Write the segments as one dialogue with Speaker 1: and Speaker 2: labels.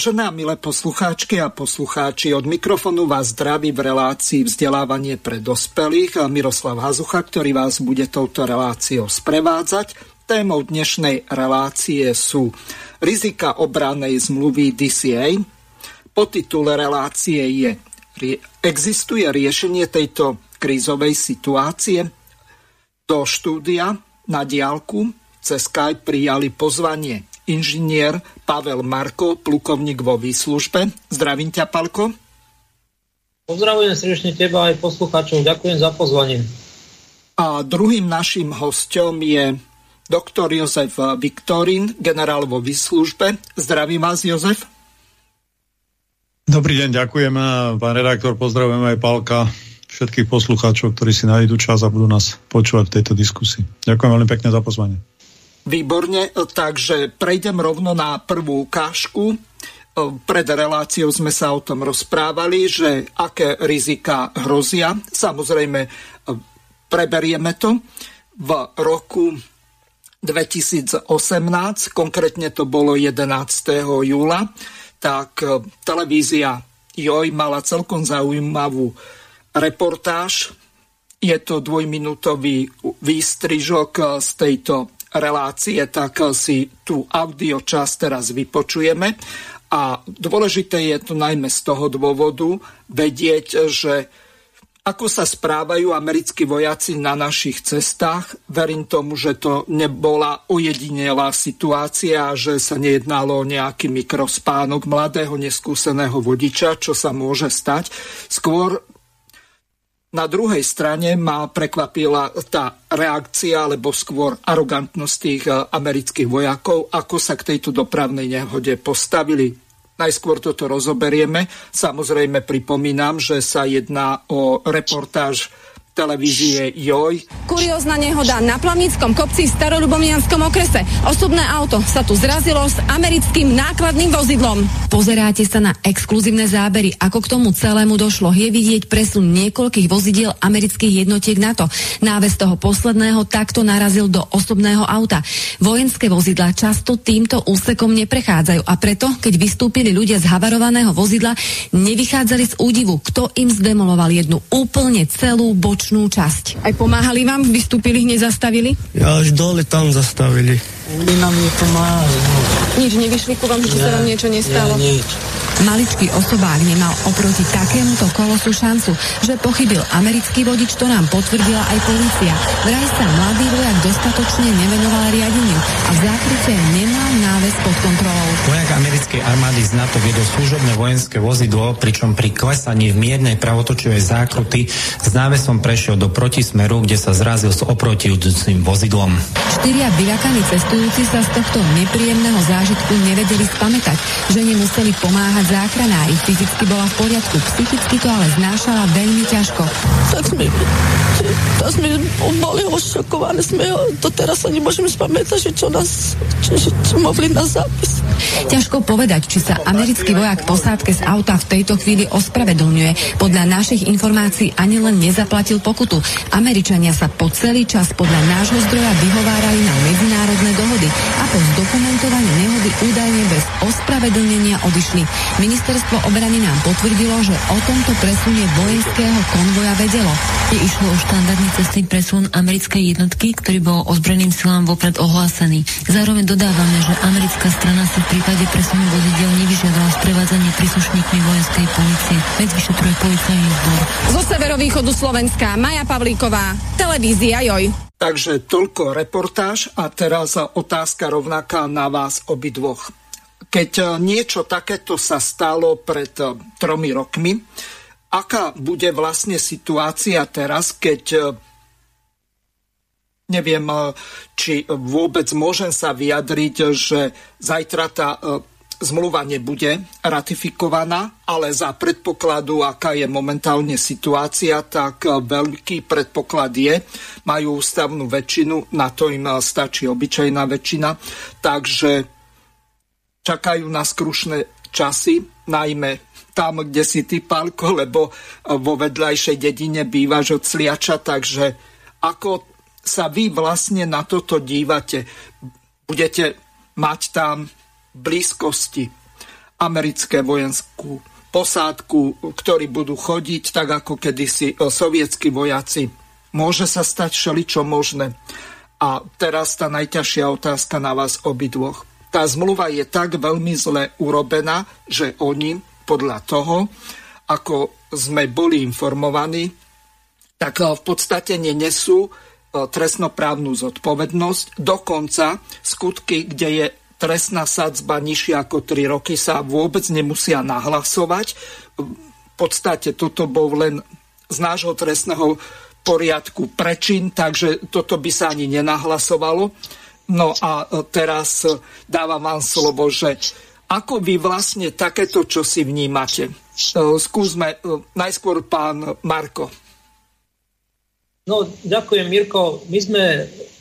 Speaker 1: Vážené milé poslucháčky a poslucháči, od mikrofonu vás zdraví v relácii vzdelávanie pre dospelých Miroslav Hazucha, ktorý vás bude touto reláciou sprevádzať. Témou dnešnej relácie sú rizika obranej zmluvy DCA. titule relácie je Existuje riešenie tejto krízovej situácie? Do štúdia na diálku cez Skype prijali pozvanie inžinier Pavel Marko, plukovník vo výslužbe. Zdravím ťa, Palko.
Speaker 2: Pozdravujem srdečne teba aj poslucháčov. Ďakujem za pozvanie.
Speaker 1: A druhým našim hostom je doktor Jozef Viktorín, generál vo výslužbe. Zdravím vás, Jozef.
Speaker 3: Dobrý deň, ďakujem. Pán redaktor, pozdravujem aj Palka, všetkých poslucháčov, ktorí si nájdú čas a budú nás počúvať v tejto diskusii. Ďakujem veľmi pekne za pozvanie.
Speaker 1: Výborne, takže prejdem rovno na prvú ukážku. Pred reláciou sme sa o tom rozprávali, že aké rizika hrozia. Samozrejme, preberieme to. V roku 2018, konkrétne to bolo 11. júla, tak televízia JOJ mala celkom zaujímavú reportáž. Je to dvojminútový výstrižok z tejto relácie, tak si tú audio čas teraz vypočujeme. A dôležité je to najmä z toho dôvodu vedieť, že ako sa správajú americkí vojaci na našich cestách. Verím tomu, že to nebola ojedinelá situácia, že sa nejednalo o nejaký mikrospánok mladého neskúseného vodiča, čo sa môže stať. Skôr na druhej strane ma prekvapila tá reakcia, alebo skôr arogantnosť tých eh, amerických vojakov, ako sa k tejto dopravnej nehode postavili. Najskôr toto rozoberieme. Samozrejme pripomínam, že sa jedná o reportáž televízie JOJ.
Speaker 4: Kuriózna nehoda na Plavnickom kopci v Starolubomianskom okrese. Osobné auto sa tu zrazilo s americkým nákladným vozidlom. Pozeráte sa na exkluzívne zábery, ako k tomu celému došlo. Je vidieť presun niekoľkých vozidiel amerických jednotiek NATO. Náves toho posledného takto narazil do osobného auta. Vojenské vozidla často týmto úsekom neprechádzajú a preto, keď vystúpili ľudia z havarovaného vozidla, nevychádzali z údivu, kto im zdemoloval jednu úplne celú boč bočnú časť. Aj pomáhali vám? Vystúpili, hneď zastavili?
Speaker 5: Ja až dole tam zastavili.
Speaker 6: Oni nám nepomáhali.
Speaker 4: Nič nevyšli ku vám, že sa vám niečo nestalo?
Speaker 6: Nie, nič.
Speaker 4: Maličký osobák nemal oproti takémuto kolosu šancu, že pochybil americký vodič, to nám potvrdila aj policia. Vraj sa mladý vojak dostatočne nevenoval riadeniu a v zákryte nemal náves pod kontrolou.
Speaker 7: Vojak americkej armády z NATO viedol služobné vojenské vozidlo, pričom pri klesaní v miernej pravotočivej zákruty s návesom prešiel do protismeru, kde sa zrazil s oprotivujúcim vozidlom.
Speaker 4: Štyria vyľakaní cestujúci sa z tohto nepríjemného zážitku nevedeli spamätať, že nemuseli pomáhať záchranári. Fyzicky bola v poriadku, psychicky to ale znášala veľmi ťažko.
Speaker 6: Tak sme, tak sme boli ošokované, sme to teraz sa nemôžeme spamätať, že čo nás, čo, čo, čo mohli nás zápis.
Speaker 4: Ťažko povedať, či sa americký vojak posádke z auta v tejto chvíli ospravedlňuje. Podľa našich informácií ani len nezaplatil pokutu. Američania sa po celý čas podľa nášho zdroja vyhovárali na medzinárodné dohody a po zdokumentovaní nehody údajne bez ospravedlnenia odišli. Ministerstvo obrany nám potvrdilo, že o tomto presune vojenského konvoja vedelo.
Speaker 8: Je išlo o štandardný cestný presun americkej jednotky, ktorý bol ozbrojeným silám vopred ohlásený. Zároveň dodávame, že americká strana si v prípade presunu vozidel nevyžiadala sprevádzanie príslušníkmi vojenskej policie. Vec vyšetruje policajný zbor.
Speaker 4: Zo severovýchodu Slovenska Maja Pavlíková, televízia Joj.
Speaker 1: Takže toľko reportáž a teraz otázka rovnaká na vás obidvoch. Keď e, niečo takéto sa stalo pred e, tromi rokmi, aká bude vlastne situácia teraz, keď e, neviem, či vôbec môžem sa vyjadriť, že zajtra tá zmluva nebude ratifikovaná, ale za predpokladu, aká je momentálne situácia, tak veľký predpoklad je, majú ústavnú väčšinu, na to im stačí obyčajná väčšina, takže čakajú nás krušné časy, najmä tam, kde si ty, Pálko, lebo vo vedľajšej dedine bývaš od Sliača, takže ako sa vy vlastne na toto dívate? Budete mať tam blízkosti americké vojenskú posádku, ktorí budú chodiť tak ako kedysi e, sovietskí vojaci. Môže sa stať všeličo možné. A teraz tá najťažšia otázka na vás obidvoch. Tá zmluva je tak veľmi zle urobená, že oni podľa toho, ako sme boli informovaní, tak e, v podstate nenesú e, trestnoprávnu zodpovednosť. Dokonca skutky, kde je trestná sadzba nižšia ako 3 roky sa vôbec nemusia nahlasovať. V podstate toto bol len z nášho trestného poriadku prečin, takže toto by sa ani nenahlasovalo. No a teraz dávam vám slovo, že ako vy vlastne takéto čo si vnímate? Skúsme najskôr pán Marko.
Speaker 2: No, ďakujem, Mirko. My sme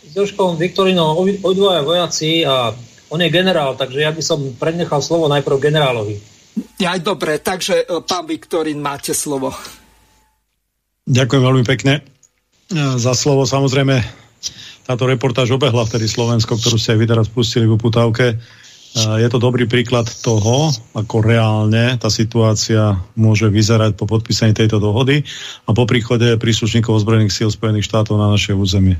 Speaker 2: s Joškom Viktorinou obidvaja vojaci a on je generál, takže ja by som prenechal slovo najprv generálovi.
Speaker 1: Ja aj dobre, takže e, pán Viktorín, máte slovo.
Speaker 3: Ďakujem veľmi pekne e, za slovo. Samozrejme, táto reportáž obehla vtedy Slovensko, ktorú ste aj vy teraz pustili v uputávke. E, je to dobrý príklad toho, ako reálne tá situácia môže vyzerať po podpísaní tejto dohody a po príchode príslušníkov ozbrojených síl Spojených štátov na naše územie.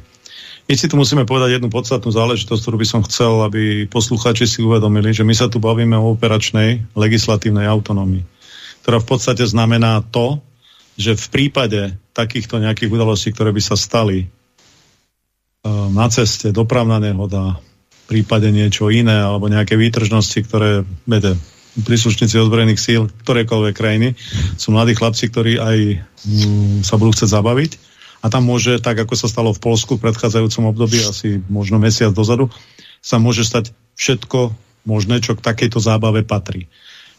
Speaker 3: My si tu musíme povedať jednu podstatnú záležitosť, ktorú by som chcel, aby poslucháči si uvedomili, že my sa tu bavíme o operačnej legislatívnej autonómii, ktorá v podstate znamená to, že v prípade takýchto nejakých udalostí, ktoré by sa stali na ceste, dopravná nehoda, prípade niečo iné, alebo nejaké výtržnosti, ktoré vede, príslušníci ozbrojených síl ktorejkoľvek krajiny, sú mladí chlapci, ktorí aj mm, sa budú chcieť zabaviť a tam môže, tak ako sa stalo v Polsku v predchádzajúcom období, asi možno mesiac dozadu, sa môže stať všetko možné, čo k takejto zábave patrí.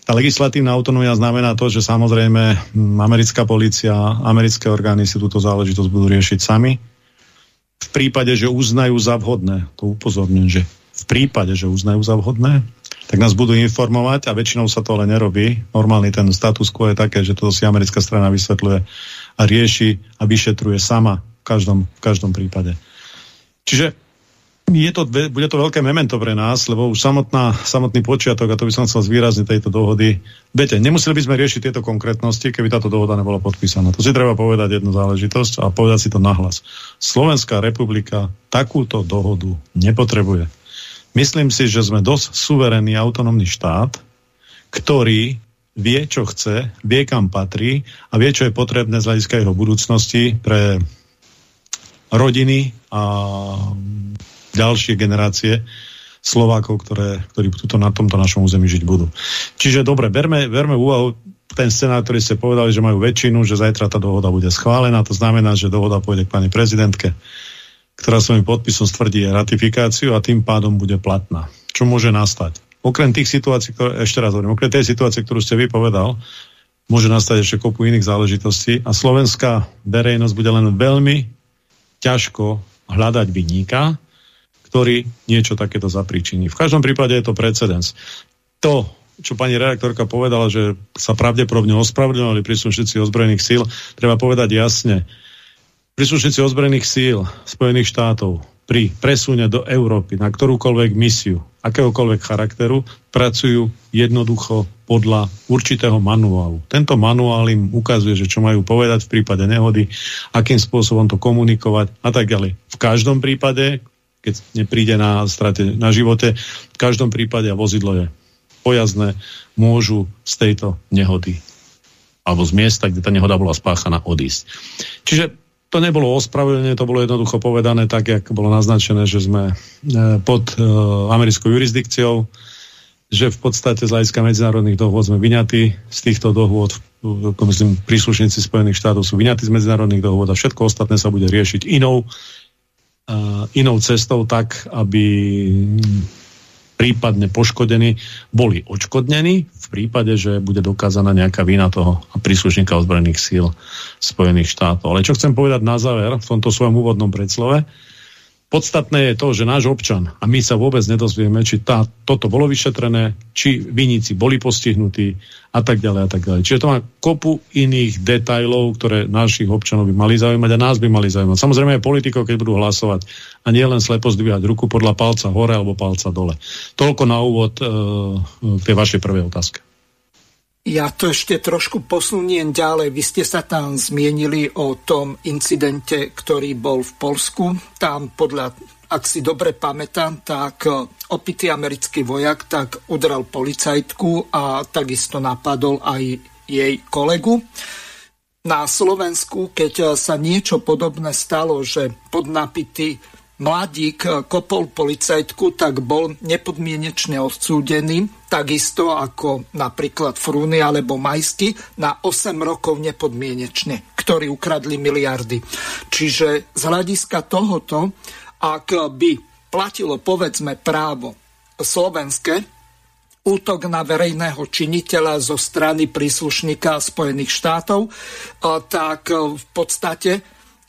Speaker 3: Tá legislatívna autonómia znamená to, že samozrejme americká policia, americké orgány si túto záležitosť budú riešiť sami. V prípade, že uznajú za vhodné, to upozorňujem, že v prípade, že uznajú za vhodné, tak nás budú informovať a väčšinou sa to ale nerobí. Normálny ten status quo je také, že to si americká strana vysvetľuje a rieši a vyšetruje sama v každom, v každom prípade. Čiže je to, bude to veľké memento pre nás, lebo už samotná, samotný počiatok, a to by som chcel zvýrazniť tejto dohody, viete, nemuseli by sme riešiť tieto konkrétnosti, keby táto dohoda nebola podpísaná. To si treba povedať jednu záležitosť a povedať si to nahlas. Slovenská republika takúto dohodu nepotrebuje. Myslím si, že sme dosť suverénny autonómny štát, ktorý vie, čo chce, vie, kam patrí a vie, čo je potrebné z hľadiska jeho budúcnosti pre rodiny a ďalšie generácie Slovákov, ktoré, ktorí tuto na tomto našom území žiť budú. Čiže dobre, berme, berme úvahu ten scenár, ktorý ste povedali, že majú väčšinu, že zajtra tá dohoda bude schválená, to znamená, že dohoda pôjde k pani prezidentke, ktorá svojím podpisom stvrdí ratifikáciu a tým pádom bude platná. Čo môže nastať? okrem tých situácií, ktoré, ešte raz hovorím, okrem tej situácie, ktorú ste vypovedal, môže nastať ešte kopu iných záležitostí a slovenská verejnosť bude len veľmi ťažko hľadať vyníka, ktorý niečo takéto zapríčiní. V každom prípade je to precedens. To, čo pani redaktorka povedala, že sa pravdepodobne ospravedlňovali príslušníci ozbrojených síl, treba povedať jasne. Príslušníci ozbrojených síl Spojených štátov pri presune do Európy na ktorúkoľvek misiu, akéhokoľvek charakteru, pracujú jednoducho podľa určitého manuálu. Tento manuál im ukazuje, že čo majú povedať v prípade nehody, akým spôsobom to komunikovať a tak ďalej. V každom prípade, keď nepríde na strate na živote, v každom prípade vozidlo je pojazdné, môžu z tejto nehody alebo z miesta, kde tá nehoda bola spáchaná, odísť. Čiže to nebolo ospravedlnenie, to bolo jednoducho povedané tak, jak bolo naznačené, že sme e, pod e, americkou jurisdikciou, že v podstate z hľadiska medzinárodných dohôd sme vyňatí z týchto dohôd, myslím, príslušníci Spojených štátov sú vyňatí z medzinárodných dohôd a všetko ostatné sa bude riešiť inou inou cestou tak, aby prípadne poškodení boli odškodnení v prípade, že bude dokázaná nejaká vina toho príslušníka ozbrojených síl Spojených štátov. Ale čo chcem povedať na záver v tomto svojom úvodnom predslove, Podstatné je to, že náš občan, a my sa vôbec nedozvieme, či tá, toto bolo vyšetrené, či viníci boli postihnutí a tak ďalej a tak ďalej. Čiže to má kopu iných detajlov, ktoré našich občanov by mali zaujímať a nás by mali zaujímať. Samozrejme aj politikov, keď budú hlasovať a nie len slepo zdvíhať ruku podľa palca hore alebo palca dole. Toľko na úvod e, tej vašej prvej otázke.
Speaker 1: Ja to ešte trošku posuniem ďalej. Vy ste sa tam zmienili o tom incidente, ktorý bol v Polsku. Tam podľa, ak si dobre pamätám, tak e, opitý americký vojak tak udral policajtku a takisto napadol aj jej kolegu. Na Slovensku, keď sa niečo podobné stalo, že podnapitý mladík kopol policajtku, tak bol nepodmienečne odsúdený, takisto ako napríklad Frúny alebo Majsky, na 8 rokov nepodmienečne, ktorí ukradli miliardy. Čiže z hľadiska tohoto, ak by platilo povedzme právo slovenské, útok na verejného činiteľa zo strany príslušníka Spojených štátov, tak v podstate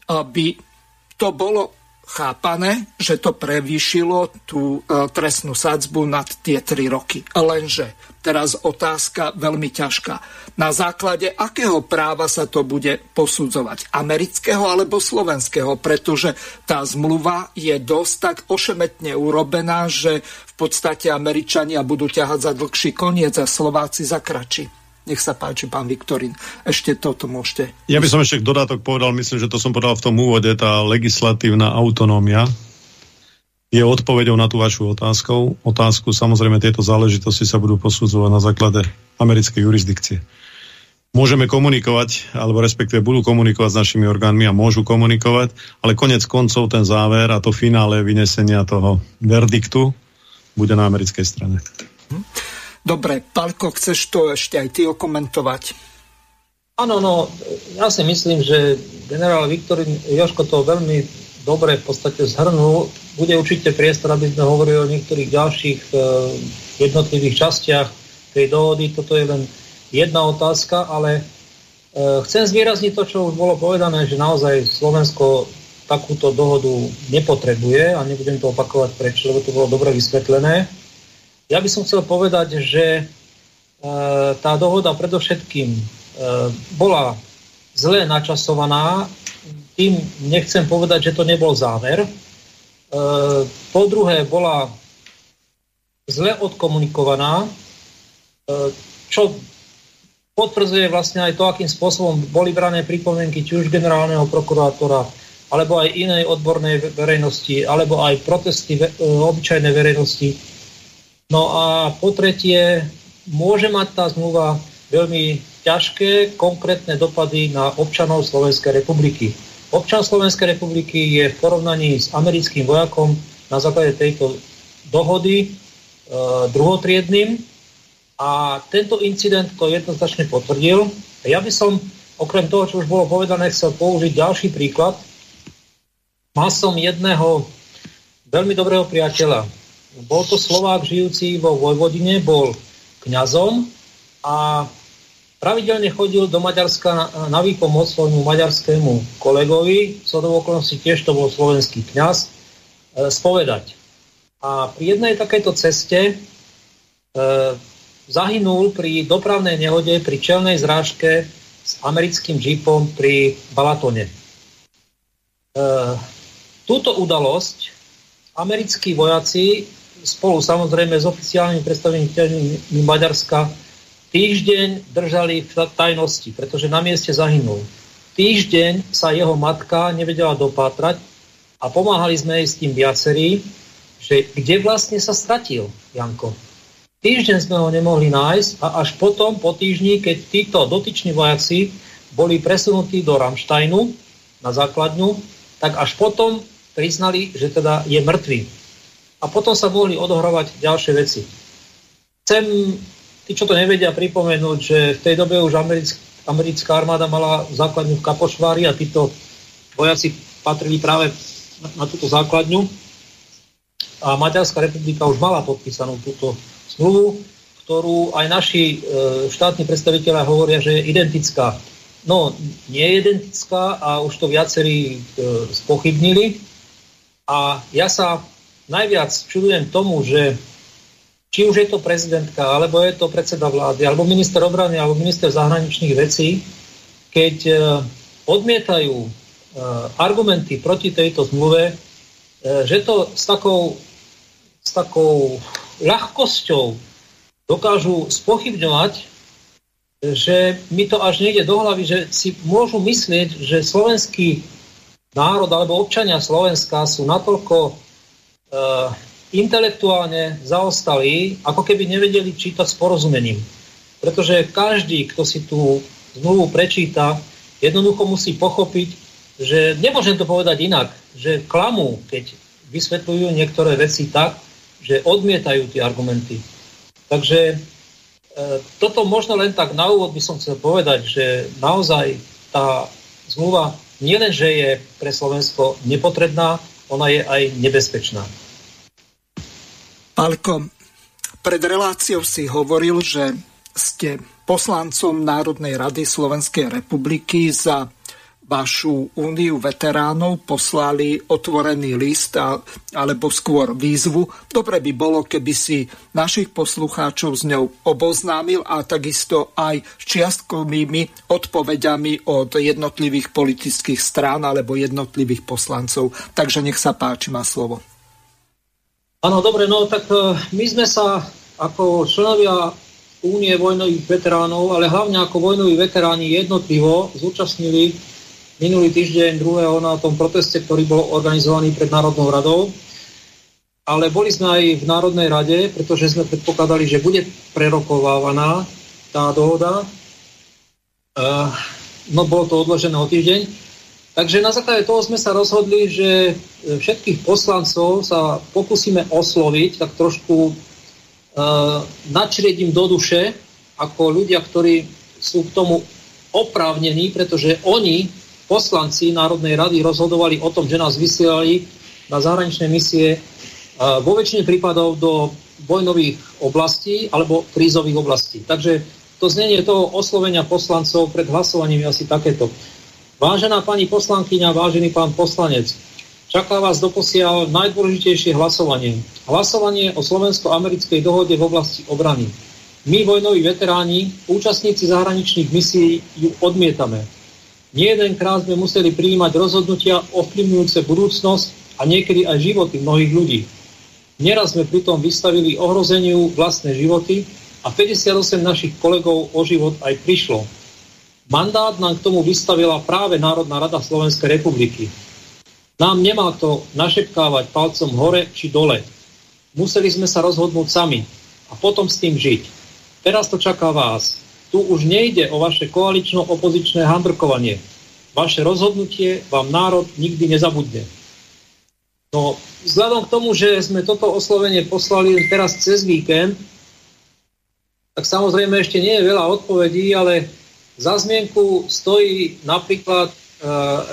Speaker 1: by to bolo chápané, že to prevýšilo tú e, trestnú sadzbu nad tie 3 roky. Lenže teraz otázka veľmi ťažká. Na základe akého práva sa to bude posudzovať? Amerického alebo slovenského? Pretože tá zmluva je dosť tak ošemetne urobená, že v podstate Američania budú ťahať za dlhší koniec a Slováci za kratší. Nech sa páči, pán Viktorín. Ešte toto môžete.
Speaker 3: Ja by som ešte k dodatok povedal, myslím, že to som povedal v tom úvode, tá legislatívna autonómia je odpovedou na tú vašu otázku. Otázku, samozrejme, tieto záležitosti sa budú posudzovať na základe americkej jurisdikcie. Môžeme komunikovať, alebo respektíve budú komunikovať s našimi orgánmi a môžu komunikovať, ale konec koncov ten záver a to finále vynesenia toho verdiktu bude na americkej strane. Hm.
Speaker 1: Dobre, Palko, chceš to ešte aj ty okomentovať?
Speaker 2: Áno, no, ja si myslím, že generál Viktorín Joško to veľmi dobre v podstate zhrnul. Bude určite priestor, aby sme hovorili o niektorých ďalších e, jednotlivých častiach tej dohody. Toto je len jedna otázka, ale e, chcem zvýrazniť to, čo už bolo povedané, že naozaj Slovensko takúto dohodu nepotrebuje a nebudem to opakovať prečo, lebo to bolo dobre vysvetlené. Ja by som chcel povedať, že e, tá dohoda predovšetkým e, bola zle načasovaná. Tým nechcem povedať, že to nebol záver. E, po druhé, bola zle odkomunikovaná, čo potvrdzuje vlastne aj to, akým spôsobom boli brané pripomienky či už generálneho prokurátora, alebo aj inej odbornej verejnosti, alebo aj protesty obyčajnej verejnosti No a po tretie, môže mať tá zmluva veľmi ťažké konkrétne dopady na občanov Slovenskej republiky. Občan Slovenskej republiky je v porovnaní s americkým vojakom na základe tejto dohody e, druhotriedným a tento incident to jednoznačne potvrdil. Ja by som okrem toho, čo už bolo povedané, chcel použiť ďalší príklad. Mal som jedného veľmi dobrého priateľa, bol to Slovák žijúci vo Vojvodine, bol kňazom a pravidelne chodil do Maďarska na, na výpomoc svojmu maďarskému kolegovi, co do okolnosti tiež to bol slovenský kňaz, e, spovedať. A pri jednej takejto ceste e, zahynul pri dopravnej nehode, pri čelnej zrážke s americkým jeepom pri Balatone. E, túto udalosť americkí vojaci spolu samozrejme s oficiálnymi predstaviteľmi Maďarska týždeň držali v tajnosti, pretože na mieste zahynul. Týždeň sa jeho matka nevedela dopátrať a pomáhali sme jej s tým viacerí, že kde vlastne sa stratil Janko. Týždeň sme ho nemohli nájsť a až potom, po týždni, keď títo dotyční vojaci boli presunutí do Ramštajnu na základňu, tak až potom priznali, že teda je mŕtvý a potom sa mohli odohrovať ďalšie veci. Chcem, tí, čo to nevedia, pripomenúť, že v tej dobe už americk, americká armáda mala základňu v Kapošvári a títo vojaci patrili práve na túto základňu. A Maďarská republika už mala podpísanú túto zmluvu, ktorú aj naši e, štátni predstaviteľa hovoria, že je identická. No, nie je identická a už to viacerí e, spochybnili. A ja sa najviac čudujem tomu, že či už je to prezidentka, alebo je to predseda vlády, alebo minister obrany, alebo minister zahraničných vecí, keď e, odmietajú e, argumenty proti tejto zmluve, e, že to s takou, s takou ľahkosťou dokážu spochybňovať, že mi to až nejde do hlavy, že si môžu myslieť, že slovenský národ alebo občania Slovenska sú natoľko intelektuálne zaostali, ako keby nevedeli čítať s porozumením. Pretože každý, kto si tú zmluvu prečíta, jednoducho musí pochopiť, že nemôžem to povedať inak, že klamú, keď vysvetľujú niektoré veci tak, že odmietajú tie argumenty. Takže e, toto možno len tak na úvod by som chcel povedať, že naozaj tá zmluva nielen, že je pre Slovensko nepotrebná, ona je aj nebezpečná.
Speaker 1: Pálko, pred reláciou si hovoril, že ste poslancom Národnej rady Slovenskej republiky za vašu úniu veteránov poslali otvorený list a, alebo skôr výzvu. Dobre by bolo, keby si našich poslucháčov s ňou oboznámil a takisto aj s čiastkovými odpovediami od jednotlivých politických strán alebo jednotlivých poslancov. Takže nech sa páči, má slovo.
Speaker 2: Áno, dobre, no tak e, my sme sa ako členovia Únie vojnových veteránov, ale hlavne ako vojnoví veteráni jednotlivo zúčastnili minulý týždeň druhého na tom proteste, ktorý bol organizovaný pred Národnou radou. Ale boli sme aj v Národnej rade, pretože sme predpokladali, že bude prerokovávaná tá dohoda. E, no bolo to odložené o týždeň. Takže na základe toho sme sa rozhodli, že e, všetkých poslancov sa pokúsime osloviť, tak trošku e, načrieť do duše, ako ľudia, ktorí sú k tomu oprávnení, pretože oni, poslanci Národnej rady, rozhodovali o tom, že nás vysielali na zahraničné misie e, vo väčšine prípadov do vojnových oblastí alebo krízových oblastí. Takže to znenie toho oslovenia poslancov pred hlasovaním je asi takéto. Vážená pani poslankyňa, vážený pán poslanec, čaká vás doposiaľ najdôležitejšie hlasovanie. Hlasovanie o slovensko-americkej dohode v oblasti obrany. My, vojnoví veteráni, účastníci zahraničných misií, ju odmietame. Nie jedenkrát sme museli prijímať rozhodnutia ovplyvňujúce budúcnosť a niekedy aj životy mnohých ľudí. Neraz sme pritom vystavili ohrozeniu vlastné životy a 58 našich kolegov o život aj prišlo. Mandát nám k tomu vystavila práve Národná rada Slovenskej republiky. Nám nemá to našepkávať palcom hore či dole. Museli sme sa rozhodnúť sami a potom s tým žiť. Teraz to čaká vás. Tu už nejde o vaše koalično-opozičné handrkovanie. Vaše rozhodnutie vám národ nikdy nezabudne. No, vzhľadom k tomu, že sme toto oslovenie poslali teraz cez víkend, tak samozrejme ešte nie je veľa odpovedí, ale za zmienku stojí napríklad e,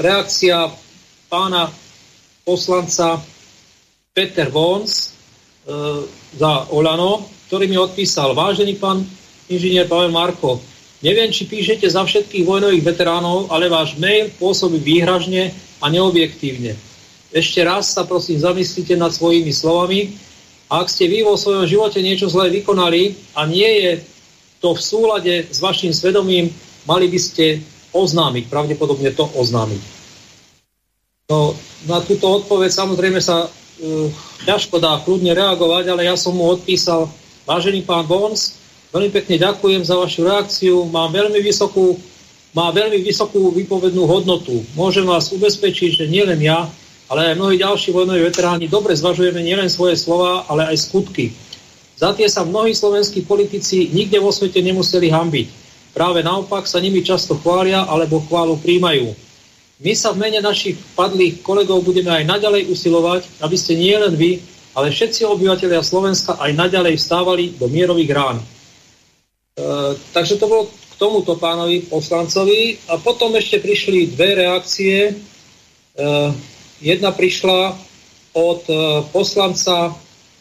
Speaker 2: reakcia pána poslanca Peter Vons e, za Olano, ktorý mi odpísal, vážený pán inžinier Pavel Marko, neviem, či píšete za všetkých vojnových veteránov, ale váš mail pôsobí výhražne a neobjektívne. Ešte raz sa prosím zamyslite nad svojimi slovami. Ak ste vy vo svojom živote niečo zlé vykonali a nie je to v súlade s vašim svedomím, mali by ste oznámiť, pravdepodobne to oznámiť. No, na túto odpoveď samozrejme sa uh, ťažko dá kľudne reagovať, ale ja som mu odpísal, vážený pán Bons, veľmi pekne ďakujem za vašu reakciu, mám veľmi vysokú, má veľmi vysokú výpovednú hodnotu. Môžem vás ubezpečiť, že nielen ja, ale aj mnohí ďalší vojnoví veteráni dobre zvažujeme nielen svoje slova, ale aj skutky. Za tie sa mnohí slovenskí politici nikde vo svete nemuseli hambiť. Práve naopak sa nimi často chvália alebo chválu príjmajú. My sa v mene našich padlých kolegov budeme aj naďalej usilovať, aby ste nie len vy, ale všetci obyvateľia Slovenska aj naďalej vstávali do mierových rán. E, takže to bolo k tomuto pánovi poslancovi. A potom ešte prišli dve reakcie. E, Jedna prišla od e, poslanca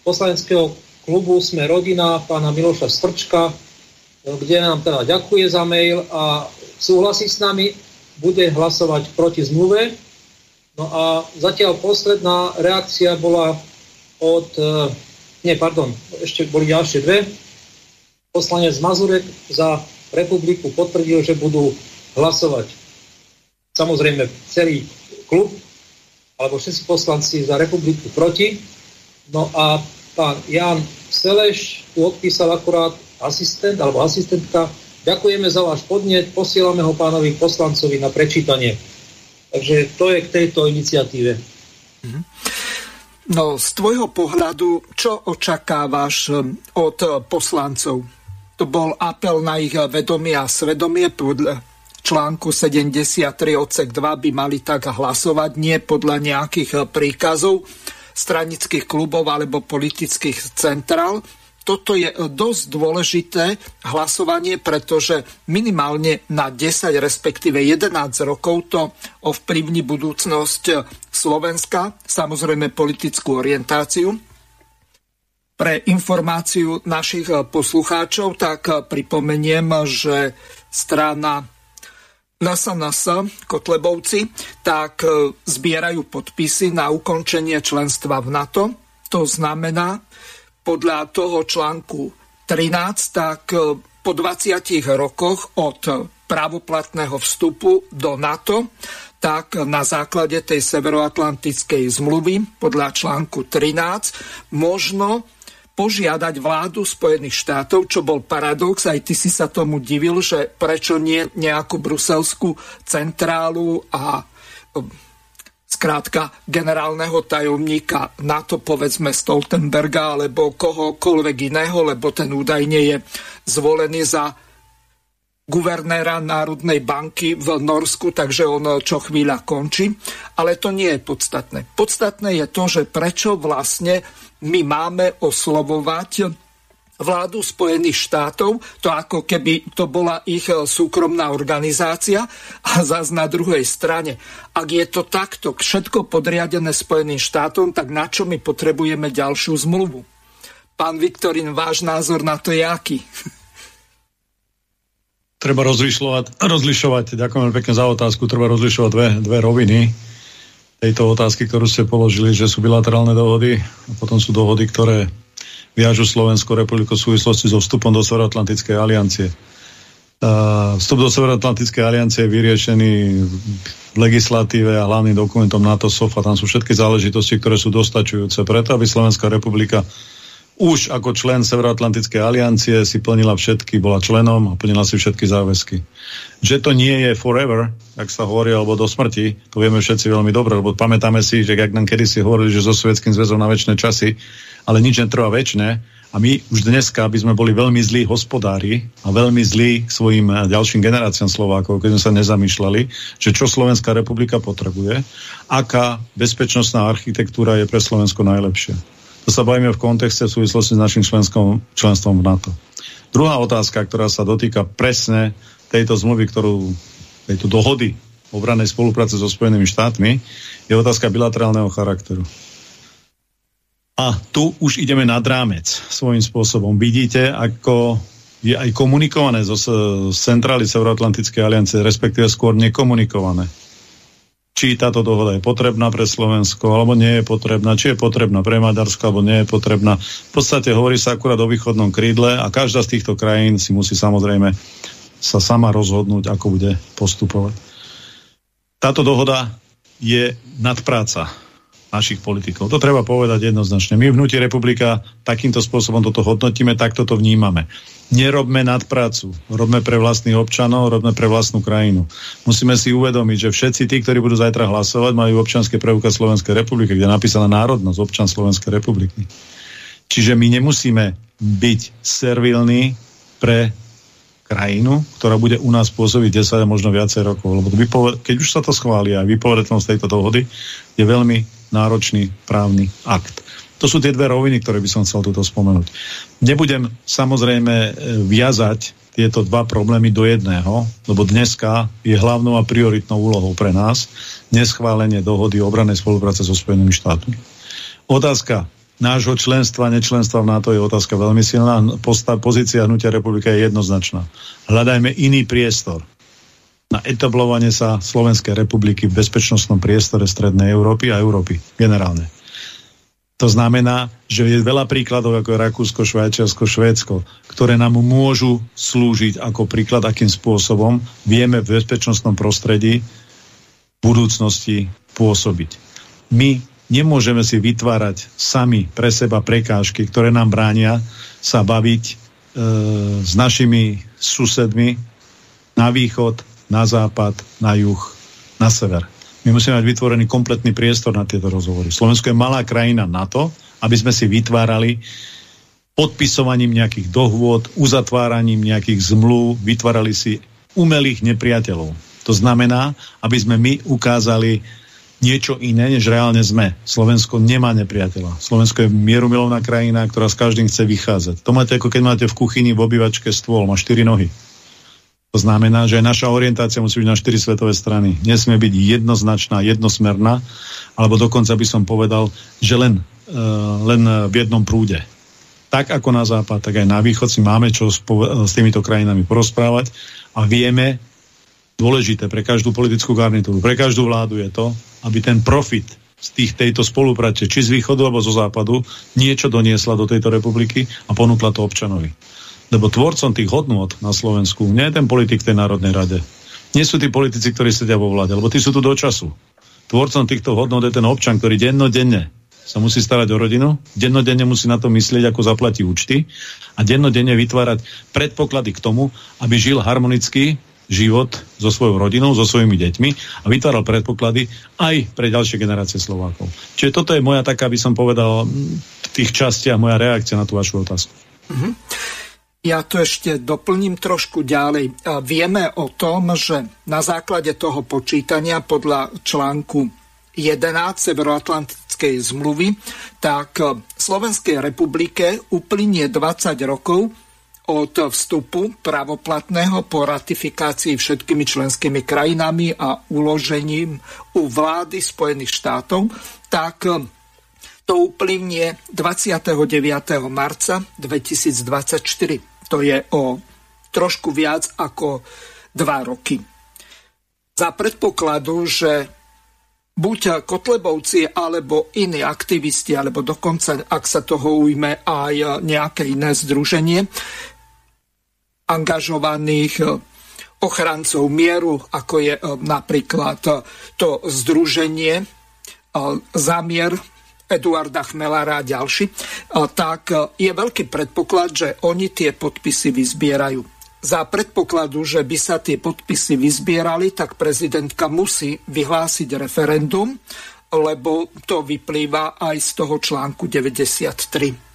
Speaker 2: poslaneckého klubu Sme rodina, pána Miloša Strčka, kde nám teda ďakuje za mail a súhlasí s nami, bude hlasovať proti zmluve. No a zatiaľ posledná reakcia bola od, e, nie, pardon, ešte boli ďalšie dve. Poslanec Mazurek za republiku potvrdil, že budú hlasovať samozrejme celý klub alebo všetci poslanci za republiku proti. No a pán Jan Seleš tu odpísal akurát asistent alebo asistentka. Ďakujeme za váš podnet, posielame ho pánovi poslancovi na prečítanie. Takže to je k tejto iniciatíve. Mhm.
Speaker 1: No, z tvojho pohľadu, čo očakávaš hm, od poslancov? To bol apel na ich vedomie a svedomie podľa článku 73 odsek 2 by mali tak hlasovať, nie podľa nejakých príkazov stranických klubov alebo politických centrál. Toto je dosť dôležité hlasovanie, pretože minimálne na 10, respektíve 11 rokov to ovplyvní budúcnosť Slovenska, samozrejme politickú orientáciu. Pre informáciu našich poslucháčov tak pripomeniem, že strana NASA Kotlebovci, tak zbierajú podpisy na ukončenie členstva v NATO. To znamená, podľa toho článku 13, tak e, po 20 rokoch od právoplatného vstupu do NATO, tak na základe tej severoatlantickej zmluvy podľa článku 13 možno požiadať vládu Spojených štátov, čo bol paradox, aj ty si sa tomu divil, že prečo nie nejakú bruselskú centrálu a zkrátka generálneho tajomníka NATO, povedzme Stoltenberga alebo kohokoľvek iného, lebo ten údajne je zvolený za guvernéra Národnej banky v Norsku, takže on čo chvíľa končí. Ale to nie je podstatné. Podstatné je to, že prečo vlastne my máme oslovovať vládu Spojených štátov, to ako keby to bola ich e, súkromná organizácia a zase na druhej strane. Ak je to takto všetko podriadené Spojeným štátom, tak na čo my potrebujeme ďalšiu zmluvu? Pán Viktorín, váš názor na to je aký?
Speaker 3: Treba rozlišovať, rozlišovať, ďakujem pekne za otázku, treba rozlišovať dve, dve roviny tejto otázky, ktorú ste položili, že sú bilaterálne dohody a potom sú dohody, ktoré viažu Slovenskú republiku v súvislosti so vstupom do Severoatlantickej aliancie. Vstup do Severoatlantickej aliancie je vyriešený v legislatíve a hlavným dokumentom NATO SOFA. Tam sú všetky záležitosti, ktoré sú dostačujúce preto, aby Slovenská republika už ako člen Severoatlantickej aliancie si plnila všetky, bola členom a plnila si všetky záväzky. Že to nie je forever, ak sa hovorí, alebo do smrti, to vieme všetci veľmi dobre, lebo pamätáme si, že ak nám kedysi hovorili, že so Sovjetským zväzom na väčšie časy, ale nič netrvá väčšie, a my už dneska by sme boli veľmi zlí hospodári a veľmi zlí svojim ďalším generáciám Slovákov, keď sme sa nezamýšľali, že čo Slovenská republika potrebuje, aká bezpečnostná architektúra je pre Slovensko najlepšia. To sa bavíme v kontexte v súvislosti s našim členskom, členstvom v NATO. Druhá otázka, ktorá sa dotýka presne tejto zmluvy, ktorú, tejto dohody obranej spolupráce so Spojenými štátmi, je otázka bilaterálneho charakteru. A tu už ideme nad rámec svojím spôsobom. Vidíte, ako je aj komunikované zo centrály Severoatlantickej aliancie, respektíve skôr nekomunikované či táto dohoda je potrebná pre Slovensko, alebo nie je potrebná, či je potrebná pre Maďarsko, alebo nie je potrebná. V podstate hovorí sa akurát o východnom krídle a každá z týchto krajín si musí samozrejme sa sama rozhodnúť, ako bude postupovať. Táto dohoda je nadpráca našich politikov. To treba povedať jednoznačne. My v Hnutí republika takýmto spôsobom toto hodnotíme, takto to vnímame. Nerobme nadprácu, robme pre vlastných občanov, robme pre vlastnú krajinu. Musíme si uvedomiť, že všetci tí, ktorí budú zajtra hlasovať, majú občanské preukaz Slovenskej republiky, kde je napísaná národnosť občan Slovenskej republiky. Čiže my nemusíme byť servilní pre krajinu, ktorá bude u nás pôsobiť 10 a možno viacej rokov. Lebo vypoved- keď už sa to schváli a vypovedetnosť tejto dohody je veľmi náročný právny akt. To sú tie dve roviny, ktoré by som chcel tuto spomenúť. Nebudem samozrejme e, viazať tieto dva problémy do jedného, lebo dneska je hlavnou a prioritnou úlohou pre nás neschválenie dohody o obranej spolupráce so Spojenými štátmi. Otázka nášho členstva, nečlenstva v NATO je otázka veľmi silná. Pozícia hnutia republika je jednoznačná. Hľadajme iný priestor na etablovanie sa Slovenskej republiky v bezpečnostnom priestore Strednej Európy a Európy generálne. To znamená, že je veľa príkladov, ako je Rakúsko, Švajčiarsko, Švédsko, ktoré nám môžu slúžiť ako príklad, akým spôsobom vieme v bezpečnostnom prostredí v budúcnosti pôsobiť. My nemôžeme si vytvárať sami pre seba prekážky, ktoré nám bránia sa baviť e, s našimi susedmi na východ, na západ, na juh, na sever. My musíme mať vytvorený kompletný priestor na tieto rozhovory. Slovensko je malá krajina na to, aby sme si vytvárali podpisovaním nejakých dohôd, uzatváraním nejakých zmluv, vytvárali si umelých nepriateľov. To znamená, aby sme my ukázali niečo iné, než reálne sme. Slovensko nemá nepriateľa. Slovensko je mierumilovná krajina, ktorá s každým chce vychádzať. To máte ako keď máte v kuchyni v obývačke stôl, má štyri nohy. To znamená, že naša orientácia musí byť na štyri svetové strany. Nesmie byť jednoznačná, jednosmerná, alebo dokonca by som povedal, že len, uh, len v jednom prúde. Tak ako na západ, tak aj na východ si máme čo s týmito krajinami porozprávať a vieme, dôležité pre každú politickú garnitúru, pre každú vládu je to, aby ten profit z tých, tejto spolupráce, či z východu alebo zo západu, niečo doniesla do tejto republiky a ponúkla to občanovi. Lebo tvorcom tých hodnôt na Slovensku nie je ten politik v tej Národnej rade. Nie sú tí politici, ktorí sedia vo vláde, lebo tí sú tu do času. Tvorcom týchto hodnôt je ten občan, ktorý dennodenne sa musí starať o rodinu, dennodenne musí na to myslieť, ako zaplatí účty a dennodenne vytvárať predpoklady k tomu, aby žil harmonicky život so svojou rodinou, so svojimi deťmi a vytváral predpoklady aj pre ďalšie generácie Slovákov. Čiže toto je moja taká, by som povedal, v tých častiach moja reakcia na tú vašu otázku. Mm-hmm.
Speaker 1: Ja to ešte doplním trošku ďalej. Vieme o tom, že na základe toho počítania podľa článku 11 Severoatlantickej zmluvy, tak Slovenskej republike uplynie 20 rokov od vstupu pravoplatného po ratifikácii všetkými členskými krajinami a uložením u vlády Spojených štátov, tak to uplynie 29. marca 2024. To je o trošku viac ako dva roky. Za predpokladu, že buď Kotlebovci alebo iní aktivisti, alebo dokonca, ak sa toho ujme aj nejaké iné združenie angažovaných ochrancov mieru, ako je napríklad to združenie Zamier Eduarda Chmelára a ďalší, tak je veľký predpoklad, že oni tie podpisy vyzbierajú. Za predpokladu, že by sa tie podpisy vyzbierali, tak prezidentka musí vyhlásiť referendum, lebo to vyplýva aj z toho článku 93.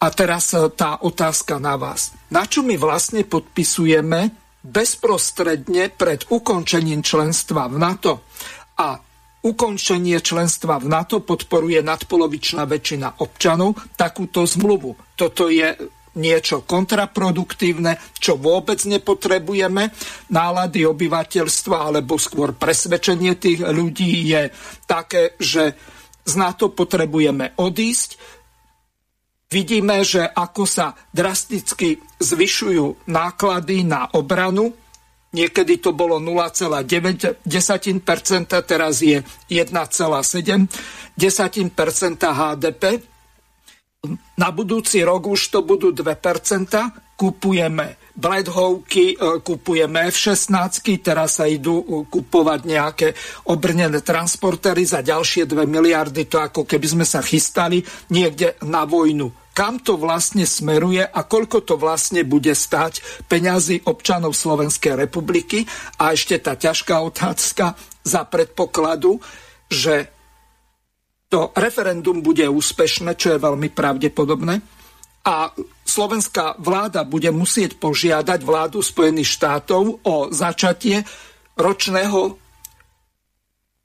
Speaker 1: A teraz tá otázka na vás. Na čo my vlastne podpisujeme bezprostredne pred ukončením členstva v NATO? A ukončenie členstva v NATO podporuje nadpolovičná väčšina občanov takúto zmluvu. Toto je niečo kontraproduktívne, čo vôbec nepotrebujeme. Nálady obyvateľstva alebo skôr presvedčenie tých ľudí je také, že z NATO potrebujeme odísť. Vidíme, že ako sa drasticky zvyšujú náklady na obranu, Niekedy to bolo 0,9%, teraz je 1,7% HDP. Na budúci rok už to budú 2%. Kupujeme Bledhovky, e, kupujeme F-16, teraz sa idú e, kupovať nejaké obrnené transportery za ďalšie 2 miliardy. To ako keby sme sa chystali niekde na vojnu kam to vlastne smeruje a koľko to vlastne bude stať peňazí občanov Slovenskej republiky. A ešte tá ťažká otázka za predpokladu, že to referendum bude úspešné, čo je veľmi pravdepodobné, a slovenská vláda bude musieť požiadať vládu Spojených štátov o začatie ročného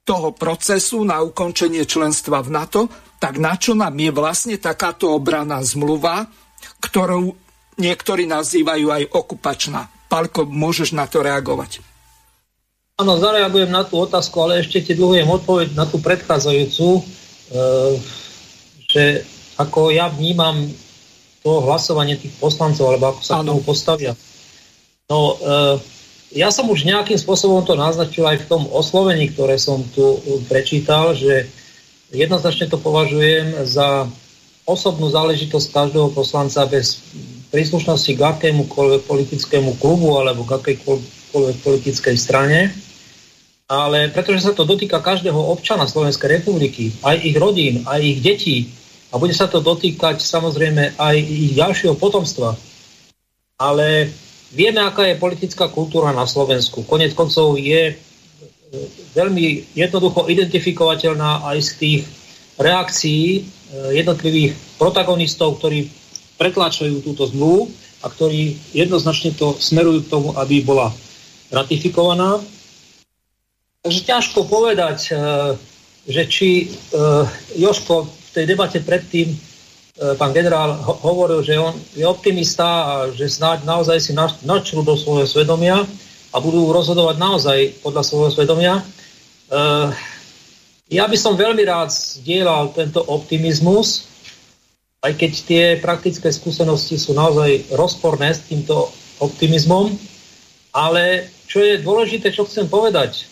Speaker 1: toho procesu na ukončenie členstva v NATO, tak na čo nám je vlastne takáto obraná zmluva, ktorú niektorí nazývajú aj okupačná. Palko, môžeš na to reagovať?
Speaker 2: Áno, zareagujem na tú otázku, ale ešte ti dlhujem odpoveď na tú predchádzajúcu, e, že ako ja vnímam to hlasovanie tých poslancov, alebo ako sa k tomu postavia. No, e, ja som už nejakým spôsobom to naznačil aj v tom oslovení, ktoré som tu prečítal, že jednoznačne to považujem za osobnú záležitosť každého poslanca bez príslušnosti k akémukoľvek politickému klubu alebo k akejkoľvek politickej strane. Ale pretože sa to dotýka každého občana Slovenskej republiky, aj ich rodín, aj ich detí, a bude sa to dotýkať samozrejme aj ich ďalšieho potomstva. Ale vieme, aká je politická kultúra na Slovensku. Konec koncov je e, veľmi jednoducho identifikovateľná aj z tých reakcií e, jednotlivých protagonistov, ktorí pretláčajú túto zmluvu a ktorí jednoznačne to smerujú k tomu, aby bola ratifikovaná. Takže ťažko povedať, e, že či Joško v tej debate predtým pán generál hovoril, že on je optimista a že snáď naozaj si načrú do svojho svedomia a budú rozhodovať naozaj podľa svojho svedomia. Ja by som veľmi rád zdieľal tento optimizmus, aj keď tie praktické skúsenosti sú naozaj rozporné s týmto optimizmom, ale čo je dôležité, čo chcem povedať,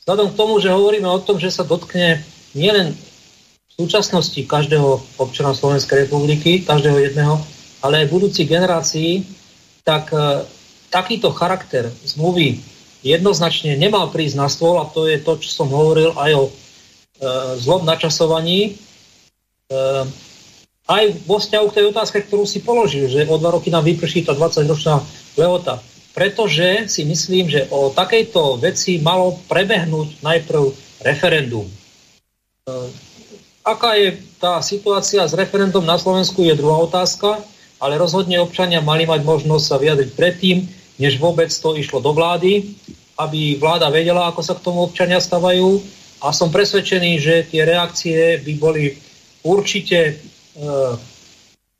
Speaker 2: vzhľadom k tomu, že hovoríme o tom, že sa dotkne nielen súčasnosti každého občana Slovenskej republiky, každého jedného, ale aj budúcich generácií, tak e, takýto charakter zmluvy jednoznačne nemal prísť na stôl a to je to, čo som hovoril aj o e, zlom načasovaní. E, aj vo vzťahu k tej otázke, ktorú si položil, že o dva roky nám vyprší tá 20-ročná lehota. Pretože si myslím, že o takejto veci malo prebehnúť najprv referendum. E, aká je tá situácia s referendum na Slovensku je druhá otázka, ale rozhodne občania mali mať možnosť sa vyjadriť predtým, než vôbec to išlo do vlády, aby vláda vedela, ako sa k tomu občania stavajú. A som presvedčený, že tie reakcie by boli určite E,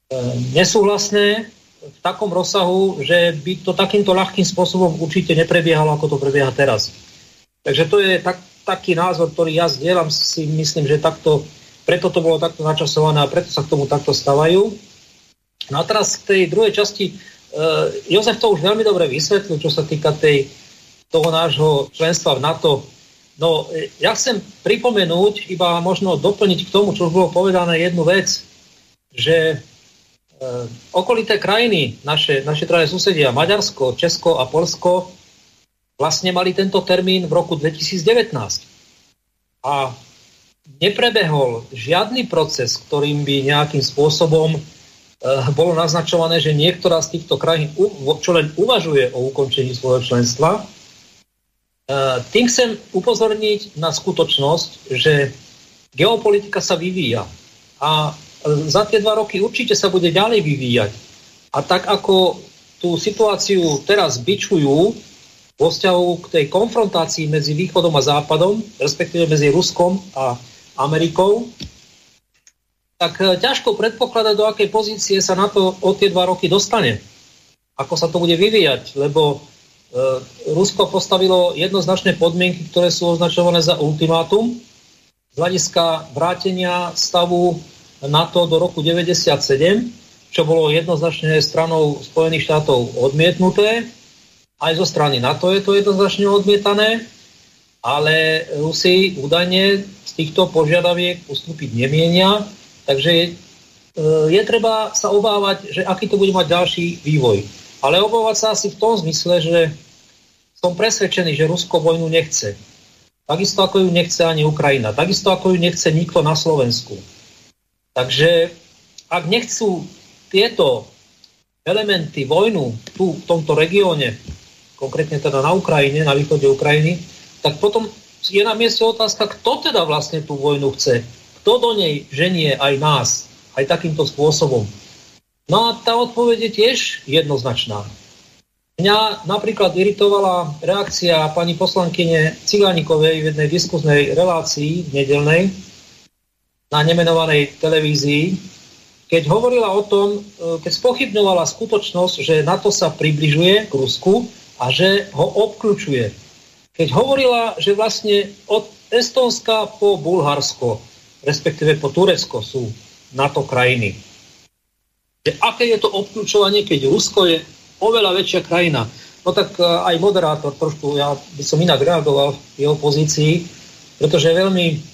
Speaker 2: e, nesúhlasné v takom rozsahu, že by to takýmto ľahkým spôsobom určite neprebiehalo, ako to prebieha teraz. Takže to je tak, taký názor, ktorý ja zdieľam, si myslím, že takto, preto to bolo takto načasované a preto sa k tomu takto stavajú. No a teraz v tej druhej časti, uh, Jozef to už veľmi dobre vysvetlil, čo sa týka tej, toho nášho členstva v NATO. No, ja chcem pripomenúť, iba možno doplniť k tomu, čo už bolo povedané jednu vec že e, okolité krajiny, naše, naše traje susedia, Maďarsko, Česko a Polsko, vlastne mali tento termín v roku 2019. A neprebehol žiadny proces, ktorým by nejakým spôsobom e, bolo naznačované, že niektorá z týchto krajín, čo len uvažuje o ukončení svojho členstva. E, tým chcem upozorniť na skutočnosť, že geopolitika sa vyvíja. A za tie dva roky určite sa bude ďalej vyvíjať. A tak ako tú situáciu teraz byčujú vo vzťahu k tej konfrontácii medzi východom a západom, respektíve medzi Ruskom a Amerikou, tak e, ťažko predpokladať, do akej pozície sa na to o tie dva roky dostane. Ako sa to bude vyvíjať, lebo e, Rusko postavilo jednoznačné podmienky, ktoré sú označované za ultimátum z hľadiska vrátenia stavu NATO do roku 1997, čo bolo jednoznačne stranou Spojených štátov odmietnuté. Aj zo strany NATO je to jednoznačne odmietané, ale Rusi údajne z týchto požiadaviek ustúpiť nemienia, takže je, je treba sa obávať, že aký to bude mať ďalší vývoj. Ale obávať sa asi v tom zmysle, že som presvedčený, že Rusko vojnu nechce. Takisto ako ju nechce ani Ukrajina. Takisto ako ju nechce nikto na Slovensku. Takže ak nechcú tieto elementy vojnu tu v tomto regióne, konkrétne teda na Ukrajine, na východe Ukrajiny, tak potom je na mieste otázka, kto teda vlastne tú vojnu chce. Kto do nej ženie aj nás, aj takýmto spôsobom. No a tá odpoveď je tiež jednoznačná. Mňa napríklad iritovala reakcia pani poslankyne Cigánikovej v jednej diskuznej relácii nedelnej, na nemenovanej televízii, keď hovorila o tom, e, keď spochybňovala skutočnosť, že NATO sa približuje k Rusku a že ho obklúčuje. Keď hovorila, že vlastne od Estonska po Bulharsko, respektíve po Turecko sú NATO krajiny. Že aké je to obklúčovanie, keď Rusko je oveľa väčšia krajina. No tak e, aj moderátor trošku, ja by som inak reagoval v jeho pozícii, pretože veľmi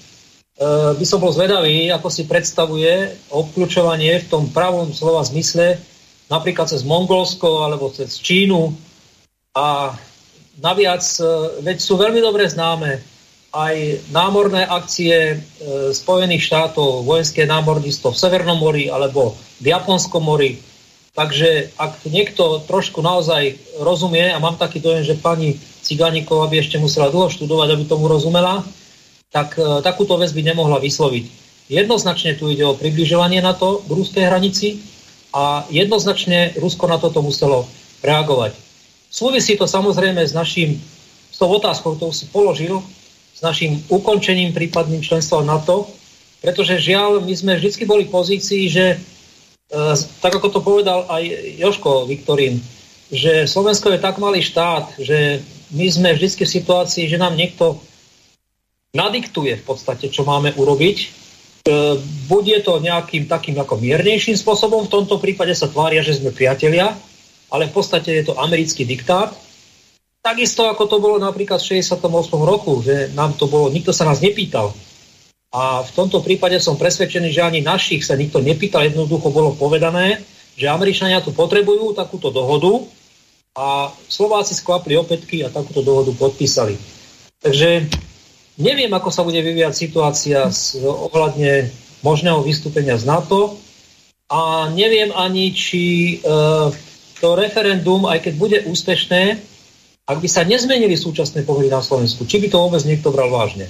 Speaker 2: Eh, by som bol zvedavý, ako si predstavuje obklúčovanie v tom pravom slova zmysle, napríklad cez Mongolsko alebo cez Čínu. A naviac, eh, veď sú veľmi dobre známe aj námorné akcie eh, Spojených štátov, vojenské námorníctvo v Severnom mori alebo v Japonskom mori. Takže ak niekto trošku naozaj rozumie, a mám taký dojem, že pani Cigániková by ešte musela dlho študovať, aby tomu rozumela, tak e, takúto vec by nemohla vysloviť. Jednoznačne tu ide o približovanie na to k ruskej hranici a jednoznačne Rusko na toto muselo reagovať. Súvisí to samozrejme s našim, s tou otázkou, ktorú si položil, s našim ukončením prípadným členstva NATO, pretože žiaľ, my sme vždy boli v pozícii, že e, tak ako to povedal aj Joško Viktorín, že Slovensko je tak malý štát, že my sme vždy v situácii, že nám niekto nadiktuje v podstate, čo máme urobiť. E, bude to nejakým takým ako miernejším spôsobom, v tomto prípade sa tvária, že sme priatelia, ale v podstate je to americký diktát. Takisto ako to bolo napríklad v 68. roku, že nám to bolo, nikto sa nás nepýtal. A v tomto prípade som presvedčený, že ani našich sa nikto nepýtal, jednoducho bolo povedané, že Američania tu potrebujú takúto dohodu a Slováci skvapli opätky a takúto dohodu podpísali. Takže Neviem, ako sa bude vyvíjať situácia z, ohľadne možného vystúpenia z NATO a neviem ani, či e, to referendum, aj keď bude úspešné, ak by sa nezmenili súčasné pomery na Slovensku, či by to vôbec niekto bral vážne?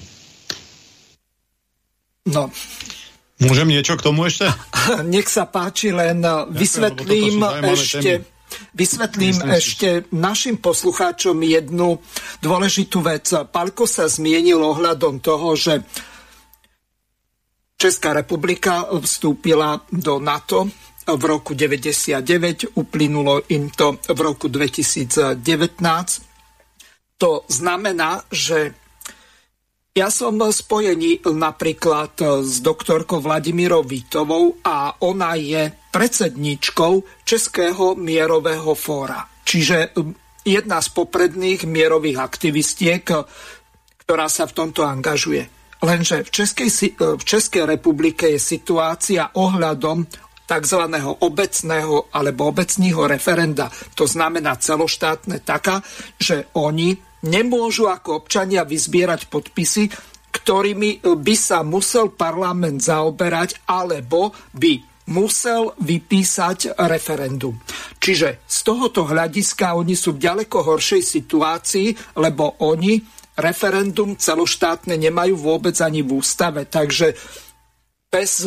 Speaker 1: No.
Speaker 3: Môžem niečo k tomu ešte?
Speaker 1: Nech sa páči, len vysvetlím ešte... Témy Vysvetlím Myslím ešte našim poslucháčom jednu dôležitú vec. Palko sa zmienil ohľadom toho, že Česká republika vstúpila do NATO v roku 99, uplynulo im to v roku 2019. To znamená, že ja som spojený napríklad s doktorkou Vladimírou Vítovou a ona je predsedničkou Českého mierového fóra. Čiže jedna z popredných mierových aktivistiek, ktorá sa v tomto angažuje. Lenže v Českej, v Českej republike je situácia ohľadom tzv. obecného alebo obecního referenda, to znamená celoštátne, taká, že oni nemôžu ako občania vyzbierať podpisy, ktorými by sa musel parlament zaoberať, alebo by musel vypísať referendum. Čiže z tohoto hľadiska oni sú v ďaleko horšej situácii, lebo oni referendum celoštátne nemajú vôbec ani v ústave. Takže bez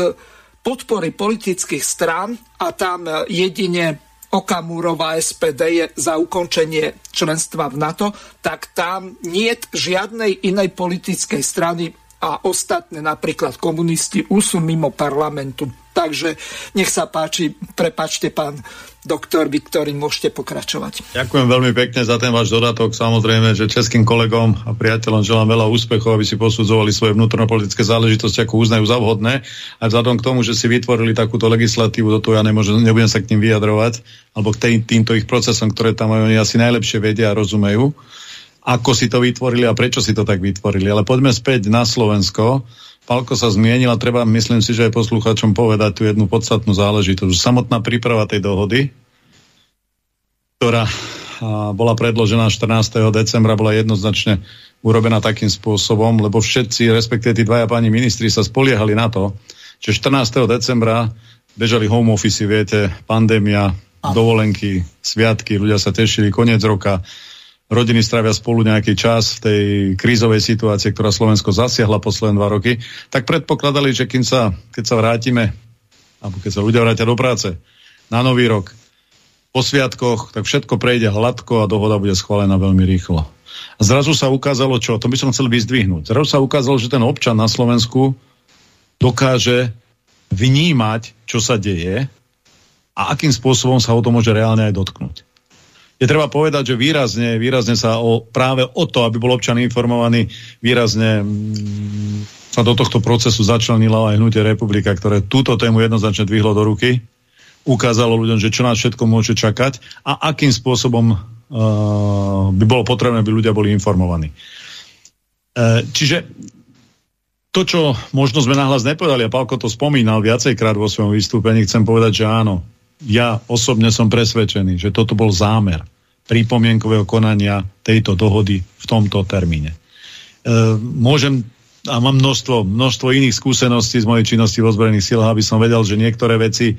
Speaker 1: podpory politických strán a tam jedine Okamúrová SPD je za ukončenie členstva v NATO, tak tam nie žiadnej inej politickej strany a ostatné napríklad komunisti už sú mimo parlamentu. Takže nech sa páči, prepačte pán doktor Viktorín, môžete pokračovať.
Speaker 3: Ďakujem veľmi pekne za ten váš dodatok. Samozrejme, že českým kolegom a priateľom želám veľa úspechov, aby si posudzovali svoje vnútornopolitické záležitosti, ako uznajú za vhodné. A vzhľadom k tomu, že si vytvorili takúto legislatívu, do toho ja nemôžem, nebudem sa k tým vyjadrovať, alebo k tým, týmto ich procesom, ktoré tam oni asi najlepšie vedia a rozumejú ako si to vytvorili a prečo si to tak vytvorili. Ale poďme späť na Slovensko. Palko sa zmienil a treba, myslím si, že aj poslucháčom povedať tú jednu podstatnú záležitosť. Samotná príprava tej dohody, ktorá bola predložená 14. decembra, bola jednoznačne urobená takým spôsobom, lebo všetci, respektíve tí dvaja páni ministri sa spoliehali na to, že 14. decembra bežali home office, viete, pandémia, dovolenky, sviatky, ľudia sa tešili, koniec roka, rodiny stravia spolu nejaký čas v tej krízovej situácii, ktorá Slovensko zasiahla posledné dva roky, tak predpokladali, že keď sa, keď sa vrátime, alebo keď sa ľudia vrátia do práce na nový rok, po sviatkoch, tak všetko prejde hladko a dohoda bude schválená veľmi rýchlo. A zrazu sa ukázalo čo? To by som chcel vyzdvihnúť. Zrazu sa ukázalo, že ten občan na Slovensku dokáže vnímať, čo sa deje a akým spôsobom sa o to môže reálne aj dotknúť. Je treba povedať, že výrazne, výrazne sa o, práve o to, aby bol občan informovaný, výrazne mm, sa do tohto procesu začlenila aj hnutie republika, ktoré túto tému jednoznačne dvihlo do ruky, ukázalo ľuďom, že čo nás všetko môže čakať a akým spôsobom uh, by bolo potrebné, aby ľudia boli informovaní. Uh, čiže to, čo možno sme nahlas nepovedali, a Pálko to spomínal viacejkrát vo svojom vystúpení, chcem povedať, že áno, ja osobne som presvedčený, že toto bol zámer pripomienkového konania tejto dohody v tomto termíne. E, môžem a mám množstvo, množstvo iných skúseností z mojej činnosti v ozbrojených silách, aby som vedel, že niektoré veci,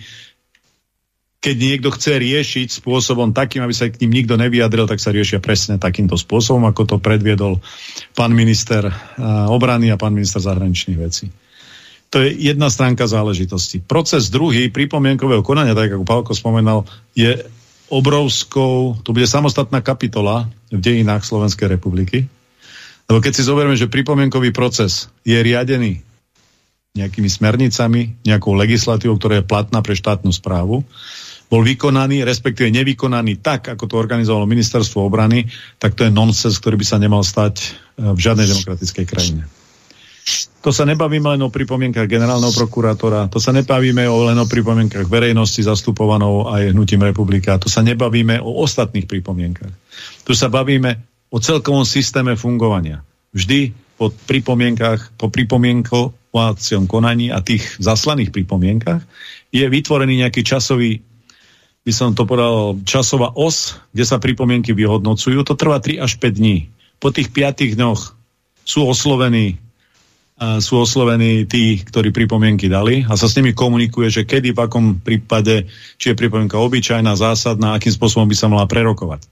Speaker 3: keď niekto chce riešiť spôsobom takým, aby sa k ním nikto nevyjadril, tak sa riešia presne takýmto spôsobom, ako to predviedol pán minister obrany a pán minister zahraničných vecí. To je jedna stránka záležitosti. Proces druhý pripomienkového konania, tak ako Pálko spomenal, je obrovskou, to bude samostatná kapitola v dejinách Slovenskej republiky. Lebo keď si zoberieme, že pripomienkový proces je riadený nejakými smernicami, nejakou legislatívou, ktorá je platná pre štátnu správu, bol vykonaný, respektíve nevykonaný tak, ako to organizovalo ministerstvo obrany, tak to je nonsens, ktorý by sa nemal stať eh, v žiadnej demokratickej krajine. To sa nebavíme len o pripomienkach generálneho prokurátora, to sa nebavíme len o pripomienkach verejnosti zastupovanou aj hnutím republika, to sa nebavíme o ostatných pripomienkach. Tu sa bavíme o celkovom systéme fungovania. Vždy po pripomienkach, po pripomienkovacom konaní a tých zaslaných pripomienkach je vytvorený nejaký časový by som to povedal, časová os, kde sa pripomienky vyhodnocujú. To trvá 3 až 5 dní. Po tých 5 dňoch sú oslovení sú oslovení tí, ktorí pripomienky dali a sa s nimi komunikuje, že kedy, v akom prípade, či je pripomienka obyčajná, zásadná, akým spôsobom by sa mala prerokovať.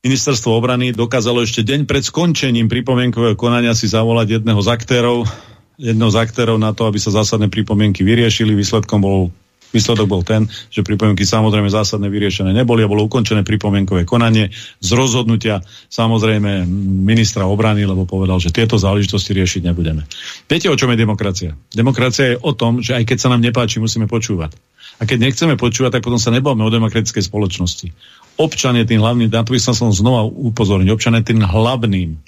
Speaker 3: Ministerstvo obrany dokázalo ešte deň pred skončením pripomienkového konania si zavolať jedného z aktérov, jedného z aktérov na to, aby sa zásadné pripomienky vyriešili. Výsledkom bol Výsledok bol ten, že pripomienky samozrejme zásadne vyriešené neboli a bolo ukončené pripomienkové konanie z rozhodnutia samozrejme ministra obrany, lebo povedal, že tieto záležitosti riešiť nebudeme. Viete, o čom je demokracia? Demokracia je o tom, že aj keď sa nám nepáči, musíme počúvať. A keď nechceme počúvať, tak potom sa nebavíme o demokratickej spoločnosti. Občan je tým hlavným, na to by som znova upozorniť, občan je tým hlavným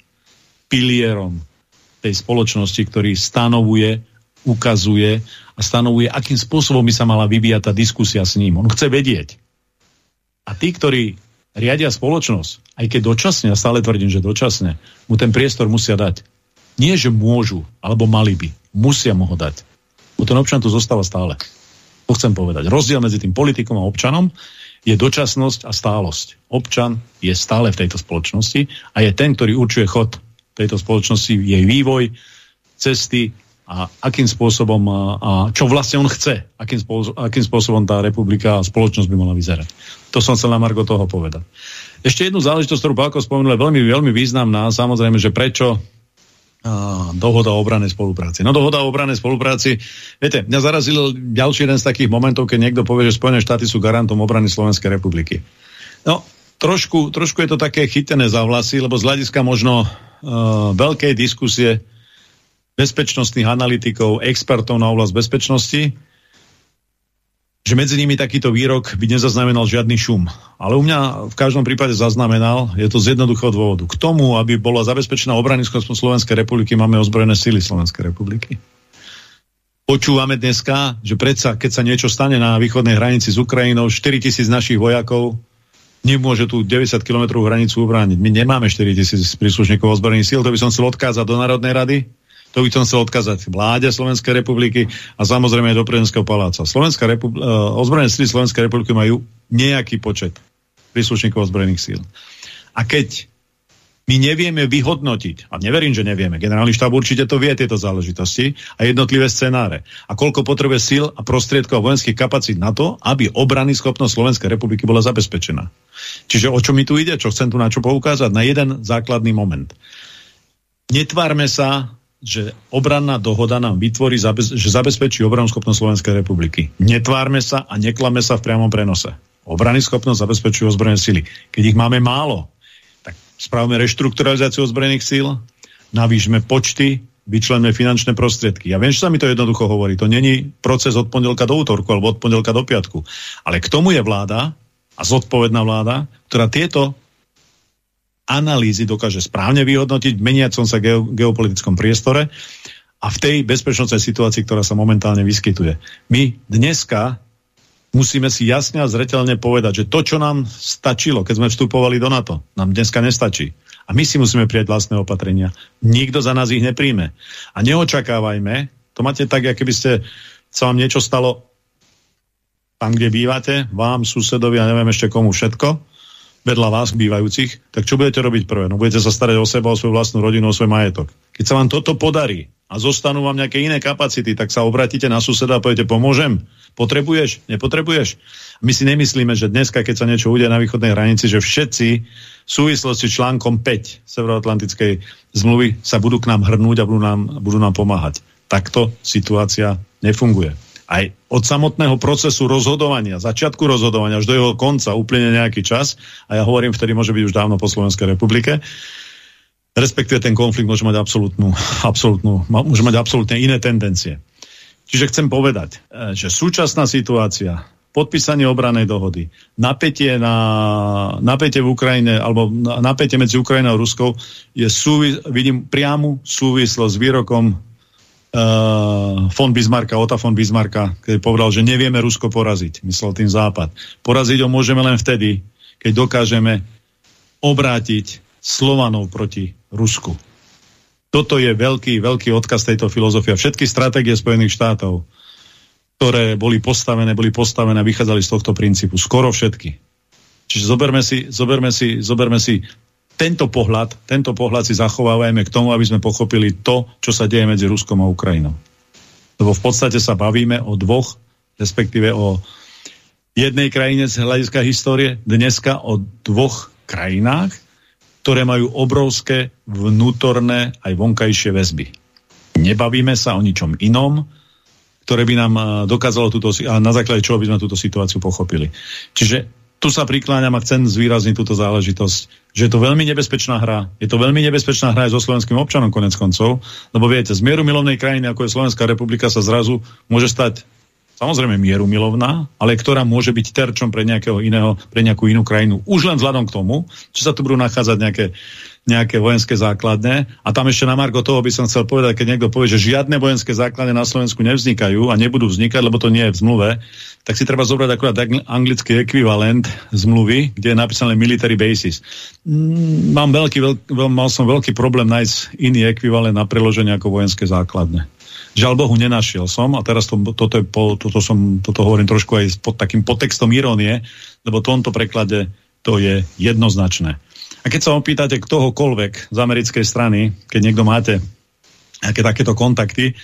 Speaker 3: pilierom tej spoločnosti, ktorý stanovuje, ukazuje a stanovuje, akým spôsobom by sa mala vyvíjať tá diskusia s ním. On chce vedieť. A tí, ktorí riadia spoločnosť, aj keď dočasne, a stále tvrdím, že dočasne, mu ten priestor musia dať. Nie, že môžu, alebo mali by. Musia mu ho dať. Bo ten občan tu zostáva stále. To chcem povedať. Rozdiel medzi tým politikom a občanom je dočasnosť a stálosť. Občan je stále v tejto spoločnosti a je ten, ktorý určuje chod tejto spoločnosti, jej vývoj, cesty, a akým spôsobom a, čo vlastne on chce, akým, spôsobom, akým spôsobom tá republika a spoločnosť by mala vyzerať. To som chcel na Margo toho povedať. Ešte jednu záležitosť, ktorú Pálko spomenul, veľmi, veľmi významná. Samozrejme, že prečo dohoda o obranej spolupráci. No dohoda o obranej spolupráci, viete, mňa zarazil ďalší jeden z takých momentov, keď niekto povie, že Spojené štáty sú garantom obrany Slovenskej republiky. No, trošku, trošku je to také chytené za vlasy, lebo z hľadiska možno uh, veľkej diskusie bezpečnostných analytikov, expertov na oblasť bezpečnosti, že medzi nimi takýto výrok by nezaznamenal žiadny šum. Ale u mňa v každom prípade zaznamenal, je to z jednoduchého dôvodu. K tomu, aby bola zabezpečená obrany Slovenskej republiky, máme ozbrojené síly Slovenskej republiky. Počúvame dneska, že predsa, keď sa niečo stane na východnej hranici s Ukrajinou, 4 tisíc našich vojakov nemôže tú 90 km hranicu ubrániť. My nemáme 4 tisíc príslušníkov ozbrojených síl, to by som chcel odkázať do Národnej rady, to by som chcel odkázať vláde Slovenskej republiky a samozrejme aj do prezidentského paláca. Slovenská republi- uh, ozbrojené síly Slovenskej republiky majú nejaký počet príslušníkov ozbrojených síl. A keď my nevieme vyhodnotiť, a neverím, že nevieme, generálny štáb určite to vie, tieto záležitosti a jednotlivé scenáre. A koľko potrebuje síl a prostriedkov a vojenských kapacít na to, aby obrany schopnosť Slovenskej republiky bola zabezpečená. Čiže o čo mi tu ide, čo chcem tu na čo poukázať? Na jeden základný moment. Netvárme sa, že obranná dohoda nám vytvorí, že zabezpečí obrannú schopnosť Slovenskej republiky. Netvárme sa a neklame sa v priamom prenose. Obrany schopnosť zabezpečujú ozbrojené síly. Keď ich máme málo, tak spravíme reštrukturalizáciu ozbrojených síl, navýšme počty vyčlenme finančné prostriedky. Ja viem, že sa mi to jednoducho hovorí. To není proces od pondelka do útorku alebo od pondelka do piatku. Ale k tomu je vláda a zodpovedná vláda, ktorá tieto analýzy dokáže správne vyhodnotiť v meniacom sa geopolitickom priestore a v tej bezpečnostnej situácii, ktorá sa momentálne vyskytuje. My dneska musíme si jasne a zretelne povedať, že to, čo nám stačilo, keď sme vstupovali do NATO, nám dneska nestačí. A my si musíme prijať vlastné opatrenia. Nikto za nás ich nepríjme. A neočakávajme, to máte tak, keby ste sa vám niečo stalo tam, kde bývate, vám, susedovi a neviem ešte komu všetko, vedľa vás bývajúcich, tak čo budete robiť prvé? No budete sa starať o seba, o svoju vlastnú rodinu, o svoj majetok. Keď sa vám toto podarí a zostanú vám nejaké iné kapacity, tak sa obratíte na suseda a poviete, pomôžem? Potrebuješ? Nepotrebuješ? My si nemyslíme, že dneska, keď sa niečo udeje na východnej hranici, že všetci v súvislosti článkom 5 Severoatlantickej zmluvy sa budú k nám hrnúť a budú nám, budú nám pomáhať. Takto situácia nefunguje aj od samotného procesu rozhodovania, začiatku rozhodovania až do jeho konca úplne nejaký čas, a ja hovorím, vtedy môže byť už dávno po Slovenskej republike, respektíve ten konflikt môže mať absolútnu, absolútnu, môže mať absolútne iné tendencie. Čiže chcem povedať, e, že súčasná situácia, podpísanie obranej dohody, napätie, na, napätie v Ukrajine, alebo napätie medzi Ukrajinou a Ruskou, je súvi, vidím priamu súvislosť s výrokom uh, von Bismarcka, Ota von Bismarcka, keď povedal, že nevieme Rusko poraziť, myslel tým Západ. Poraziť ho môžeme len vtedy, keď dokážeme obrátiť Slovanov proti Rusku. Toto je veľký, veľký odkaz tejto filozofie. Všetky stratégie Spojených štátov, ktoré boli postavené, boli postavené a vychádzali z tohto princípu. Skoro všetky. Čiže zoberme si, zoberme si, zoberme si tento pohľad, tento pohľad si zachovávajme k tomu, aby sme pochopili to, čo sa deje medzi Ruskom a Ukrajinou. Lebo v podstate sa bavíme o dvoch, respektíve o jednej krajine z hľadiska histórie, dneska o dvoch krajinách, ktoré majú obrovské vnútorné aj vonkajšie väzby. Nebavíme sa o ničom inom, ktoré by nám dokázalo túto, a na základe čoho by sme túto situáciu pochopili. Čiže tu sa prikláňam a chcem zvýrazniť túto záležitosť, že je to veľmi nebezpečná hra. Je to veľmi nebezpečná hra aj so slovenským občanom konec koncov, lebo viete, z mieru milovnej krajiny, ako je Slovenská republika, sa zrazu môže stať samozrejme mieru milovná, ale ktorá môže byť terčom pre nejakého iného, pre nejakú inú krajinu. Už len vzhľadom k tomu, že sa tu budú nachádzať nejaké nejaké vojenské základne. A tam ešte na Margo toho by som chcel povedať, keď niekto povie, že žiadne vojenské základne na Slovensku nevznikajú a nebudú vznikať, lebo to nie je v zmluve, tak si treba zobrať akurát anglický ekvivalent zmluvy, kde je napísané military basis. Mm, mám veľký, veľk, veľ, mal som veľký problém nájsť iný ekvivalent na preloženie ako vojenské základne. Žiaľ Bohu, nenašiel som a teraz to, toto, je po, toto, som, toto hovorím trošku aj pod takým podtextom irónie, lebo v tomto preklade to je jednoznačné. A keď sa opýtate ktohokoľvek z americkej strany, keď niekto máte nejaké takéto kontakty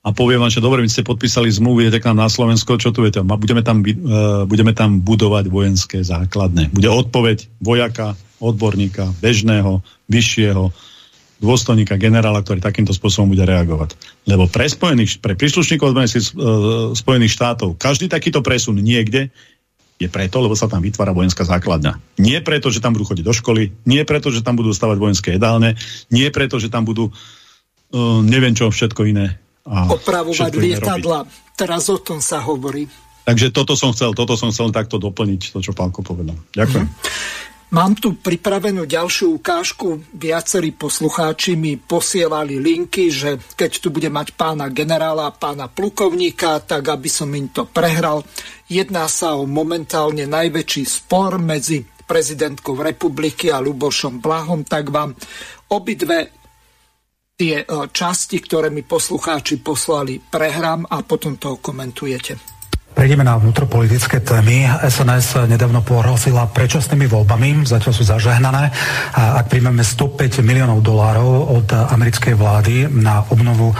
Speaker 3: a povie vám, že dobre, vy ste podpísali zmluvy, idete k nám na Slovensko, čo tu viete? Budeme tam, uh, budeme tam budovať vojenské základne. Bude odpoveď vojaka, odborníka, bežného, vyššieho, dôstojníka, generála, ktorý takýmto spôsobom bude reagovať. Lebo pre, spojených, pre príslušníkov Spojených štátov každý takýto presun niekde je preto, lebo sa tam vytvára vojenská základňa. Nie preto, že tam budú chodiť do školy, nie preto, že tam budú stavať vojenské jedálne, nie preto, že tam budú uh, neviem čo všetko iné.
Speaker 1: A Opravovať lietadla. Teraz o tom sa hovorí.
Speaker 3: Takže toto som chcel, toto som chcel takto doplniť, to, čo pánko povedal. Ďakujem. Mm-hmm.
Speaker 1: Mám tu pripravenú ďalšiu ukážku. Viacerí poslucháči mi posielali linky, že keď tu bude mať pána generála, pána plukovníka, tak aby som im to prehral. Jedná sa o momentálne najväčší spor medzi prezidentkou republiky a Lubošom Blahom, tak vám obidve tie e, časti, ktoré mi poslucháči poslali, prehrám a potom to komentujete.
Speaker 9: Prejdeme na vnútropolitické témy. SNS nedávno pohrozila predčasnými voľbami, zatiaľ sú zažehnané. A ak príjmeme 105 miliónov dolárov od americkej vlády na obnovu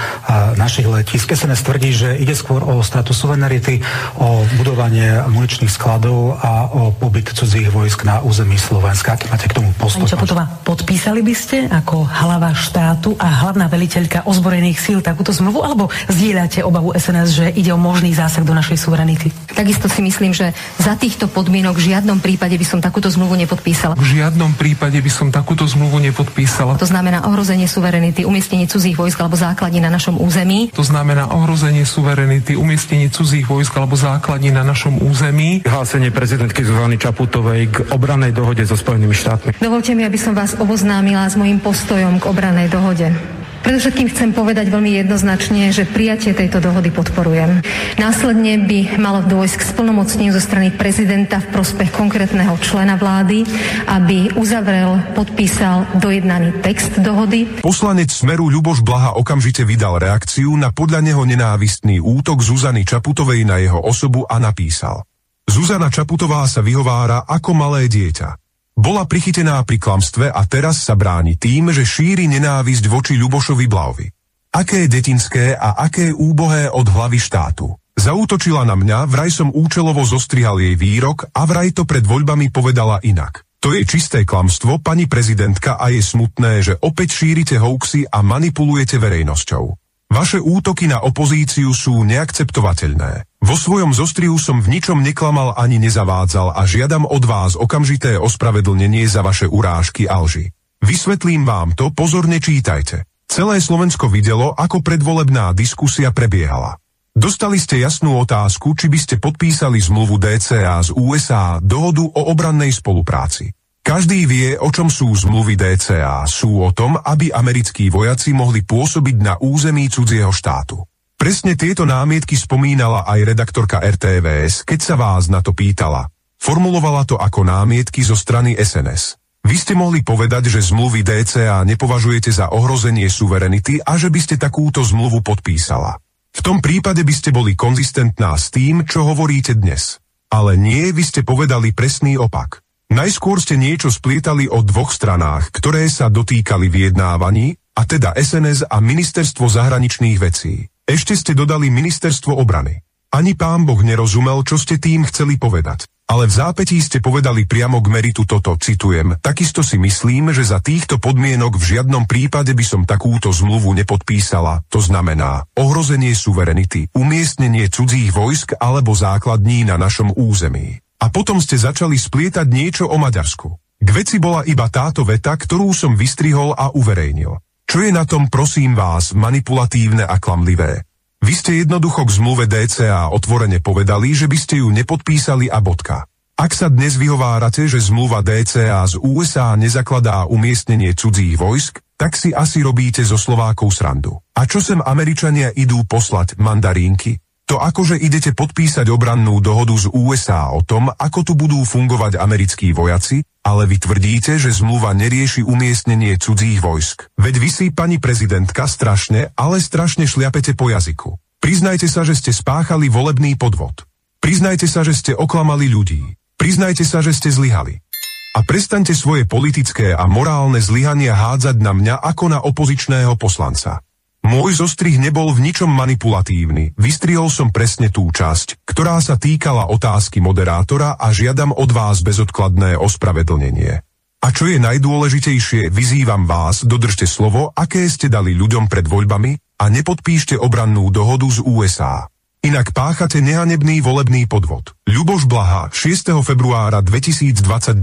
Speaker 9: našich letisk, SNS tvrdí, že ide skôr o stratu suverenity, o budovanie muničných skladov a o pobyt cudzích vojsk na území Slovenska. Aký máte k tomu postup?
Speaker 10: Čaputová, podpísali by ste ako hlava štátu a hlavná veliteľka ozbrojených síl takúto zmluvu, alebo zdieľate obavu SNS, že ide o možný zásah do našej suverenity? Suverenity. Takisto si myslím, že za týchto podmienok v žiadnom prípade by som takúto zmluvu nepodpísala.
Speaker 11: V žiadnom prípade by som takúto zmluvu nepodpísala.
Speaker 10: To znamená ohrozenie suverenity, umiestnenie cudzích vojsk alebo základní na našom území.
Speaker 11: To znamená ohrozenie suverenity, umiestnenie cudzích vojsk alebo základní na našom území.
Speaker 12: Hlásenie prezidentky Zuzany Čaputovej k obranej dohode so Spojenými štátmi.
Speaker 10: Dovolte mi, aby som vás oboznámila s mojim postojom k obranej dohode. Predovšetkým chcem povedať veľmi jednoznačne, že prijatie tejto dohody podporujem. Následne by malo dôjsť k splnomocneniu zo strany prezidenta v prospech konkrétneho člena vlády, aby uzavrel, podpísal dojednaný text dohody.
Speaker 13: Poslanec Smeru Ľuboš Blaha okamžite vydal reakciu na podľa neho nenávistný útok Zuzany Čaputovej na jeho osobu a napísal. Zuzana Čaputová sa vyhovára ako malé dieťa. Bola prichytená pri klamstve a teraz sa bráni tým, že šíri nenávisť voči Ľubošovi Blaovi. Aké detinské a aké úbohé od hlavy štátu. Zautočila na mňa, vraj som účelovo zostrihal jej výrok a vraj to pred voľbami povedala inak. To je čisté klamstvo, pani prezidentka, a je smutné, že opäť šírite hoaxy a manipulujete verejnosťou. Vaše útoky na opozíciu sú neakceptovateľné. Vo svojom zostrihu som v ničom neklamal ani nezavádzal a žiadam od vás okamžité ospravedlnenie za vaše urážky a lži. Vysvetlím vám to, pozorne čítajte. Celé Slovensko videlo, ako predvolebná diskusia prebiehala. Dostali ste jasnú otázku, či by ste podpísali zmluvu DCA z USA dohodu o obrannej spolupráci. Každý vie, o čom sú zmluvy DCA. Sú o tom, aby americkí vojaci mohli pôsobiť na území cudzieho štátu. Presne tieto námietky spomínala aj redaktorka RTVS, keď sa vás na to pýtala. Formulovala to ako námietky zo strany SNS. Vy ste mohli povedať, že zmluvy DCA nepovažujete za ohrozenie suverenity a že by ste takúto zmluvu podpísala. V tom prípade by ste boli konzistentná s tým, čo hovoríte dnes. Ale nie, vy ste povedali presný opak. Najskôr ste niečo splietali o dvoch stranách, ktoré sa dotýkali vyjednávaní, a teda SNS a Ministerstvo zahraničných vecí. Ešte ste dodali ministerstvo obrany. Ani pán Boh nerozumel, čo ste tým chceli povedať. Ale v zápetí ste povedali priamo k meritu toto, citujem, takisto si myslím, že za týchto podmienok v žiadnom prípade by som takúto zmluvu nepodpísala. To znamená ohrozenie suverenity, umiestnenie cudzích vojsk alebo základní na našom území. A potom ste začali splietať niečo o Maďarsku. K veci bola iba táto veta, ktorú som vystrihol a uverejnil. Čo je na tom, prosím vás, manipulatívne a klamlivé? Vy ste jednoducho k zmluve DCA otvorene povedali, že by ste ju nepodpísali a bodka. Ak sa dnes vyhovárate, že zmluva DCA z USA nezakladá umiestnenie cudzích vojsk, tak si asi robíte zo Slovákov srandu. A čo sem Američania idú poslať mandarínky? To akože idete podpísať obrannú dohodu z USA o tom, ako tu budú fungovať americkí vojaci, ale vy tvrdíte, že zmluva nerieši umiestnenie cudzích vojsk. Veď vy si, pani prezidentka, strašne, ale strašne šliapete po jazyku. Priznajte sa, že ste spáchali volebný podvod. Priznajte sa, že ste oklamali ľudí. Priznajte sa, že ste zlyhali. A prestaňte svoje politické a morálne zlyhania hádzať na mňa ako na opozičného poslanca. Môj zostrih nebol v ničom manipulatívny. Vystrihol som presne tú časť, ktorá sa týkala otázky moderátora a žiadam od vás bezodkladné ospravedlnenie. A čo je najdôležitejšie, vyzývam vás, dodržte slovo, aké ste dali ľuďom pred voľbami a nepodpíšte obrannú dohodu z USA. Inak páchate nehanebný volebný podvod. Ľuboš Blaha, 6. februára 2022.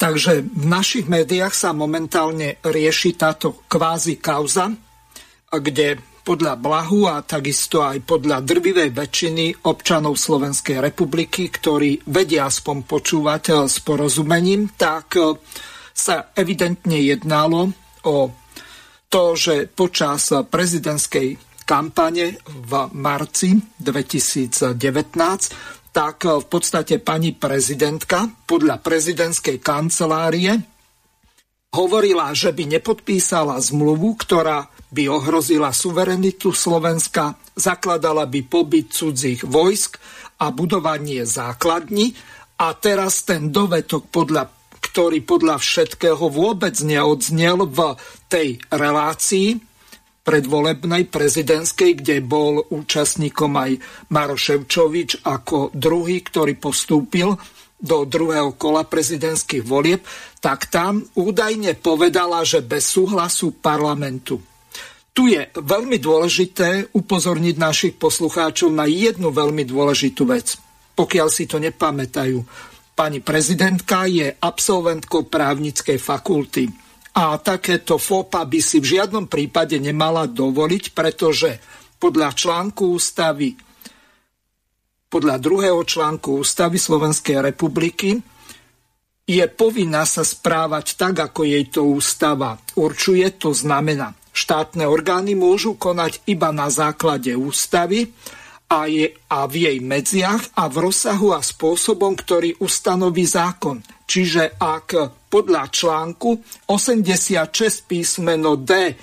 Speaker 1: Takže v našich médiách sa momentálne rieši táto kvázi kauza, kde podľa Blahu a takisto aj podľa drvivej väčšiny občanov Slovenskej republiky, ktorí vedia aspoň počúvať eh, s porozumením, tak eh, sa evidentne jednalo o to, že počas prezidentskej kampane v marci 2019 tak eh, v podstate pani prezidentka podľa prezidentskej kancelárie hovorila, že by nepodpísala zmluvu, ktorá by ohrozila suverenitu Slovenska, zakladala by pobyt cudzích vojsk a budovanie základní. A teraz ten dovetok, podľa, ktorý podľa všetkého vôbec neodznel v tej relácii predvolebnej prezidentskej, kde bol účastníkom aj Maro Ševčovič ako druhý, ktorý postúpil do druhého kola prezidentských volieb, tak tam údajne povedala, že bez súhlasu parlamentu tu je veľmi dôležité upozorniť našich poslucháčov na jednu veľmi dôležitú vec. Pokiaľ si to nepamätajú, pani prezidentka je absolventkou právnickej fakulty. A takéto FOPA by si v žiadnom prípade nemala dovoliť, pretože podľa článku ústavy podľa druhého článku ústavy Slovenskej republiky je povinná sa správať tak, ako jej to ústava určuje. To znamená, štátne orgány môžu konať iba na základe ústavy a, je, a v jej medziach a v rozsahu a spôsobom, ktorý ustanoví zákon. Čiže ak podľa článku 86 písmeno D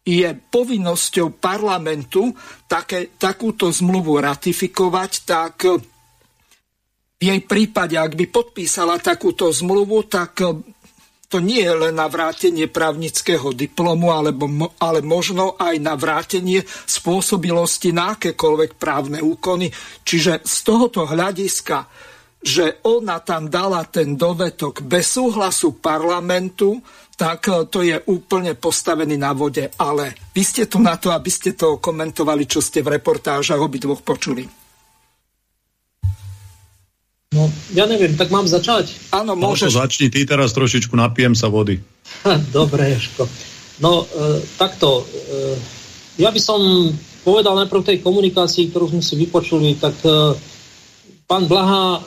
Speaker 1: je povinnosťou parlamentu také, takúto zmluvu ratifikovať, tak v jej prípade, ak by podpísala takúto zmluvu, tak to nie je len na vrátenie právnického diplomu, alebo, ale možno aj na vrátenie spôsobilosti na akékoľvek právne úkony. Čiže z tohoto hľadiska, že ona tam dala ten dovetok bez súhlasu parlamentu, tak e, to je úplne postavený na vode. Ale vy ste tu na to, aby ste to komentovali, čo ste v reportážach obidvoch počuli.
Speaker 2: No, ja neviem, tak mám začať?
Speaker 1: Áno, môžeš.
Speaker 3: No, začni ty teraz trošičku, napijem sa vody.
Speaker 2: Dobre, Ješko. No, e, takto. E, ja by som povedal najprv tej komunikácii, ktorú sme si vypočuli, tak e, pán Blaha e,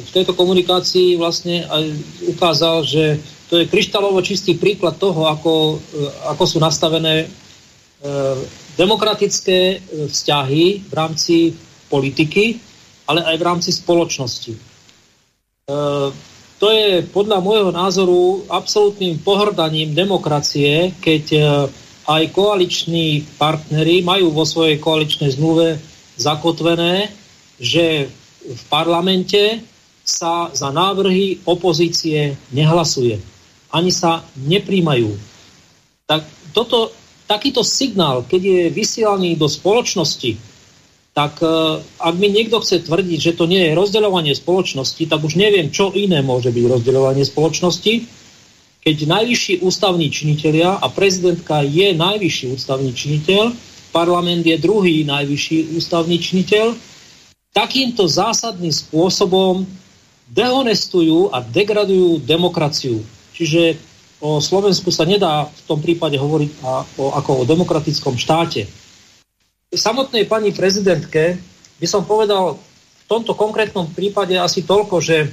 Speaker 2: v tejto komunikácii vlastne aj ukázal, že to je kryštálovo čistý príklad toho, ako, e, ako sú nastavené e, demokratické e, vzťahy v rámci politiky, ale aj v rámci spoločnosti. To je podľa môjho názoru absolútnym pohrdaním demokracie, keď aj koaliční partnery majú vo svojej koaličnej zmluve zakotvené, že v parlamente sa za návrhy opozície nehlasuje ani sa nepríjmajú. Tak toto, takýto signál, keď je vysielaný do spoločnosti, tak uh, ak mi niekto chce tvrdiť, že to nie je rozdeľovanie spoločnosti, tak už neviem, čo iné môže byť rozdeľovanie spoločnosti, keď najvyšší ústavní činitelia a prezidentka je najvyšší ústavný činiteľ, parlament je druhý najvyšší ústavný činiteľ, takýmto zásadným spôsobom dehonestujú a degradujú demokraciu. Čiže o Slovensku sa nedá v tom prípade hovoriť o, ako o demokratickom štáte. Samotnej pani prezidentke by som povedal v tomto konkrétnom prípade asi toľko, že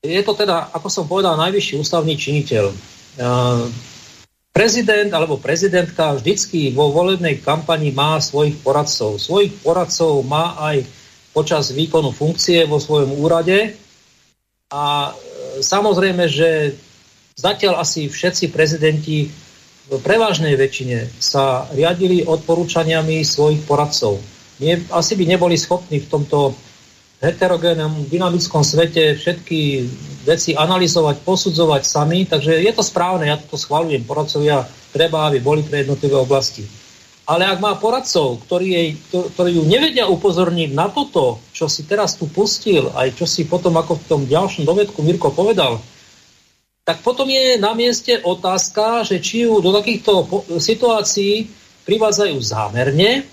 Speaker 2: je to teda, ako som povedal, najvyšší ústavný činiteľ. Prezident alebo prezidentka vždycky vo volebnej kampani má svojich poradcov. Svojich poradcov má aj počas výkonu funkcie vo svojom úrade a samozrejme, že zatiaľ asi všetci prezidenti v prevažnej väčšine sa riadili odporúčaniami svojich poradcov. Nie, asi by neboli schopní v tomto heterogénnom, dynamickom svete všetky veci analyzovať, posudzovať sami, takže je to správne, ja to schvalujem, poradcovia treba, aby boli pre jednotlivé oblasti. Ale ak má poradcov, ktorí, jej, ktorí ju nevedia upozorniť na toto, čo si teraz tu pustil, aj čo si potom ako v tom ďalšom dovedku Mirko povedal, tak potom je na mieste otázka, že či ju do takýchto situácií privádzajú zámerne,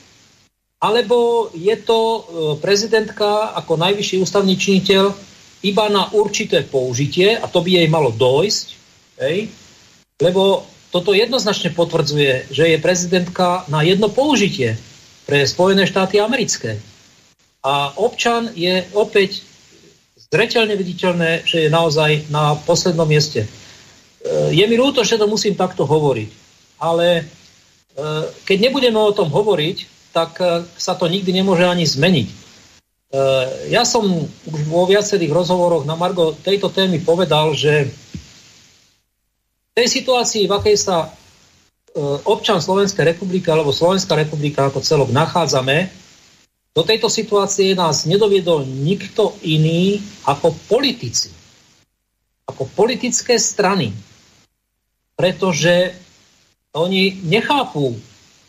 Speaker 2: alebo je to e, prezidentka ako najvyšší ústavný činiteľ iba na určité použitie, a to by jej malo dojsť, hej, lebo toto jednoznačne potvrdzuje, že je prezidentka na jedno použitie pre Spojené štáty americké. A občan je opäť zreteľne viditeľné, že je naozaj na poslednom mieste. E, je mi ľúto, že to musím takto hovoriť, ale e, keď nebudeme o tom hovoriť, tak e, sa to nikdy nemôže ani zmeniť. Ja som už vo viacerých rozhovoroch na Margo tejto témy povedal, že tej situácii, v akej sa e, občan Slovenskej republiky alebo Slovenská republika ako celok nachádzame, do tejto situácie nás nedoviedol nikto iný ako politici. Ako politické strany. Pretože oni nechápu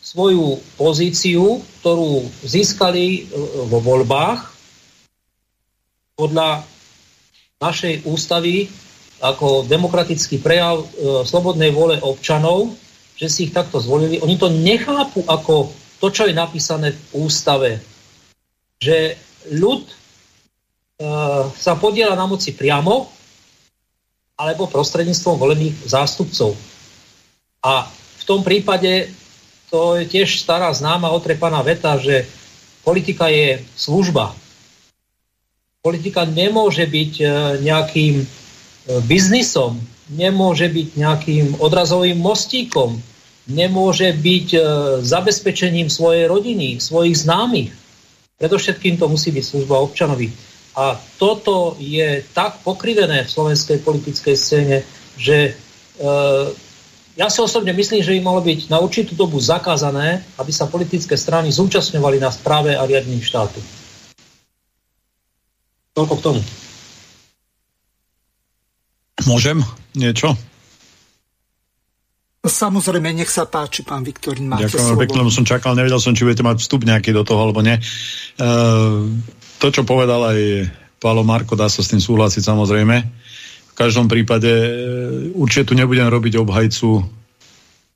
Speaker 2: svoju pozíciu, ktorú získali e, vo voľbách podľa našej ústavy ako demokratický prejav e, slobodnej vôle občanov, že si ich takto zvolili, oni to nechápu ako to, čo je napísané v ústave, že ľud e, sa podiela na moci priamo alebo prostredníctvom volených zástupcov. A v tom prípade to je tiež stará známa otrepaná veta, že politika je služba. Politika nemôže byť e, nejakým biznisom, nemôže byť nejakým odrazovým mostíkom, nemôže byť e, zabezpečením svojej rodiny, svojich známych. Predovšetkým to musí byť služba občanovi. A toto je tak pokrivené v slovenskej politickej scéne, že e, ja si osobne myslím, že by malo byť na určitú dobu zakázané, aby sa politické strany zúčastňovali na správe a riadení štátu. Toľko k tomu.
Speaker 3: Môžem niečo?
Speaker 1: Samozrejme, nech sa páči, pán Viktorín, máte
Speaker 3: Ďakujem slovo. pekne, som čakal, nevedel som, či budete mať vstup nejaký do toho, alebo nie. Uh, to, čo povedal aj Pálo Marko, dá sa s tým súhlasiť samozrejme. V každom prípade uh, určite tu nebudem robiť obhajcu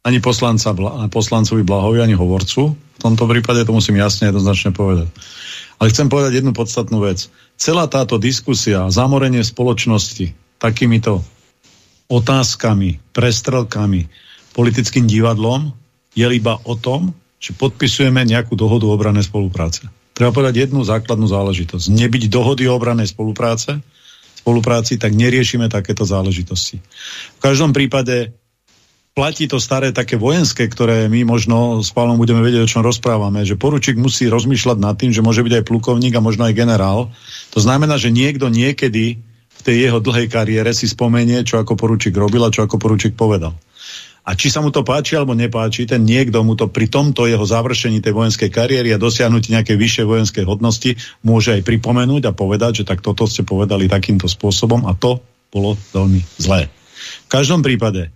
Speaker 3: ani poslanca, poslancovi Blahovi, ani hovorcu. V tomto prípade to musím jasne jednoznačne povedať. Ale chcem povedať jednu podstatnú vec. Celá táto diskusia, zamorenie spoločnosti, takýmito otázkami, prestrelkami, politickým divadlom je iba o tom, že podpisujeme nejakú dohodu o obranej spolupráce. Treba povedať jednu základnú záležitosť. Nebyť dohody o obranej spolupráce, spolupráci, tak neriešime takéto záležitosti. V každom prípade platí to staré také vojenské, ktoré my možno s Pavlom budeme vedieť, o čom rozprávame, že poručík musí rozmýšľať nad tým, že môže byť aj plukovník a možno aj generál. To znamená, že niekto niekedy v tej jeho dlhej kariére si spomenie, čo ako poručík robil a čo ako poručík povedal. A či sa mu to páči alebo nepáči, ten niekto mu to pri tomto jeho završení tej vojenskej kariéry a dosiahnutí nejakej vyššej vojenskej hodnosti môže aj pripomenúť a povedať, že tak toto ste povedali takýmto spôsobom a to bolo veľmi zlé. V každom prípade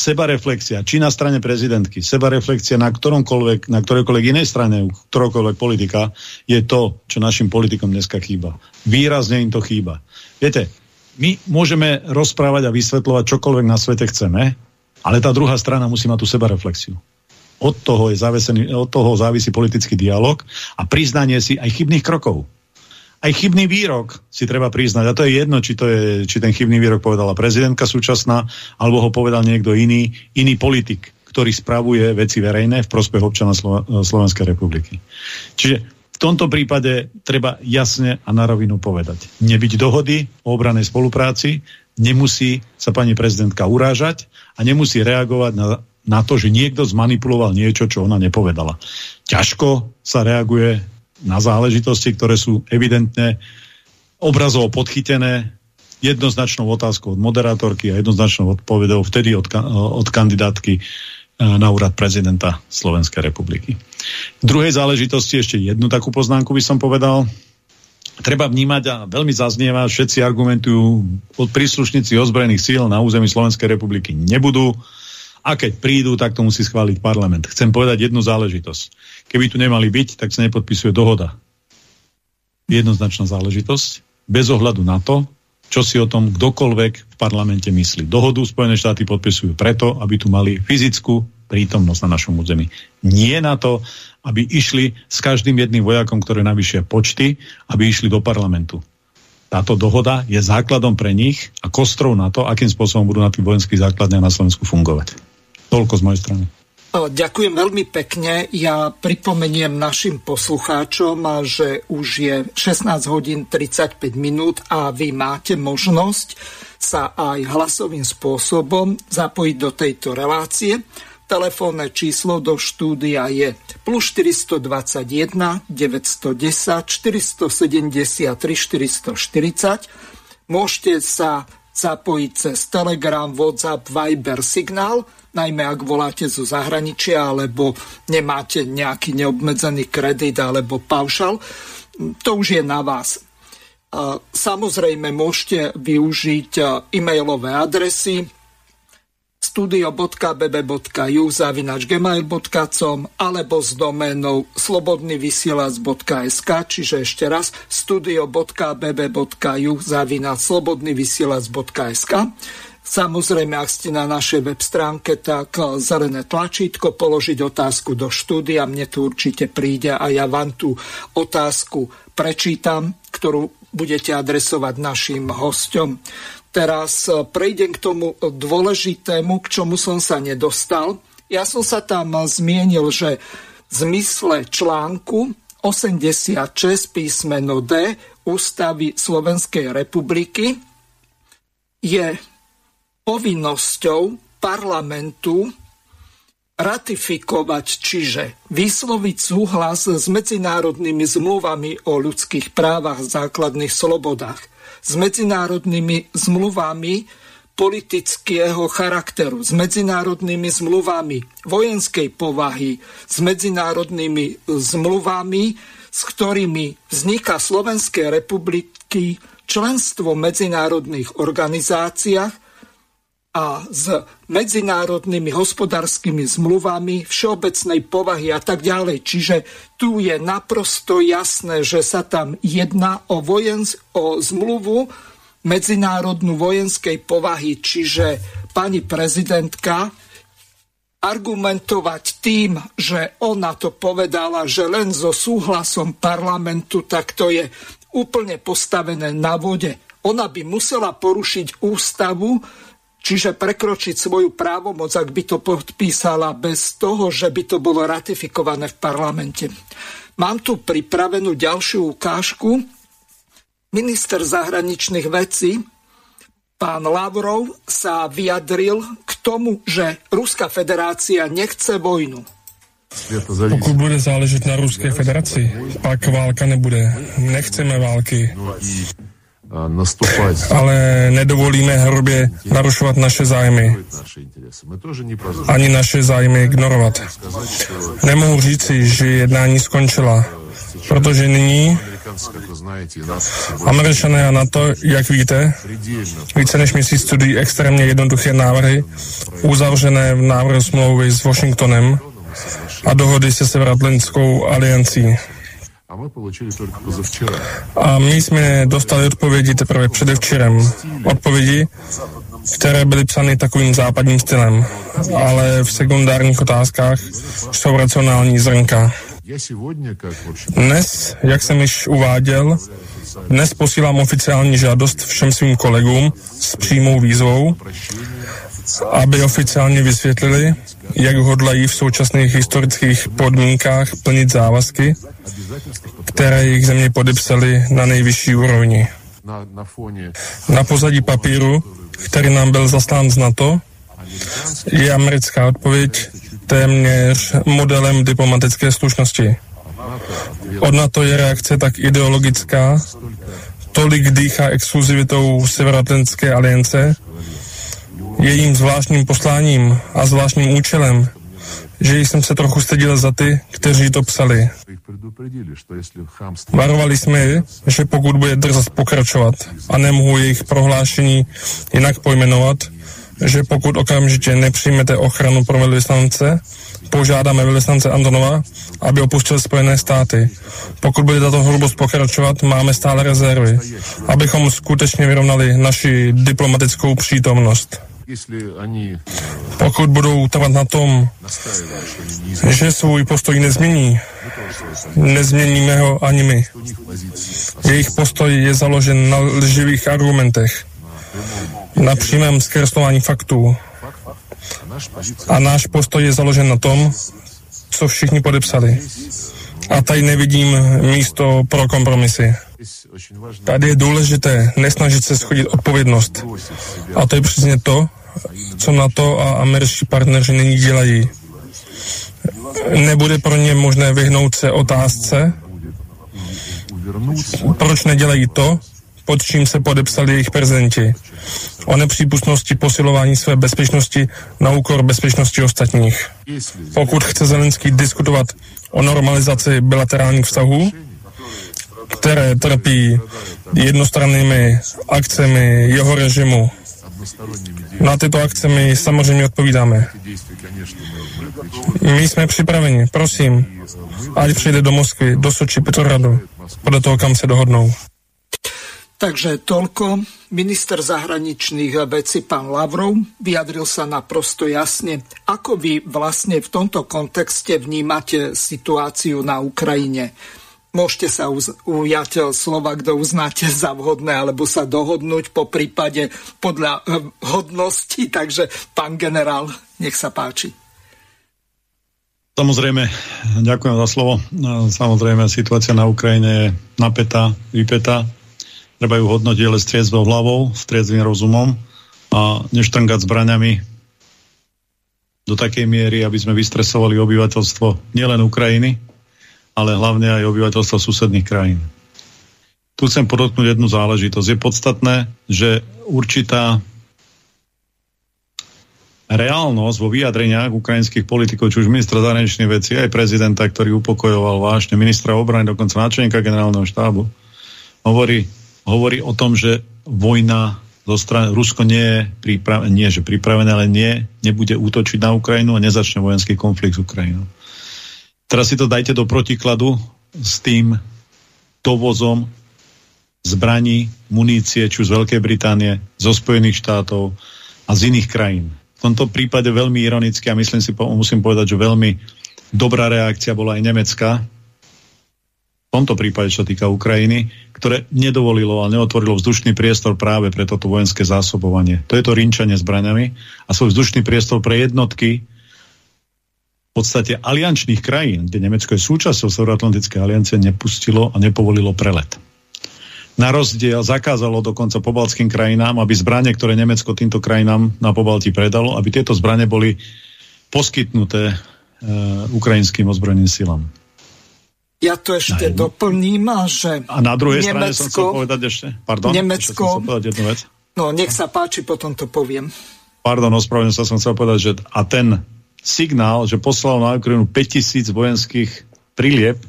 Speaker 3: sebareflexia, či na strane prezidentky, sebareflexia na ktoromkoľvek, na ktorejkoľvek inej strane, ktorókoľvek politika, je to, čo našim politikom dneska chýba. Výrazne im to chýba. Viete, my môžeme rozprávať a vysvetľovať čokoľvek na svete chceme, ale tá druhá strana musí mať tú sebareflexiu. Od toho, je zavesený, od toho závisí politický dialog a priznanie si aj chybných krokov. Aj chybný výrok si treba priznať. A to je jedno, či, to je, či ten chybný výrok povedala prezidentka súčasná, alebo ho povedal niekto iný, iný politik, ktorý spravuje veci verejné v prospech občana Slo- Slovenskej republiky. Čiže tomto prípade treba jasne a na rovinu povedať. Nebyť dohody o obranej spolupráci, nemusí sa pani prezidentka urážať a nemusí reagovať na, na to, že niekto zmanipuloval niečo, čo ona nepovedala. Ťažko sa reaguje na záležitosti, ktoré sú evidentne obrazovo podchytené jednoznačnou otázkou od moderátorky a jednoznačnou odpovedou vtedy od, od kandidátky na úrad prezidenta Slovenskej republiky. V druhej záležitosti ešte jednu takú poznámku by som povedal treba vnímať a veľmi zaznieva, všetci argumentujú, príslušníci ozbrojených síl na území Slovenskej republiky nebudú a keď prídu, tak to musí schváliť parlament. Chcem povedať jednu záležitosť. Keby tu nemali byť, tak sa nepodpisuje dohoda. Jednoznačná záležitosť, bez ohľadu na to, čo si o tom kdokoľvek v parlamente myslí. Dohodu Spojené štáty podpisujú preto, aby tu mali fyzickú prítomnosť na našom území. Nie na to, aby išli s každým jedným vojakom, ktoré navyšia počty, aby išli do parlamentu. Táto dohoda je základom pre nich a kostrou na to, akým spôsobom budú na tých vojenských základniach na Slovensku fungovať. Toľko z mojej strany.
Speaker 1: Ďakujem veľmi pekne. Ja pripomeniem našim poslucháčom, že už je 16 hodín 35 minút a vy máte možnosť sa aj hlasovým spôsobom zapojiť do tejto relácie. Telefónne číslo do štúdia je plus 421 910 473 440. Môžete sa zapojiť cez Telegram, WhatsApp, Viber, Signál, najmä ak voláte zo zahraničia alebo nemáte nejaký neobmedzený kredit alebo paušal. To už je na vás. Samozrejme môžete využiť e-mailové adresy studio.bb.ju zavinač gmail.com alebo s doménou slobodnyvysielac.sk čiže ešte raz studio.bb.ju zavinač slobodnyvysielac.sk Samozrejme, ak ste na našej web stránke, tak zelené tlačítko, položiť otázku do štúdia, mne to určite príde a ja vám tú otázku prečítam, ktorú budete adresovať našim hostom. Teraz prejdem k tomu dôležitému, k čomu som sa nedostal. Ja som sa tam zmienil, že v zmysle článku 86 písmeno D Ústavy Slovenskej republiky je povinnosťou parlamentu ratifikovať, čiže vysloviť súhlas s medzinárodnými zmluvami o ľudských právach základných slobodách, s medzinárodnými zmluvami politického charakteru, s medzinárodnými zmluvami vojenskej povahy, s medzinárodnými zmluvami, s ktorými vzniká Slovenskej republiky členstvo v medzinárodných organizáciách a s medzinárodnými hospodárskymi zmluvami všeobecnej povahy a tak ďalej. Čiže tu je naprosto jasné, že sa tam jedná o, vojens- o zmluvu, medzinárodnú vojenskej povahy, čiže pani prezidentka argumentovať tým, že ona to povedala, že len so súhlasom parlamentu, tak to je úplne postavené na vode. Ona by musela porušiť ústavu, čiže prekročiť svoju právomoc, ak by to podpísala bez toho, že by to bolo ratifikované v parlamente. Mám tu pripravenú ďalšiu ukážku, Minister zahraničných vecí pán Lavrov sa vyjadril k tomu, že Ruská federácia nechce vojnu.
Speaker 14: Pokud bude záležet na Ruské federaci, pak válka nebude. Nechceme války. Ale nedovolíme hrubě narušovat naše zájmy. Ani naše zájmy ignorovat. Nemohu říci, že jednání skončila, protože nyní Američané a NATO, jak víte, více než měsíc studují extrémně jednoduché návrhy, uzavřené v návrhu smlouvy s Washingtonem a dohody se Severatlantickou aliancí. A my jsme dostali odpovědi teprve předevčerem. Odpovědi, které byly psány takovým západním stylem, ale v sekundárních otázkách jsou racionální zrnka. Dnes, jak jsem již uváděl, dnes posílám oficiální žádost všem svým kolegům s přímou výzvou, aby oficiálně vysvětlili, jak hodlají v současných historických podmínkách plnit závazky, které jejich země podepsali na nejvyšší úrovni. Na pozadí papíru, který nám byl zaslán z NATO, je americká odpověď téměř modelem diplomatické slušnosti. Od NATO je reakce tak ideologická, tolik dýchá exkluzivitou Severoatlantské aliance, jejím zvláštním posláním a zvláštním účelem, že jsem se trochu styděl za ty, kteří to psali. Varovali jsme že pokud bude drzat pokračovat a nemohu jejich prohlášení jinak pojmenovat, že pokud okamžitě nepřijmete ochranu pro velvyslance, požádáme velvyslance Antonova, aby opustil Spojené státy. Pokud bude tato hrubost pokračovat, máme stále rezervy, abychom skutečně vyrovnali naši diplomatickou přítomnost. Pokud budou trvat na tom, že svůj postoj nezmění, nezměníme ho ani my. Jejich postoj je založen na lživých argumentech na přímém zkreslování faktů. A náš postoj je založen na tom, co všichni podepsali. A tady nevidím místo pro kompromisy. Tady je důležité nesnažit se schodit odpovědnost. A to je přesně to, co na to a američtí partneři nyní dělají. Nebude pro ně možné vyhnout se otázce, proč nedělají to, pod čím se podepsali jejich prezidenti. O nepřípustnosti posilování své bezpečnosti na úkor bezpečnosti ostatních. Pokud chce Zelenský diskutovat o normalizaci bilaterálních vztahů, které trpí jednostrannými akcemi jeho režimu, na tyto akce my samozřejmě odpovídáme. My jsme připraveni, prosím, ať přijde do Moskvy, do Soči, Petrohradu, podle toho, kam se dohodnou.
Speaker 1: Takže toľko. Minister zahraničných vecí pán Lavrov vyjadril sa naprosto jasne. Ako vy vlastne v tomto kontexte vnímate situáciu na Ukrajine? Môžete sa ujať slova, kto uznáte za vhodné, alebo sa dohodnúť po prípade podľa eh, hodnosti. Takže, pán generál, nech sa páči.
Speaker 3: Samozrejme, ďakujem za slovo. Samozrejme, situácia na Ukrajine je napätá, vypetá. Treba ju hodnotiť, ale s triezvou hlavou, s rozumom a neštrngať zbraňami do takej miery, aby sme vystresovali obyvateľstvo nielen Ukrajiny, ale hlavne aj obyvateľstva susedných krajín. Tu chcem podotknúť jednu záležitosť. Je podstatné, že určitá reálnosť vo vyjadreniach ukrajinských politikov, či už ministra zahraničných vecí, aj prezidenta, ktorý upokojoval vážne ministra obrany, dokonca náčelníka generálneho štábu, hovorí, hovorí o tom, že vojna zo strany Rusko nie je pripravené, nie že pripravené, ale nie, nebude útočiť na Ukrajinu a nezačne vojenský konflikt s Ukrajinou. Teraz si to dajte do protikladu s tým dovozom zbraní, munície, či z Veľkej Británie, zo Spojených štátov a z iných krajín. V tomto prípade veľmi ironicky a myslím si, musím povedať, že veľmi dobrá reakcia bola aj nemecká, v tomto prípade, čo týka Ukrajiny, ktoré nedovolilo a neotvorilo vzdušný priestor práve pre toto vojenské zásobovanie. To je to rinčanie zbraňami a svoj vzdušný priestor pre jednotky podstate aliančných krajín, kde Nemecko je súčasťou Severoatlantickej aliancie, nepustilo a nepovolilo prelet. Na rozdiel zakázalo dokonca pobaltským krajinám, aby zbranie, ktoré Nemecko týmto krajinám na Pobalti predalo, aby tieto zbranie boli poskytnuté e, ukrajinským ozbrojeným silám.
Speaker 1: Ja to ešte na doplním, že
Speaker 3: A na druhej Nemecko, strane som chcel povedať ešte, pardon,
Speaker 1: Nemecko,
Speaker 3: ešte som povedať jednu vec.
Speaker 1: No, nech sa páči, potom to poviem.
Speaker 3: Pardon, ospravedlňujem sa, som chcel povedať, že a ten signál, že poslal na Ukrajinu 5000 vojenských prilieb,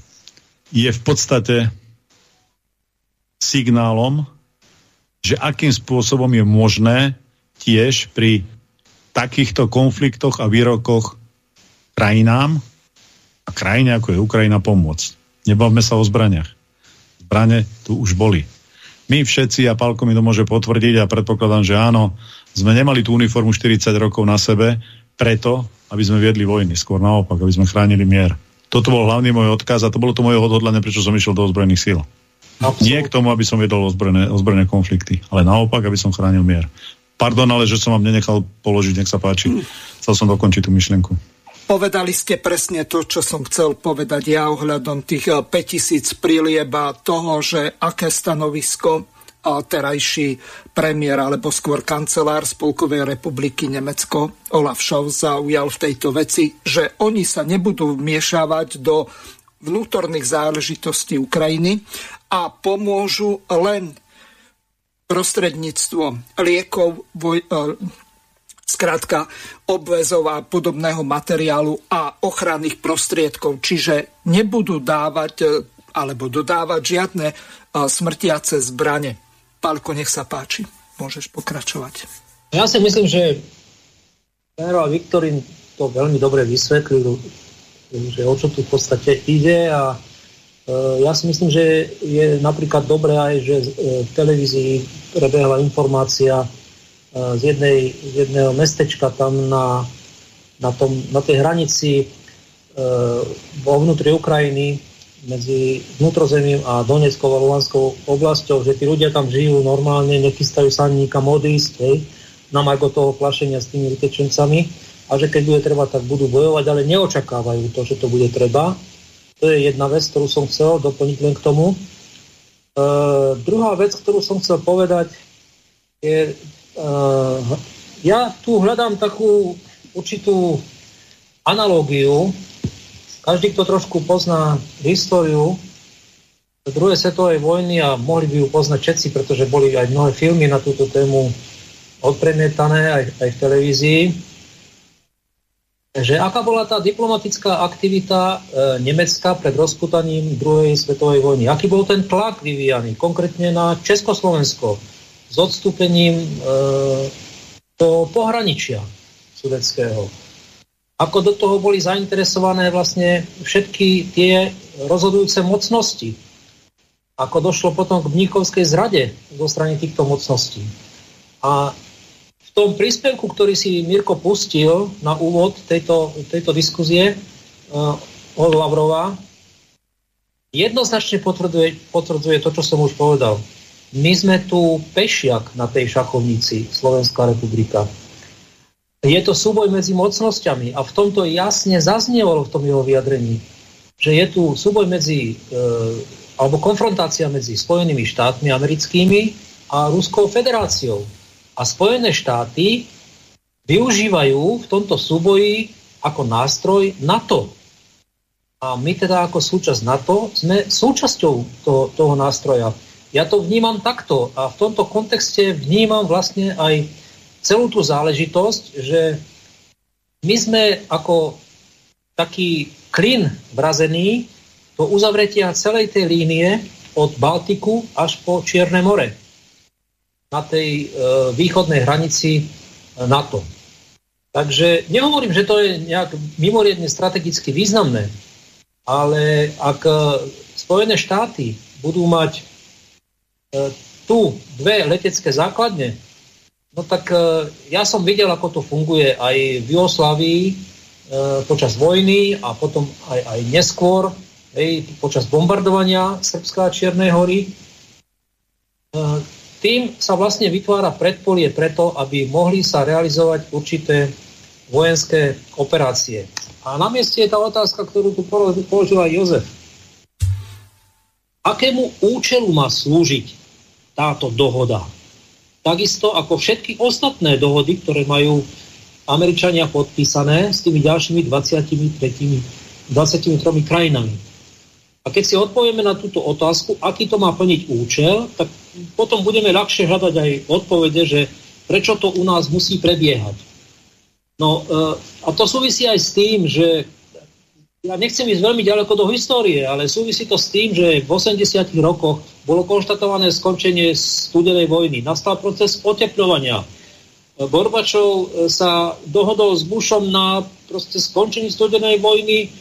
Speaker 3: je v podstate signálom, že akým spôsobom je možné tiež pri takýchto konfliktoch a výrokoch krajinám a krajine ako je Ukrajina pomôcť. Nebavme sa o zbraniach. Zbrane tu už boli. My všetci, a Pálko mi to môže potvrdiť a predpokladám, že áno, sme nemali tú uniformu 40 rokov na sebe, preto, aby sme viedli vojny, skôr naopak, aby sme chránili mier. Toto bol hlavný môj odkaz a to bolo to moje odhodlanie, prečo som išiel do ozbrojených síl. Absolut. Nie k tomu, aby som viedol ozbrojené, ozbrojené konflikty, ale naopak, aby som chránil mier. Pardon, ale že som vám nenechal položiť, nech sa páči. Chcel som dokončiť tú myšlienku.
Speaker 1: Povedali ste presne to, čo som chcel povedať ja ohľadom tých 5000 prílieba toho, že aké stanovisko terajší premiér alebo skôr kancelár Spolkovej republiky Nemecko Olaf Scholz zaujal v tejto veci, že oni sa nebudú vmiešavať do vnútorných záležitostí Ukrajiny a pomôžu len prostredníctvom liekov, voj, e, skrátka obvezov a podobného materiálu a ochranných prostriedkov. Čiže nebudú dávať e, alebo dodávať žiadne e, smrtiace zbrane. Pálko, nech sa páči. Môžeš pokračovať.
Speaker 2: Ja si myslím, že generál Viktorín to veľmi dobre vysvetlil, že o čo tu v podstate ide a e, ja si myslím, že je napríklad dobré aj, že e, v televízii prebehla informácia e, z, jednej, z jedného mestečka tam na, na, tom, na tej hranici vo vnútri Ukrajiny, medzi vnútrozemím a Donetskou a Luhanskou oblasťou, že tí ľudia tam žijú normálne, nechystajú sa nikam odísť, hej, nám ako toho plašenia s tými utečencami a že keď bude treba, tak budú bojovať, ale neočakávajú to, že to bude treba. To je jedna vec, ktorú som chcel doplniť len k tomu. E, druhá vec, ktorú som chcel povedať, je, e, ja tu hľadám takú určitú analógiu každý, kto trošku pozná históriu druhej svetovej vojny a mohli by ju poznať všetci, pretože boli aj mnohé filmy na túto tému odpremietané aj, aj v televízii, že aká bola tá diplomatická aktivita e, Nemecka pred rozputaním druhej svetovej vojny. Aký bol ten tlak vyvíjaný konkrétne na Československo s odstúpením e, do pohraničia sudeckého ako do toho boli zainteresované vlastne všetky tie rozhodujúce mocnosti. Ako došlo potom k Mníchovskej zrade zo strany týchto mocností. A v tom príspevku, ktorý si Mirko pustil na úvod tejto, tejto diskuzie uh, od Lavrova, jednoznačne potvrdzuje, potvrdzuje to, čo som už povedal. My sme tu pešiak na tej šachovnici Slovenská republika. Je to súboj medzi mocnosťami a v tomto jasne zaznievalo v tom jeho vyjadrení, že je tu súboj medzi e, alebo konfrontácia medzi Spojenými štátmi americkými a Ruskou federáciou. A Spojené štáty využívajú v tomto súboji ako nástroj NATO. A my teda ako súčasť NATO sme súčasťou to, toho nástroja. Ja to vnímam takto a v tomto kontexte vnímam vlastne aj celú tú záležitosť, že my sme ako taký klin vrazený do uzavretia celej tej línie od Baltiku až po Čierne more na tej e, východnej hranici e, NATO. Takže nehovorím, že to je nejak mimoriadne strategicky významné, ale ak e, Spojené štáty budú mať e, tu dve letecké základne, no tak e, ja som videl, ako to funguje aj v Jugoslávii e, počas vojny a potom aj, aj neskôr hej, počas bombardovania Srbska a Čiernej hory. E, tým sa vlastne vytvára predpolie preto, aby mohli sa realizovať určité vojenské operácie. A na mieste je tá otázka, ktorú tu položil aj Jozef. Akému účelu má slúžiť táto dohoda? Takisto ako všetky ostatné dohody, ktoré majú Američania podpísané s tými ďalšími 23, 23 krajinami. A keď si odpovieme na túto otázku, aký to má plniť účel, tak potom budeme ľahšie hľadať aj odpovede, že prečo to u nás musí prebiehať. No e, a to súvisí aj s tým, že ja nechcem ísť veľmi ďaleko do histórie, ale súvisí to s tým, že v 80 rokoch bolo konštatované skončenie studenej vojny. Nastal proces oteplovania. Gorbačov e, sa dohodol s Bushom na proste skončení studenej vojny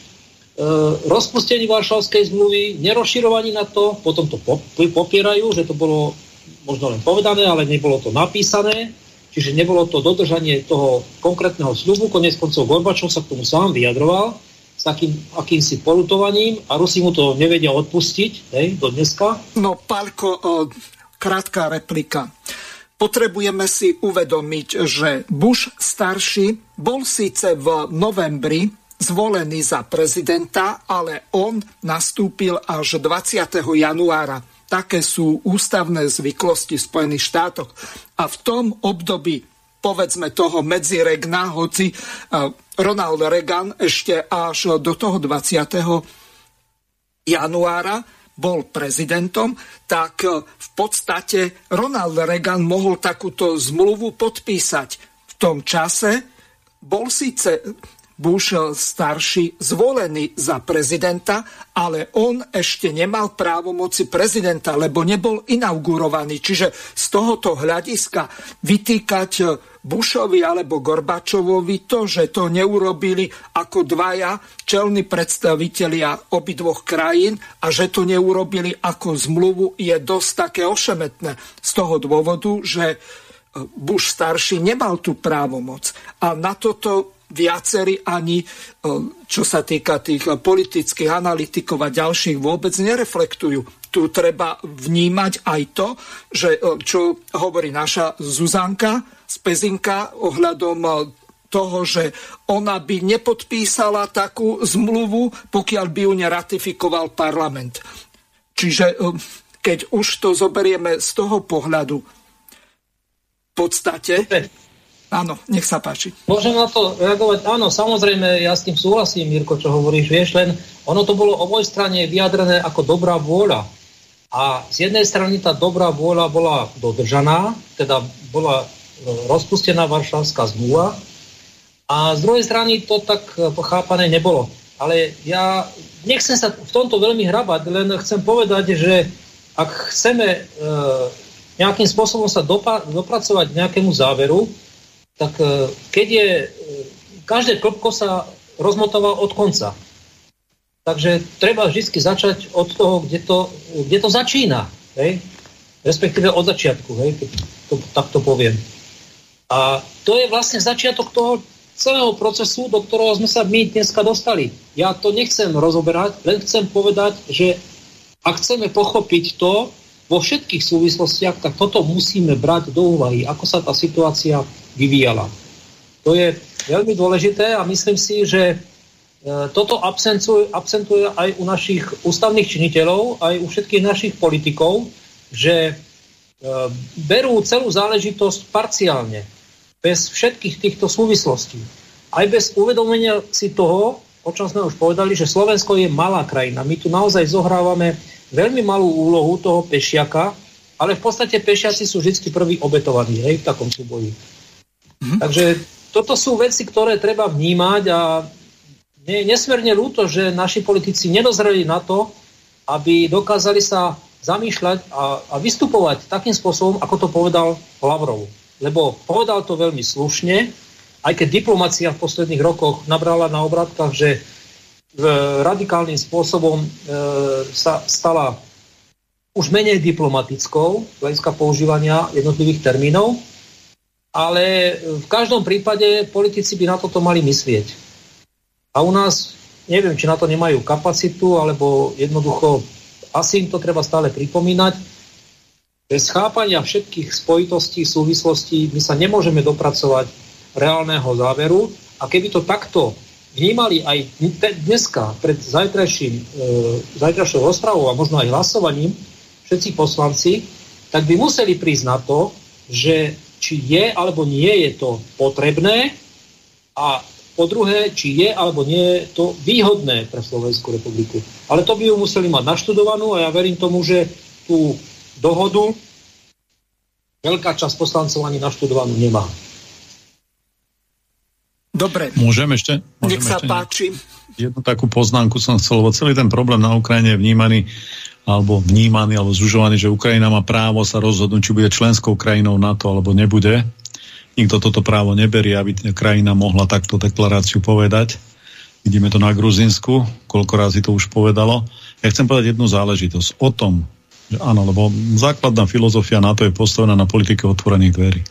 Speaker 2: E, rozpustení Varšavskej zmluvy, nerozširovaní na to, potom to popierajú, že to bolo možno len povedané, ale nebolo to napísané, čiže nebolo to dodržanie toho konkrétneho sľubu, konec koncov Gorbačov sa k tomu sám vyjadroval, s takým akýmsi polutovaním a Rusi mu to nevedia odpustiť, hej, do dneska.
Speaker 1: No, Pálko, krátka replika. Potrebujeme si uvedomiť, že Bush starší bol síce v novembri zvolený za prezidenta, ale on nastúpil až 20. januára. Také sú ústavné zvyklosti v Spojených štátoch. A v tom období povedzme toho medziregna, hoci e, Ronald Reagan ešte až do toho 20. januára bol prezidentom, tak v podstate Ronald Reagan mohol takúto zmluvu podpísať. V tom čase bol síce Bush starší zvolený za prezidenta, ale on ešte nemal právomoci prezidenta, lebo nebol inaugurovaný. Čiže z tohoto hľadiska vytýkať Bushovi alebo Gorbačovovi to, že to neurobili ako dvaja čelní predstavitelia obidvoch krajín a že to neurobili ako zmluvu je dosť také ošemetné. Z toho dôvodu, že Bush starší nemal tú právomoc. A na toto viacerí ani, e, čo sa týka tých politických analytikov a ďalších, vôbec nereflektujú. Tu treba vnímať aj to, že, e, čo hovorí naša Zuzanka z Pezinka ohľadom e, toho, že ona by nepodpísala takú zmluvu, pokiaľ by ju neratifikoval parlament. Čiže keď už to zoberieme z toho pohľadu, v podstate Áno, nech sa páči.
Speaker 2: Môžem na to reagovať? Áno, samozrejme, ja s tým súhlasím, Mirko, čo hovoríš. Vieš, len ono to bolo oboj strane vyjadrené ako dobrá vôľa. A z jednej strany tá dobrá vôľa bola dodržaná, teda bola e, rozpustená Varšavská zmluva, a z druhej strany to tak e, pochápané nebolo. Ale ja nechcem sa v tomto veľmi hrabať, len chcem povedať, že ak chceme e, nejakým spôsobom sa dopa- dopracovať k nejakému záveru, tak keď je, každé klopko sa rozmotáva od konca. Takže treba vždy začať od toho, kde to, kde to začína. Hej? Respektíve od začiatku, hej? keď to takto poviem. A to je vlastne začiatok toho celého procesu, do ktorého sme sa my dneska dostali. Ja to nechcem rozoberať, len chcem povedať, že ak chceme pochopiť to vo všetkých súvislostiach, tak toto musíme brať do úvahy, ako sa tá situácia vyvíjala. To je veľmi dôležité a myslím si, že toto absentuje, absentuje aj u našich ústavných činiteľov, aj u všetkých našich politikov, že e, berú celú záležitosť parciálne bez všetkých týchto súvislostí. Aj bez uvedomenia si toho, o čom sme už povedali, že Slovensko je malá krajina. My tu naozaj zohrávame veľmi malú úlohu toho pešiaka, ale v podstate pešiaci sú vždy prvý obetovaní hej, v takom súboji. Mm-hmm. Takže toto sú veci, ktoré treba vnímať a je nesmierne ľúto, že naši politici nedozreli na to, aby dokázali sa zamýšľať a, a vystupovať takým spôsobom, ako to povedal Lavrov lebo povedal to veľmi slušne, aj keď diplomacia v posledných rokoch nabrala na obratkách, že e, radikálnym spôsobom e, sa stala už menej diplomatickou hľadiska používania jednotlivých termínov, ale v každom prípade politici by na toto mali myslieť. A u nás, neviem, či na to nemajú kapacitu, alebo jednoducho asi im to treba stále pripomínať, bez chápania všetkých spojitostí, súvislostí my sa nemôžeme dopracovať reálneho záveru. A keby to takto vnímali aj dneska pred zajtrajším, e, zajtrajšou rozprávou a možno aj hlasovaním všetci poslanci, tak by museli prísť na to, že či je alebo nie je to potrebné a po druhé, či je alebo nie je to výhodné pre Slovenskú republiku. Ale to by ju museli mať naštudovanú a ja verím tomu, že tú dohodu veľká časť poslancov ani naštudovanú nemá.
Speaker 1: Dobre.
Speaker 3: Môžem ešte?
Speaker 1: Môžem Nech sa ešte páči.
Speaker 3: Jednu takú poznámku som chcel, lebo celý ten problém na Ukrajine je vnímaný alebo vnímaný, alebo zužovaný, že Ukrajina má právo sa rozhodnúť, či bude členskou krajinou NATO, alebo nebude. Nikto toto právo neberie, aby krajina mohla takto deklaráciu povedať. Vidíme to na Gruzinsku, koľko razy to už povedalo. Ja chcem povedať jednu záležitosť. O tom, Áno, lebo základná filozofia NATO je postavená na politike otvorených dverí.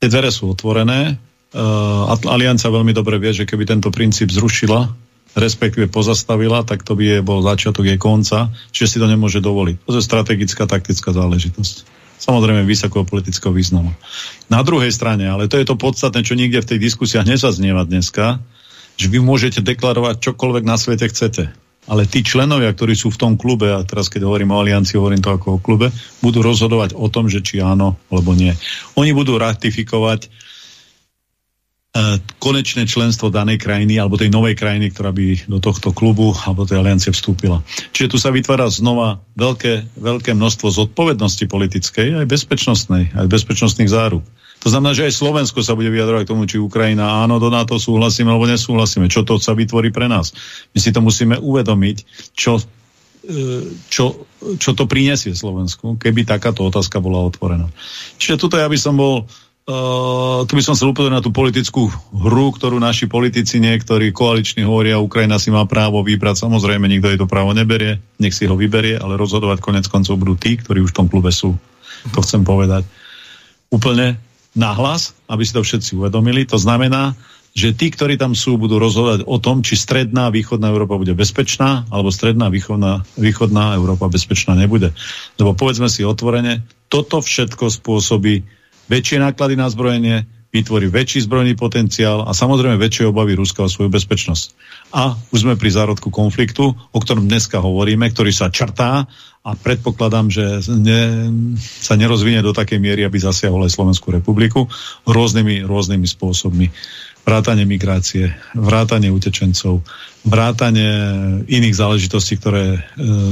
Speaker 3: Tie dvere sú otvorené. Uh, Aliancia veľmi dobre vie, že keby tento princíp zrušila, respektíve pozastavila, tak to by je bol začiatok jej konca, čiže si to nemôže dovoliť. To je strategická, taktická záležitosť. Samozrejme vysokého politického významu. Na druhej strane, ale to je to podstatné, čo nikde v tej diskusiách nezaznieva dneska, že vy môžete deklarovať čokoľvek na svete chcete ale tí členovia, ktorí sú v tom klube, a teraz keď hovorím o aliancii, hovorím to ako o klube, budú rozhodovať o tom, že či áno alebo nie. Oni budú ratifikovať konečné členstvo danej krajiny alebo tej novej krajiny, ktorá by do tohto klubu alebo tej aliancie vstúpila. Čiže tu sa vytvára znova veľké, veľké množstvo zodpovednosti politickej, aj bezpečnostnej, aj bezpečnostných záruk. To znamená, že aj Slovensko sa bude vyjadrovať k tomu, či Ukrajina áno, do NATO súhlasíme alebo nesúhlasíme. Čo to sa vytvorí pre nás? My si to musíme uvedomiť, čo, e, čo, čo to prinesie Slovensku, keby takáto otázka bola otvorená. Čiže tuto ja by som bol Uh, tu by som chcel upozorniť na tú politickú hru, ktorú naši politici niektorí koaliční hovoria, Ukrajina si má právo vybrať. Samozrejme, nikto jej to právo neberie, nech si ho vyberie, ale rozhodovať konec koncov budú tí, ktorí už v tom klube sú. To chcem povedať. Úplne nahlas, aby si to všetci uvedomili. To znamená, že tí, ktorí tam sú, budú rozhodať o tom, či stredná východná Európa bude bezpečná, alebo stredná východná, východná Európa bezpečná nebude. Lebo povedzme si otvorene, toto všetko spôsobí väčšie náklady na zbrojenie, vytvorí väčší zbrojný potenciál a samozrejme väčšie obavy Ruska o svoju bezpečnosť. A už sme pri zárodku konfliktu, o ktorom dneska hovoríme, ktorý sa črtá a predpokladám, že ne, sa nerozvinie do takej miery, aby zasiahol aj Slovenskú republiku rôznymi, rôznymi spôsobmi. Vrátanie migrácie, vrátanie utečencov, vrátanie iných záležitostí, ktoré e,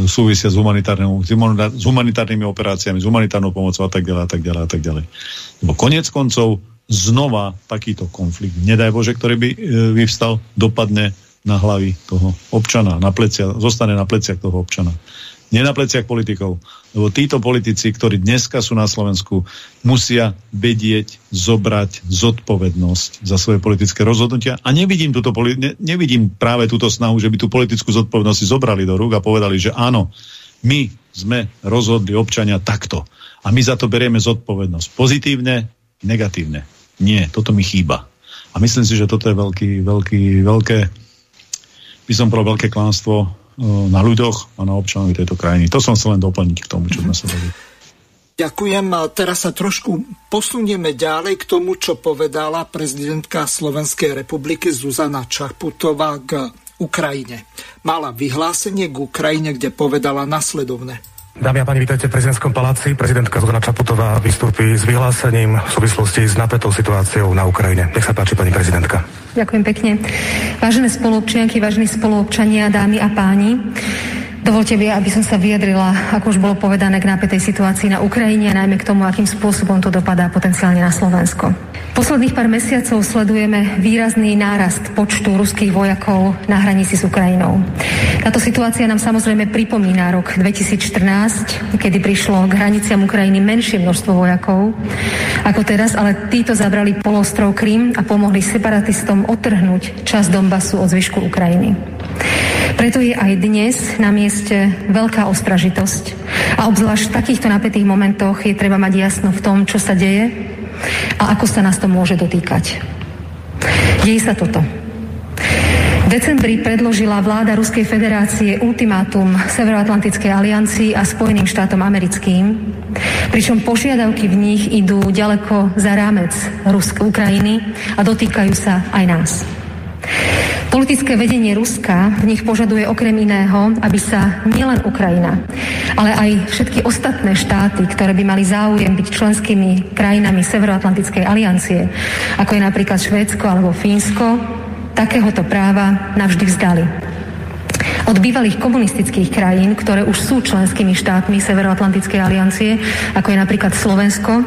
Speaker 3: súvisia s, s humanitárnymi operáciami, s humanitárnou pomocou a tak ďalej a tak ďalej a tak ďalej. Lebo konec koncov znova takýto konflikt, nedaj Bože, ktorý by e, vyvstal, dopadne na hlavy toho občana, na plecia, zostane na pleciach toho občana. Nie na pleciach politikov. Lebo títo politici, ktorí dneska sú na Slovensku, musia vedieť zobrať zodpovednosť za svoje politické rozhodnutia. A nevidím, túto, ne, nevidím práve túto snahu, že by tú politickú zodpovednosť si zobrali do rúk a povedali, že áno, my sme rozhodli občania takto. A my za to berieme zodpovednosť. Pozitívne, negatívne. Nie, toto mi chýba. A myslím si, že toto je veľký, veľký, veľké, by som povedal, veľké klánstvo na ľuďoch a na občanovi tejto krajiny. To som chcel len doplniť k tomu, čo sme sa bavili.
Speaker 1: Ďakujem. A teraz sa trošku posunieme ďalej k tomu, čo povedala prezidentka Slovenskej republiky Zuzana Čaputová k Ukrajine. Mala vyhlásenie k Ukrajine, kde povedala nasledovne.
Speaker 9: Dámy a páni, vítajte v prezidentskom paláci. Prezidentka Zuzana Čaputová vystúpi s vyhlásením v súvislosti s napätou situáciou na Ukrajine. Nech sa páči, pani prezidentka.
Speaker 10: Ďakujem pekne. Vážené spoluobčianky, vážení spoluobčania, dámy a páni, Dovolte mi, aby som sa vyjadrila, ako už bolo povedané, k nápetej situácii na Ukrajine a najmä k tomu, akým spôsobom to dopadá potenciálne na Slovensko. Posledných pár mesiacov sledujeme výrazný nárast počtu ruských vojakov na hranici s Ukrajinou. Táto situácia nám samozrejme pripomína rok 2014, kedy prišlo k hraniciam Ukrajiny menšie množstvo vojakov ako teraz, ale títo zabrali polostrov Krym a pomohli separatistom otrhnúť časť Donbasu od zvyšku Ukrajiny. Preto je aj dnes na mieste veľká ostražitosť a obzvlášť v takýchto napätých momentoch je treba mať jasno v tom, čo sa deje a ako sa nás to môže dotýkať. Deje sa toto. V decembri predložila vláda Ruskej federácie ultimátum Severoatlantickej aliancii a Spojeným štátom americkým, pričom požiadavky v nich idú ďaleko za rámec Rusk Ukrajiny a dotýkajú sa aj nás. Politické vedenie Ruska v nich požaduje okrem iného, aby sa nielen Ukrajina, ale aj všetky ostatné štáty, ktoré by mali záujem byť členskými krajinami Severoatlantickej aliancie, ako je napríklad Švédsko alebo Fínsko, takéhoto práva navždy vzdali od bývalých komunistických krajín, ktoré už sú členskými štátmi Severoatlantickej aliancie, ako je napríklad Slovensko,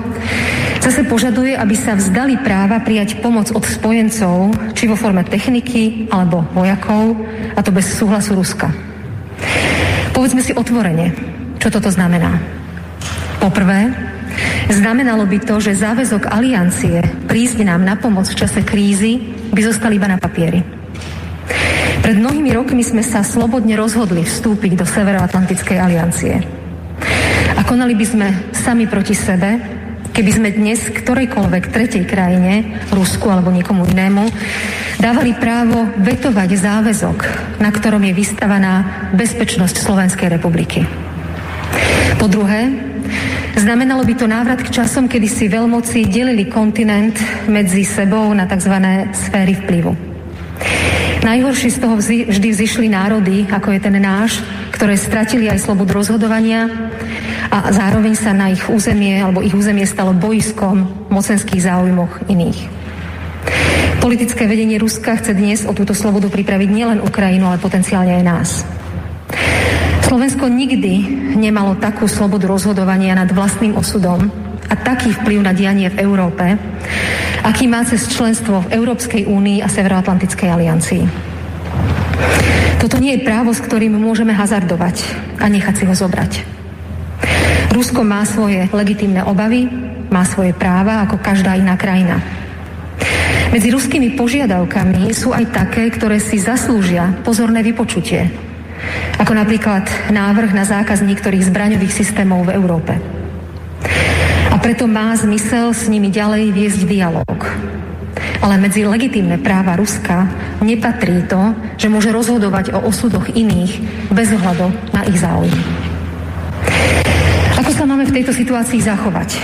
Speaker 10: zase požaduje, aby sa vzdali práva prijať pomoc od spojencov, či vo forme techniky alebo vojakov, a to bez súhlasu Ruska. Povedzme si otvorene, čo toto znamená. Poprvé, znamenalo by to, že záväzok aliancie prísť nám na pomoc v čase krízy by zostal iba na papieri. Pred mnohými rokmi sme sa slobodne rozhodli vstúpiť do Severoatlantickej aliancie. A konali by sme sami proti sebe, keby sme dnes ktorejkoľvek tretej krajine, Rusku alebo niekomu inému, dávali právo vetovať záväzok, na ktorom je vystavaná bezpečnosť Slovenskej republiky. Po druhé, znamenalo by to návrat k časom, kedy si veľmoci delili kontinent medzi sebou na tzv. sféry vplyvu. Najhoršie z toho vždy vzýšli národy, ako je ten náš, ktoré stratili aj slobodu rozhodovania a zároveň sa na ich územie alebo ich územie stalo boiskom mocenských záujmoch iných. Politické vedenie Ruska chce dnes o túto slobodu pripraviť nielen Ukrajinu, ale potenciálne aj nás. Slovensko nikdy nemalo takú slobodu rozhodovania nad vlastným osudom a taký vplyv na dianie v Európe, aký má cez členstvo v Európskej únii a Severoatlantickej aliancii. Toto nie je právo, s ktorým môžeme hazardovať a nechať si ho zobrať. Rusko má svoje legitímne obavy, má svoje práva ako každá iná krajina. Medzi ruskými požiadavkami sú aj také, ktoré si zaslúžia pozorné vypočutie, ako napríklad návrh na zákaz niektorých zbraňových systémov v Európe. Preto má zmysel s nimi ďalej viesť dialog. Ale medzi legitímne práva Ruska nepatrí to, že môže rozhodovať o osudoch iných bez ohľadu na ich záujmy. Ako sa máme v tejto situácii zachovať?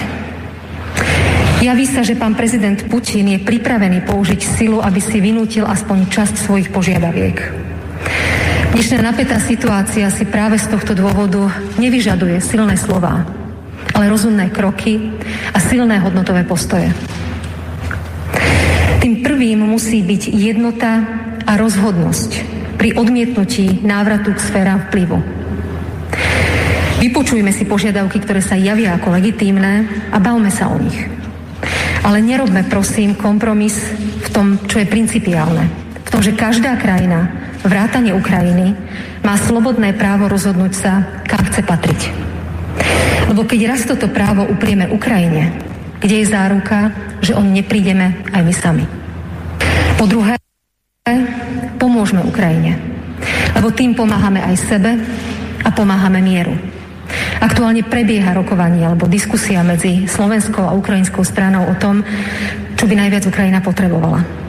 Speaker 10: Javí sa, že pán prezident Putin je pripravený použiť silu, aby si vynútil aspoň časť svojich požiadaviek. Dnešná napätá situácia si práve z tohto dôvodu nevyžaduje silné slova, ale rozumné kroky a silné hodnotové postoje. Tým prvým musí byť jednota a rozhodnosť pri odmietnutí návratu k sférám vplyvu. Vypočujme si požiadavky, ktoré sa javia ako legitímne a bavme sa o nich. Ale nerobme prosím kompromis v tom, čo je principiálne. V tom, že každá krajina, vrátane Ukrajiny, má slobodné právo rozhodnúť sa, kam chce patriť. Lebo keď raz toto právo uprieme Ukrajine, kde je záruka, že on neprídeme aj my sami. Po druhé, pomôžme Ukrajine. Lebo tým pomáhame aj sebe a pomáhame mieru. Aktuálne prebieha rokovanie alebo diskusia medzi slovenskou a ukrajinskou stranou o tom, čo by najviac Ukrajina potrebovala.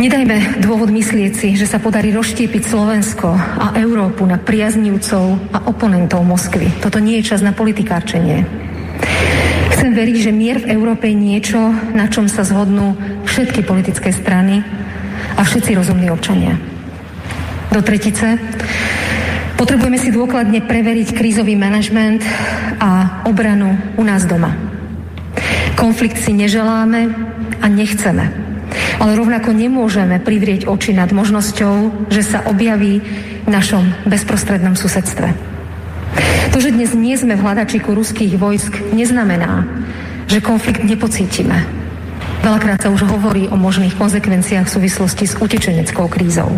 Speaker 10: Nedajme dôvod myslieť si, že sa podarí rozštiepiť Slovensko a Európu na priaznivcov a oponentov Moskvy. Toto nie je čas na politikárčenie. Chcem veriť, že mier v Európe je niečo, na čom sa zhodnú všetky politické strany a všetci rozumní občania. Do tretice. Potrebujeme si dôkladne preveriť krízový manažment a obranu u nás doma. Konflikt si neželáme a nechceme. Ale rovnako nemôžeme privrieť oči nad možnosťou, že sa objaví v našom bezprostrednom susedstve. To, že dnes nie sme v hľadačiku ruských vojsk, neznamená, že konflikt nepocítime. Veľakrát sa už hovorí o možných konsekvenciách v súvislosti s utečeneckou krízou.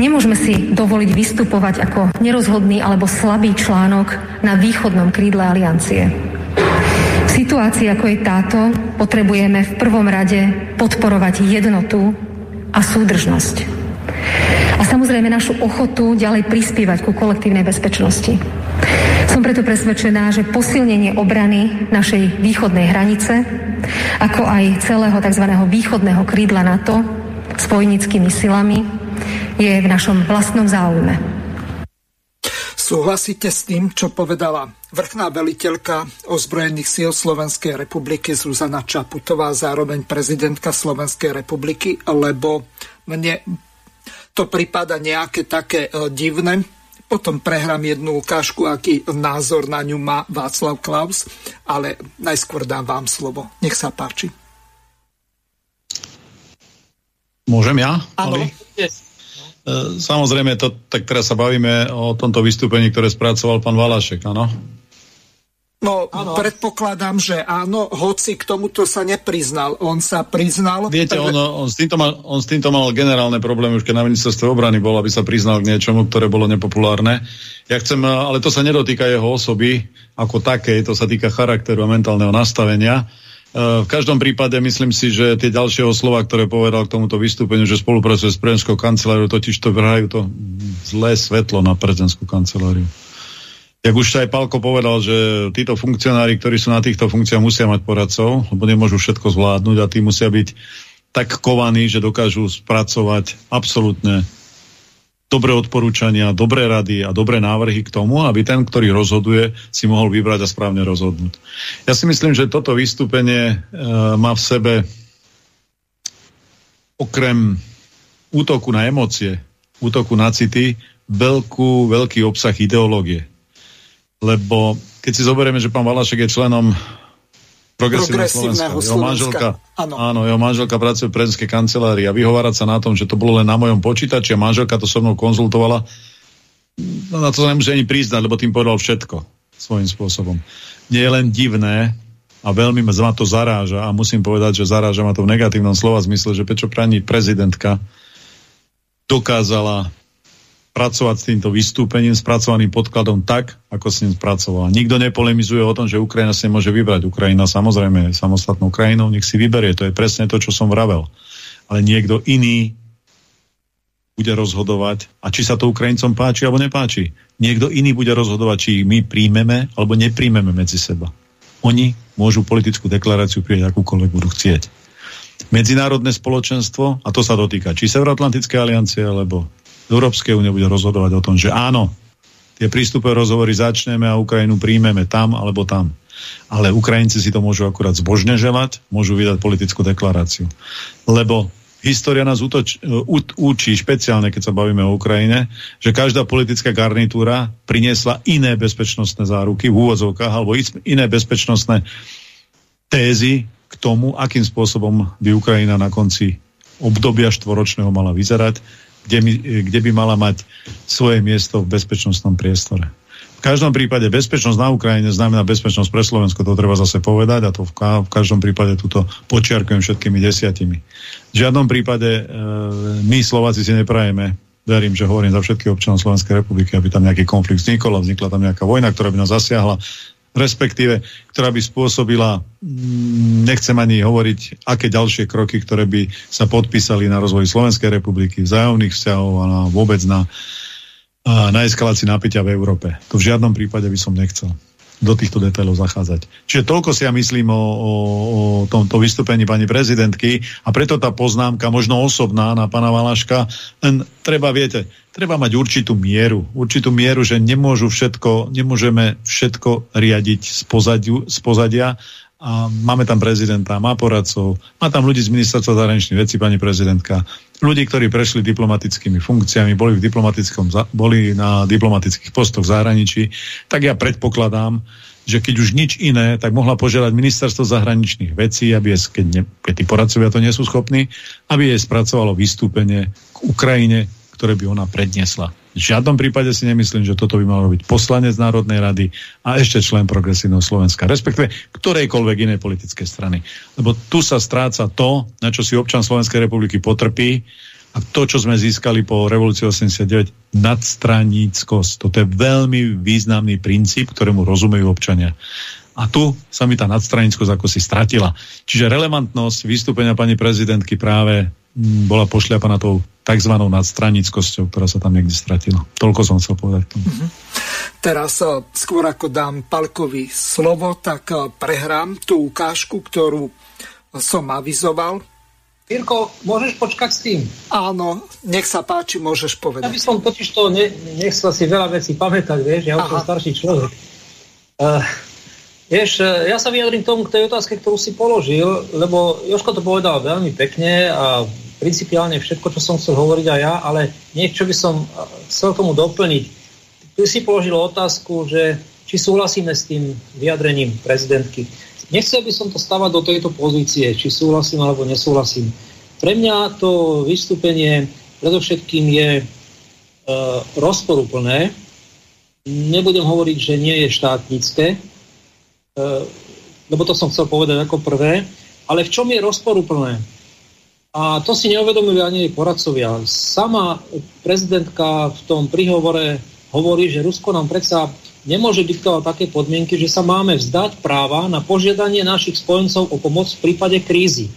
Speaker 10: Nemôžeme si dovoliť vystupovať ako nerozhodný alebo slabý článok na východnom krídle aliancie. Situácii ako je táto potrebujeme v prvom rade podporovať jednotu a súdržnosť. A samozrejme našu ochotu ďalej prispievať ku kolektívnej bezpečnosti. Som preto presvedčená, že posilnenie obrany našej východnej hranice, ako aj celého tzv. východného krídla NATO spojnickými silami je v našom vlastnom záujme.
Speaker 1: Súhlasíte s tým, čo povedala vrchná veliteľka ozbrojených síl Slovenskej republiky Zuzana Čaputová, zároveň prezidentka Slovenskej republiky, lebo mne to prípada nejaké také e, divné. Potom prehrám jednu ukážku, aký názor na ňu má Václav Klaus, ale najskôr dám vám slovo. Nech sa páči.
Speaker 3: Môžem ja?
Speaker 1: Áno.
Speaker 3: E, samozrejme, to, tak teraz sa bavíme o tomto vystúpení, ktoré spracoval pán Valašek, áno?
Speaker 1: No, ano. predpokladám, že áno, hoci k tomuto sa nepriznal. On sa priznal...
Speaker 3: Viete, on, on, s týmto mal, on s týmto mal generálne problémy, už keď na ministerstve obrany bol, aby sa priznal k niečomu, ktoré bolo nepopulárne. Ja chcem, ale to sa nedotýka jeho osoby ako takej, to sa týka charakteru a mentálneho nastavenia. V každom prípade myslím si, že tie ďalšie slova, ktoré povedal k tomuto vystúpeniu, že spolupracuje s prezidentskou kanceláriou, totiž to vrhajú to zlé svetlo na prezidentskú kanceláriu. Jak už aj Palko povedal, že títo funkcionári, ktorí sú na týchto funkciách, musia mať poradcov, lebo nemôžu všetko zvládnuť a tí musia byť tak kovaní, že dokážu spracovať absolútne dobré odporúčania, dobré rady a dobré návrhy k tomu, aby ten, ktorý rozhoduje, si mohol vybrať a správne rozhodnúť. Ja si myslím, že toto vystúpenie e, má v sebe okrem útoku na emócie, útoku na city, veľkú, veľký obsah ideológie. Lebo keď si zoberieme, že pán Valašek je členom progresívneho Slovenska. Jeho manželka, áno. áno, jeho manželka pracuje v prezidentskej kancelárii a vyhovárať sa na tom, že to bolo len na mojom počítači a manželka to so mnou konzultovala, no na to sa nemusí ani priznať, lebo tým povedal všetko svojím spôsobom. Nie je len divné a veľmi ma to zaráža a musím povedať, že zaráža ma to v negatívnom slova zmysle, že prečo pani prezidentka dokázala pracovať s týmto vystúpením, spracovaným podkladom tak, ako s ním spracovala. Nikto nepolemizuje o tom, že Ukrajina si môže vybrať. Ukrajina samozrejme je samostatnou krajinou, nech si vyberie. To je presne to, čo som vravel. Ale niekto iný bude rozhodovať, a či sa to Ukrajincom páči alebo nepáči. Niekto iný bude rozhodovať, či my príjmeme alebo nepríjmeme medzi seba. Oni môžu politickú deklaráciu prijať akúkoľvek budú chcieť. Medzinárodné spoločenstvo, a to sa dotýka či Severoatlantickej aliancie, alebo Európskej únie bude rozhodovať o tom, že áno, tie prístupové rozhovory začneme a Ukrajinu príjmeme tam alebo tam. Ale Ukrajinci si to môžu akurát zbožne želať, môžu vydať politickú deklaráciu. Lebo história nás utoč, u, učí špeciálne, keď sa bavíme o Ukrajine, že každá politická garnitúra priniesla iné bezpečnostné záruky v úvodzovkách alebo iné bezpečnostné tézy k tomu, akým spôsobom by Ukrajina na konci obdobia štvoročného mala vyzerať kde, mi, kde by mala mať svoje miesto v bezpečnostnom priestore. V každom prípade bezpečnosť na Ukrajine znamená bezpečnosť pre Slovensko, to treba zase povedať a to v, v každom prípade túto počiarkujem všetkými desiatimi. V žiadnom prípade e, my Slováci si neprajeme verím, že hovorím za všetky občanov Slovenskej republiky, aby tam nejaký konflikt vznikol a vznikla tam nejaká vojna, ktorá by nás zasiahla, respektíve, ktorá by spôsobila, mm, nechcem ani hovoriť, aké ďalšie kroky, ktoré by sa podpísali na rozvoj Slovenskej republiky, vzájomných vzťahov a na, vôbec na na eskalácii napätia v Európe. To v žiadnom prípade by som nechcel do týchto detailov zachádzať. Čiže toľko si ja myslím o, o, o tomto vystúpení pani prezidentky a preto tá poznámka, možno osobná na pana Valaška, len treba, viete, treba mať určitú mieru. Určitú mieru, že nemôžu všetko, nemôžeme všetko riadiť z, pozadiu, z pozadia a máme tam prezidenta, má poradcov, má tam ľudí z ministerstva zahraničných vecí, pani prezidentka, ľudí, ktorí prešli diplomatickými funkciami, boli, v diplomatickom, boli na diplomatických postoch v zahraničí, tak ja predpokladám, že keď už nič iné, tak mohla požiadať ministerstvo zahraničných vecí, aby je, keď, ne, keď tí poradcovia to nie sú schopní, aby jej spracovalo vystúpenie k Ukrajine, ktoré by ona predniesla. V žiadnom prípade si nemyslím, že toto by malo byť poslanec Národnej rady a ešte člen Progresívneho Slovenska, respektíve ktorejkoľvek inej politickej strany. Lebo tu sa stráca to, na čo si občan Slovenskej republiky potrpí a to, čo sme získali po revolúcii 89, nadstraníckosť. Toto je veľmi významný princíp, ktorému rozumejú občania. A tu sa mi tá nadstranickosť ako si stratila. Čiže relevantnosť vystúpenia pani prezidentky práve Mm, bola pošľapaná tou tzv. nadstranickosťou, ktorá sa tam niekde stratila. Toľko som chcel povedať. Mm-hmm.
Speaker 1: Teraz eh, skôr ako dám Palkovi slovo, tak eh, prehrám tú ukážku, ktorú som avizoval.
Speaker 2: Jirko, môžeš počkať s tým?
Speaker 1: Áno, nech sa páči, môžeš povedať.
Speaker 2: Ja by som totiž to ne, nechcel si veľa vecí pamätať, vieš, ja už som starší človek. Uh, Vieš, ja sa vyjadrím tomu k tej otázke, ktorú si položil, lebo Joško to povedal veľmi pekne a principiálne všetko, čo som chcel hovoriť aj ja, ale niečo by som e, chcel tomu doplniť. Ty si položil otázku, že či súhlasíme s tým vyjadrením prezidentky. Nechcel by som to stavať do tejto pozície, či súhlasím alebo nesúhlasím. Pre mňa to vystúpenie predovšetkým je e, rozporuplné. Nebudem hovoriť, že nie je štátnické, E, lebo to som chcel povedať ako prvé, ale v čom je rozporuplné? A to si neuvedomili ani jej poradcovia. Sama prezidentka v tom príhovore hovorí, že Rusko nám predsa nemôže diktovať také podmienky, že sa máme vzdať práva na požiadanie našich spojencov o pomoc v prípade krízy.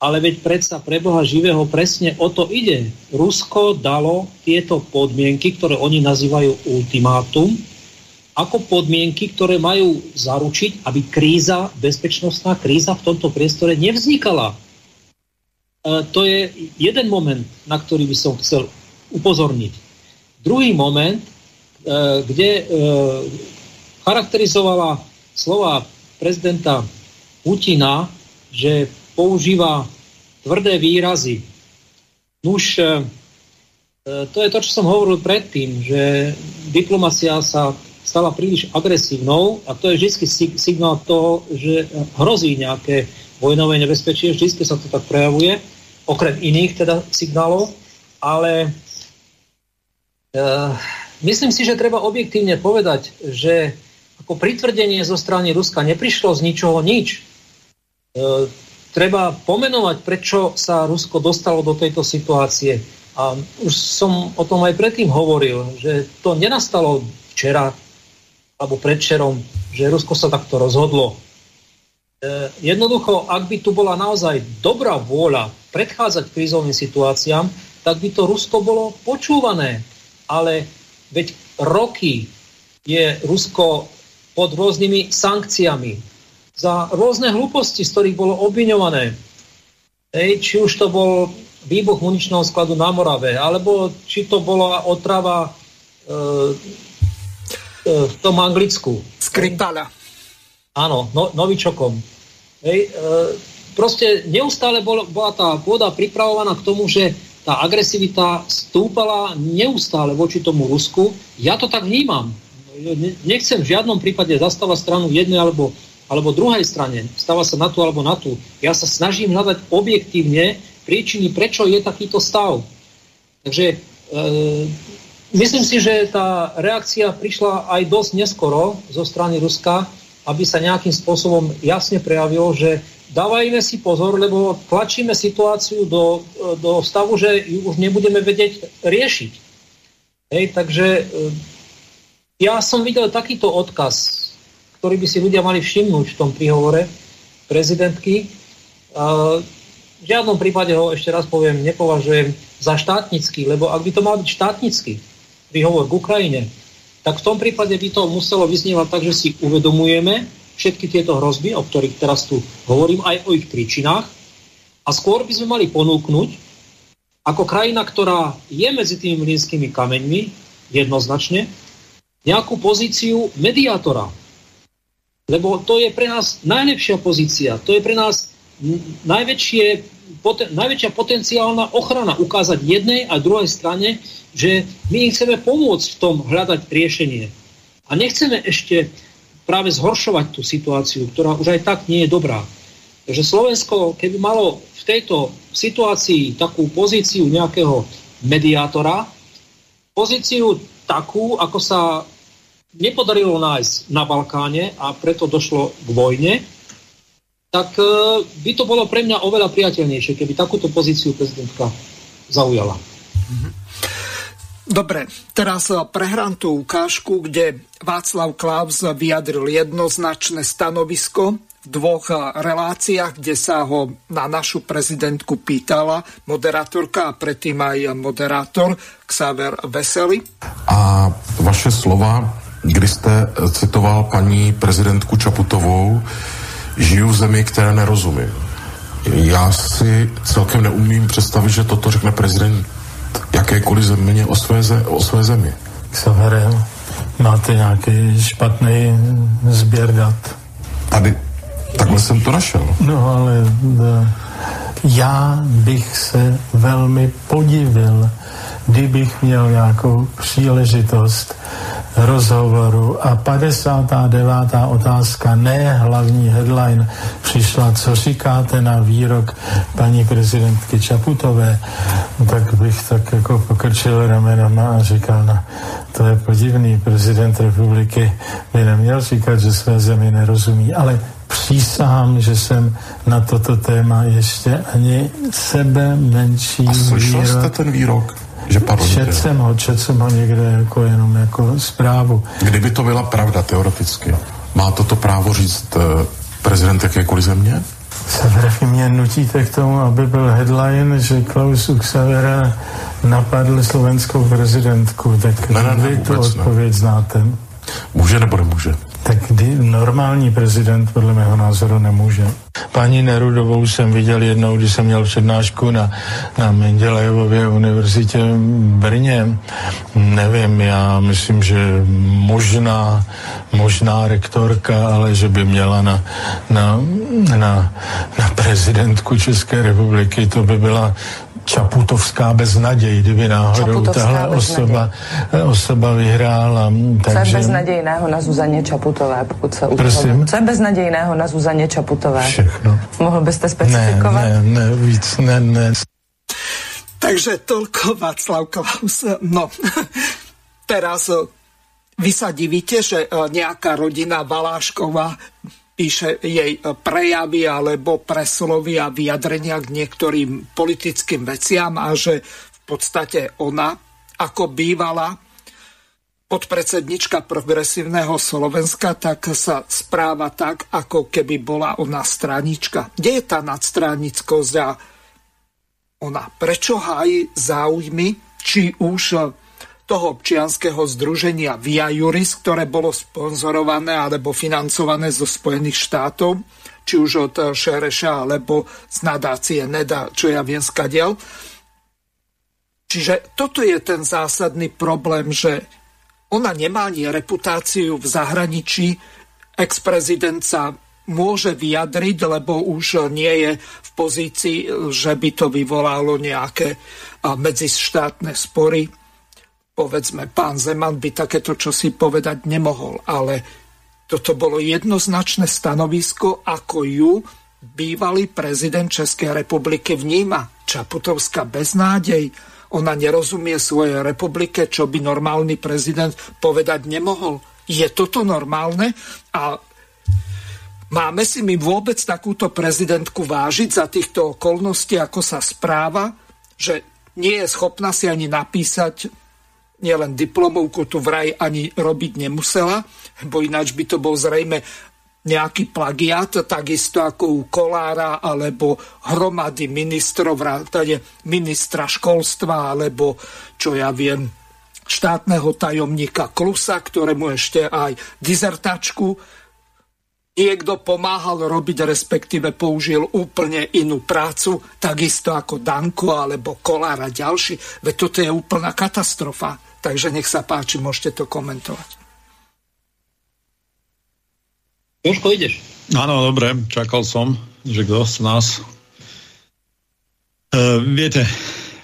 Speaker 2: Ale veď predsa pre Boha živého presne o to ide. Rusko dalo tieto podmienky, ktoré oni nazývajú ultimátum, ako podmienky, ktoré majú zaručiť, aby kríza, bezpečnostná kríza v tomto priestore nevznikala. To je jeden moment, na ktorý by som chcel upozorniť. Druhý moment, e, kde e, charakterizovala slova prezidenta Putina, že používa tvrdé výrazy. Nuž, e, to je to, čo som hovoril predtým, že diplomacia sa stala príliš agresívnou a to je vždy signál toho, že hrozí nejaké vojnové nebezpečie, vždy sa to tak prejavuje, okrem iných teda signálov, ale e, myslím si, že treba objektívne povedať, že ako pritvrdenie zo strany Ruska neprišlo z ničoho nič. E, treba pomenovať, prečo sa Rusko dostalo do tejto situácie. A už som o tom aj predtým hovoril, že to nenastalo včera, alebo predčerom, že Rusko sa takto rozhodlo. E, jednoducho, ak by tu bola naozaj dobrá vôľa predchádzať krízovým situáciám, tak by to Rusko bolo počúvané. Ale veď roky je Rusko pod rôznymi sankciami za rôzne hlúposti, z ktorých bolo obviňované. Ej, či už to bol výbuch muničného skladu na Morave, alebo či to bola otrava e, E, v tom Anglicku.
Speaker 1: Skripala.
Speaker 2: Áno, no, novičokom. Hej, e, proste neustále bol, bola tá pôda pripravovaná k tomu, že tá agresivita stúpala neustále voči tomu Rusku. Ja to tak vnímam. Nechcem v žiadnom prípade zastávať stranu jednej alebo, alebo druhej strane. Stáva sa na tú alebo na tú. Ja sa snažím hľadať objektívne príčiny, prečo je takýto stav. Takže e, myslím si, že tá reakcia prišla aj dosť neskoro zo strany Ruska, aby sa nejakým spôsobom jasne prejavilo, že dávajme si pozor, lebo tlačíme situáciu do, do stavu, že ju už nebudeme vedieť riešiť. Hej, takže e, ja som videl takýto odkaz, ktorý by si ľudia mali všimnúť v tom príhovore prezidentky. V žiadnom prípade ho, ešte raz poviem, nepovažujem za štátnický, lebo ak by to mal byť štátnický príhovor k Ukrajine, tak v tom prípade by to muselo vyznievať tak, že si uvedomujeme všetky tieto hrozby, o ktorých teraz tu hovorím, aj o ich príčinách. A skôr by sme mali ponúknuť, ako krajina, ktorá je medzi tými mlínskymi kameňmi, jednoznačne, nejakú pozíciu mediátora. Lebo to je pre nás najlepšia pozícia. To je pre nás najväčšie, poten, najväčšia potenciálna ochrana ukázať jednej a druhej strane, že my im chceme pomôcť v tom hľadať riešenie. A nechceme ešte práve zhoršovať tú situáciu, ktorá už aj tak nie je dobrá. Takže Slovensko, keby malo v tejto situácii takú pozíciu nejakého mediátora, pozíciu takú, ako sa nepodarilo nájsť na Balkáne a preto došlo k vojne, tak e, by to bolo pre mňa oveľa priateľnejšie, keby takúto pozíciu prezidentka zaujala.
Speaker 1: Dobre, teraz e, prehrám tú ukážku, kde Václav Klaus vyjadril jednoznačné stanovisko v dvoch reláciách, kde sa ho na našu prezidentku pýtala moderátorka a predtým aj moderátor Xaver Vesely.
Speaker 15: A vaše slova, kdy jste citoval paní prezidentku Čaputovou, žiju v zemi, které nerozumím. Já si celkem neumím představit, že toto řekne prezident jakékoliv země o své, ze, o své zemi.
Speaker 16: Xaverem, máte nějaký špatný sběr dat?
Speaker 15: Tady, takhle jsem to našel.
Speaker 16: No ale da, já bych se velmi podivil, kdybych měl nějakou příležitost rozhovoru a 59. otázka, ne hlavní headline, přišla, co říkáte na výrok paní prezidentky Čaputové, tak bych tak jako pokrčil ramenama a říkal, no, to je podivný, prezident republiky by neměl říkat, že své zemi nerozumí, ale přísahám, že jsem na toto téma ještě ani sebe menší
Speaker 15: A slyšel jste ten výrok? Že
Speaker 16: čet jsem ho, čet jsem ho někde jako jenom jako zprávu.
Speaker 15: Kdyby to byla pravda teoreticky, má toto právo říct uh, prezident jakékoliv země?
Speaker 16: Severfi mě nutíte k tomu, aby byl headline, že Klaus Uxavera napadl slovenskou prezidentku, tak ne, ne, ne, vy tu odpověď ne. znáte.
Speaker 15: Může nebo nemůže?
Speaker 16: Tak normální prezident podle mého názoru nemůže. Paní Nerudovou jsem viděl jednou, když jsem měl přednášku na, na Mendelejevově univerzitě v Brně. Nevím, já myslím, že možná, možná rektorka, ale že by měla na, na, na, na prezidentku České republiky, to by byla Čaputovská beznaděj, kdyby náhodou tahle osoba, osoba vyhrála.
Speaker 17: Takže... Co je beznadějného na Zuzaně Čaputové, pokud se
Speaker 16: Prosím?
Speaker 17: Co je beznadějného na Zuzaně Čaputové?
Speaker 16: Všechno.
Speaker 17: Mohl byste specifikovat?
Speaker 16: Ne, ne, ne, víc, ne, ne.
Speaker 1: Takže toľko Václav Klaus. No, teraz eh, vy sa divíte, že eh, nejaká rodina Valášková píše jej prejavy alebo preslovy a vyjadrenia k niektorým politickým veciam a že v podstate ona ako bývala podpredsednička progresívneho Slovenska, tak sa správa tak, ako keby bola ona stranička. Kde je tá nadstranickosť a ona prečo hájí záujmy, či už toho občianského združenia Via Juris, ktoré bolo sponzorované alebo financované zo Spojených štátov, či už od Šereša alebo z nadácie NEDA, čo ja viem skadiel. Čiže toto je ten zásadný problém, že ona nemá ani reputáciu v zahraničí, ex-prezident sa môže vyjadriť, lebo už nie je v pozícii, že by to vyvolalo nejaké medzištátne spory povedzme, pán Zeman by takéto čosi povedať nemohol, ale toto bolo jednoznačné stanovisko, ako ju bývalý prezident Českej republiky vníma. Čaputovská beznádej. ona nerozumie svojej republike, čo by normálny prezident povedať nemohol. Je toto normálne? A máme si my vôbec takúto prezidentku vážiť za týchto okolností, ako sa správa, že nie je schopná si ani napísať nielen diplomovku tu vraj ani robiť nemusela, bo ináč by to bol zrejme nejaký plagiat, takisto ako u Kolára alebo hromady ministrov, vrátane ministra školstva alebo čo ja viem, štátneho tajomníka Klusa, ktorému ešte aj dizertačku niekto pomáhal robiť, respektíve použil úplne inú prácu, takisto ako Danko alebo Kolár ďalší. Veď toto je úplná katastrofa. Takže nech sa páči, môžete to komentovať.
Speaker 2: Jožko, ideš?
Speaker 3: Áno, dobre, čakal som, že kto z nás... Uh, viete,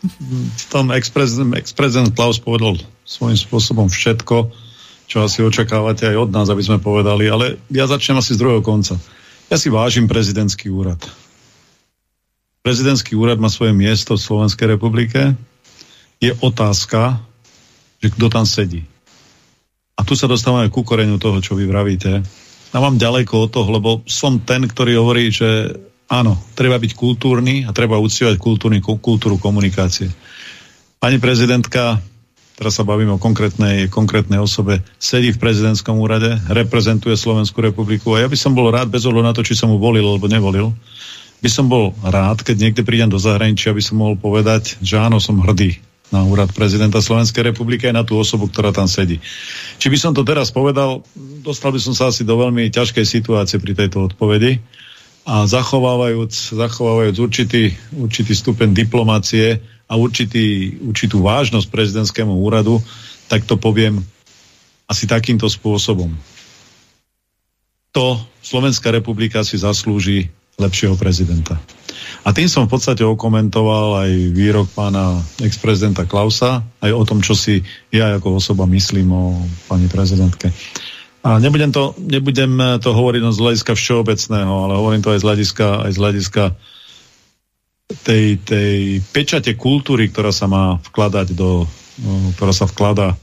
Speaker 3: v tom ex-prezident Klaus povedal svojím spôsobom všetko, čo asi očakávate aj od nás, aby sme povedali, ale ja začnem asi z druhého konca. Ja si vážim prezidentský úrad. Prezidentský úrad má svoje miesto v Slovenskej republike. Je otázka, že kto tam sedí. A tu sa dostávame ku koreňu toho, čo vy vravíte ja mám ďaleko od toho, lebo som ten, ktorý hovorí, že áno, treba byť kultúrny a treba uctievať kultúrny, kultúru komunikácie. Pani prezidentka, teraz sa bavím o konkrétnej, konkrétnej osobe, sedí v prezidentskom úrade, reprezentuje Slovenskú republiku a ja by som bol rád, bez ohľadu na to, či som mu volil alebo nevolil, by som bol rád, keď niekde prídem do zahraničia, aby som mohol povedať, že áno, som hrdý na úrad prezidenta Slovenskej republiky aj na tú osobu, ktorá tam sedí. Či by som to teraz povedal, dostal by som sa asi do veľmi ťažkej situácie pri tejto odpovedi a zachovávajúc, zachovávajúc určitý, určitý stupeň diplomácie a určitý, určitú vážnosť prezidentskému úradu, tak to poviem asi takýmto spôsobom. To Slovenská republika si zaslúži lepšieho prezidenta. A tým som v podstate okomentoval aj výrok pána ex-prezidenta Klausa, aj o tom, čo si ja ako osoba myslím o pani prezidentke. A nebudem to, nebudem to hovoriť z hľadiska všeobecného, ale hovorím to aj z hľadiska, aj z hľadiska tej, tej pečate kultúry, ktorá sa má vkladať do, ktorá sa vklada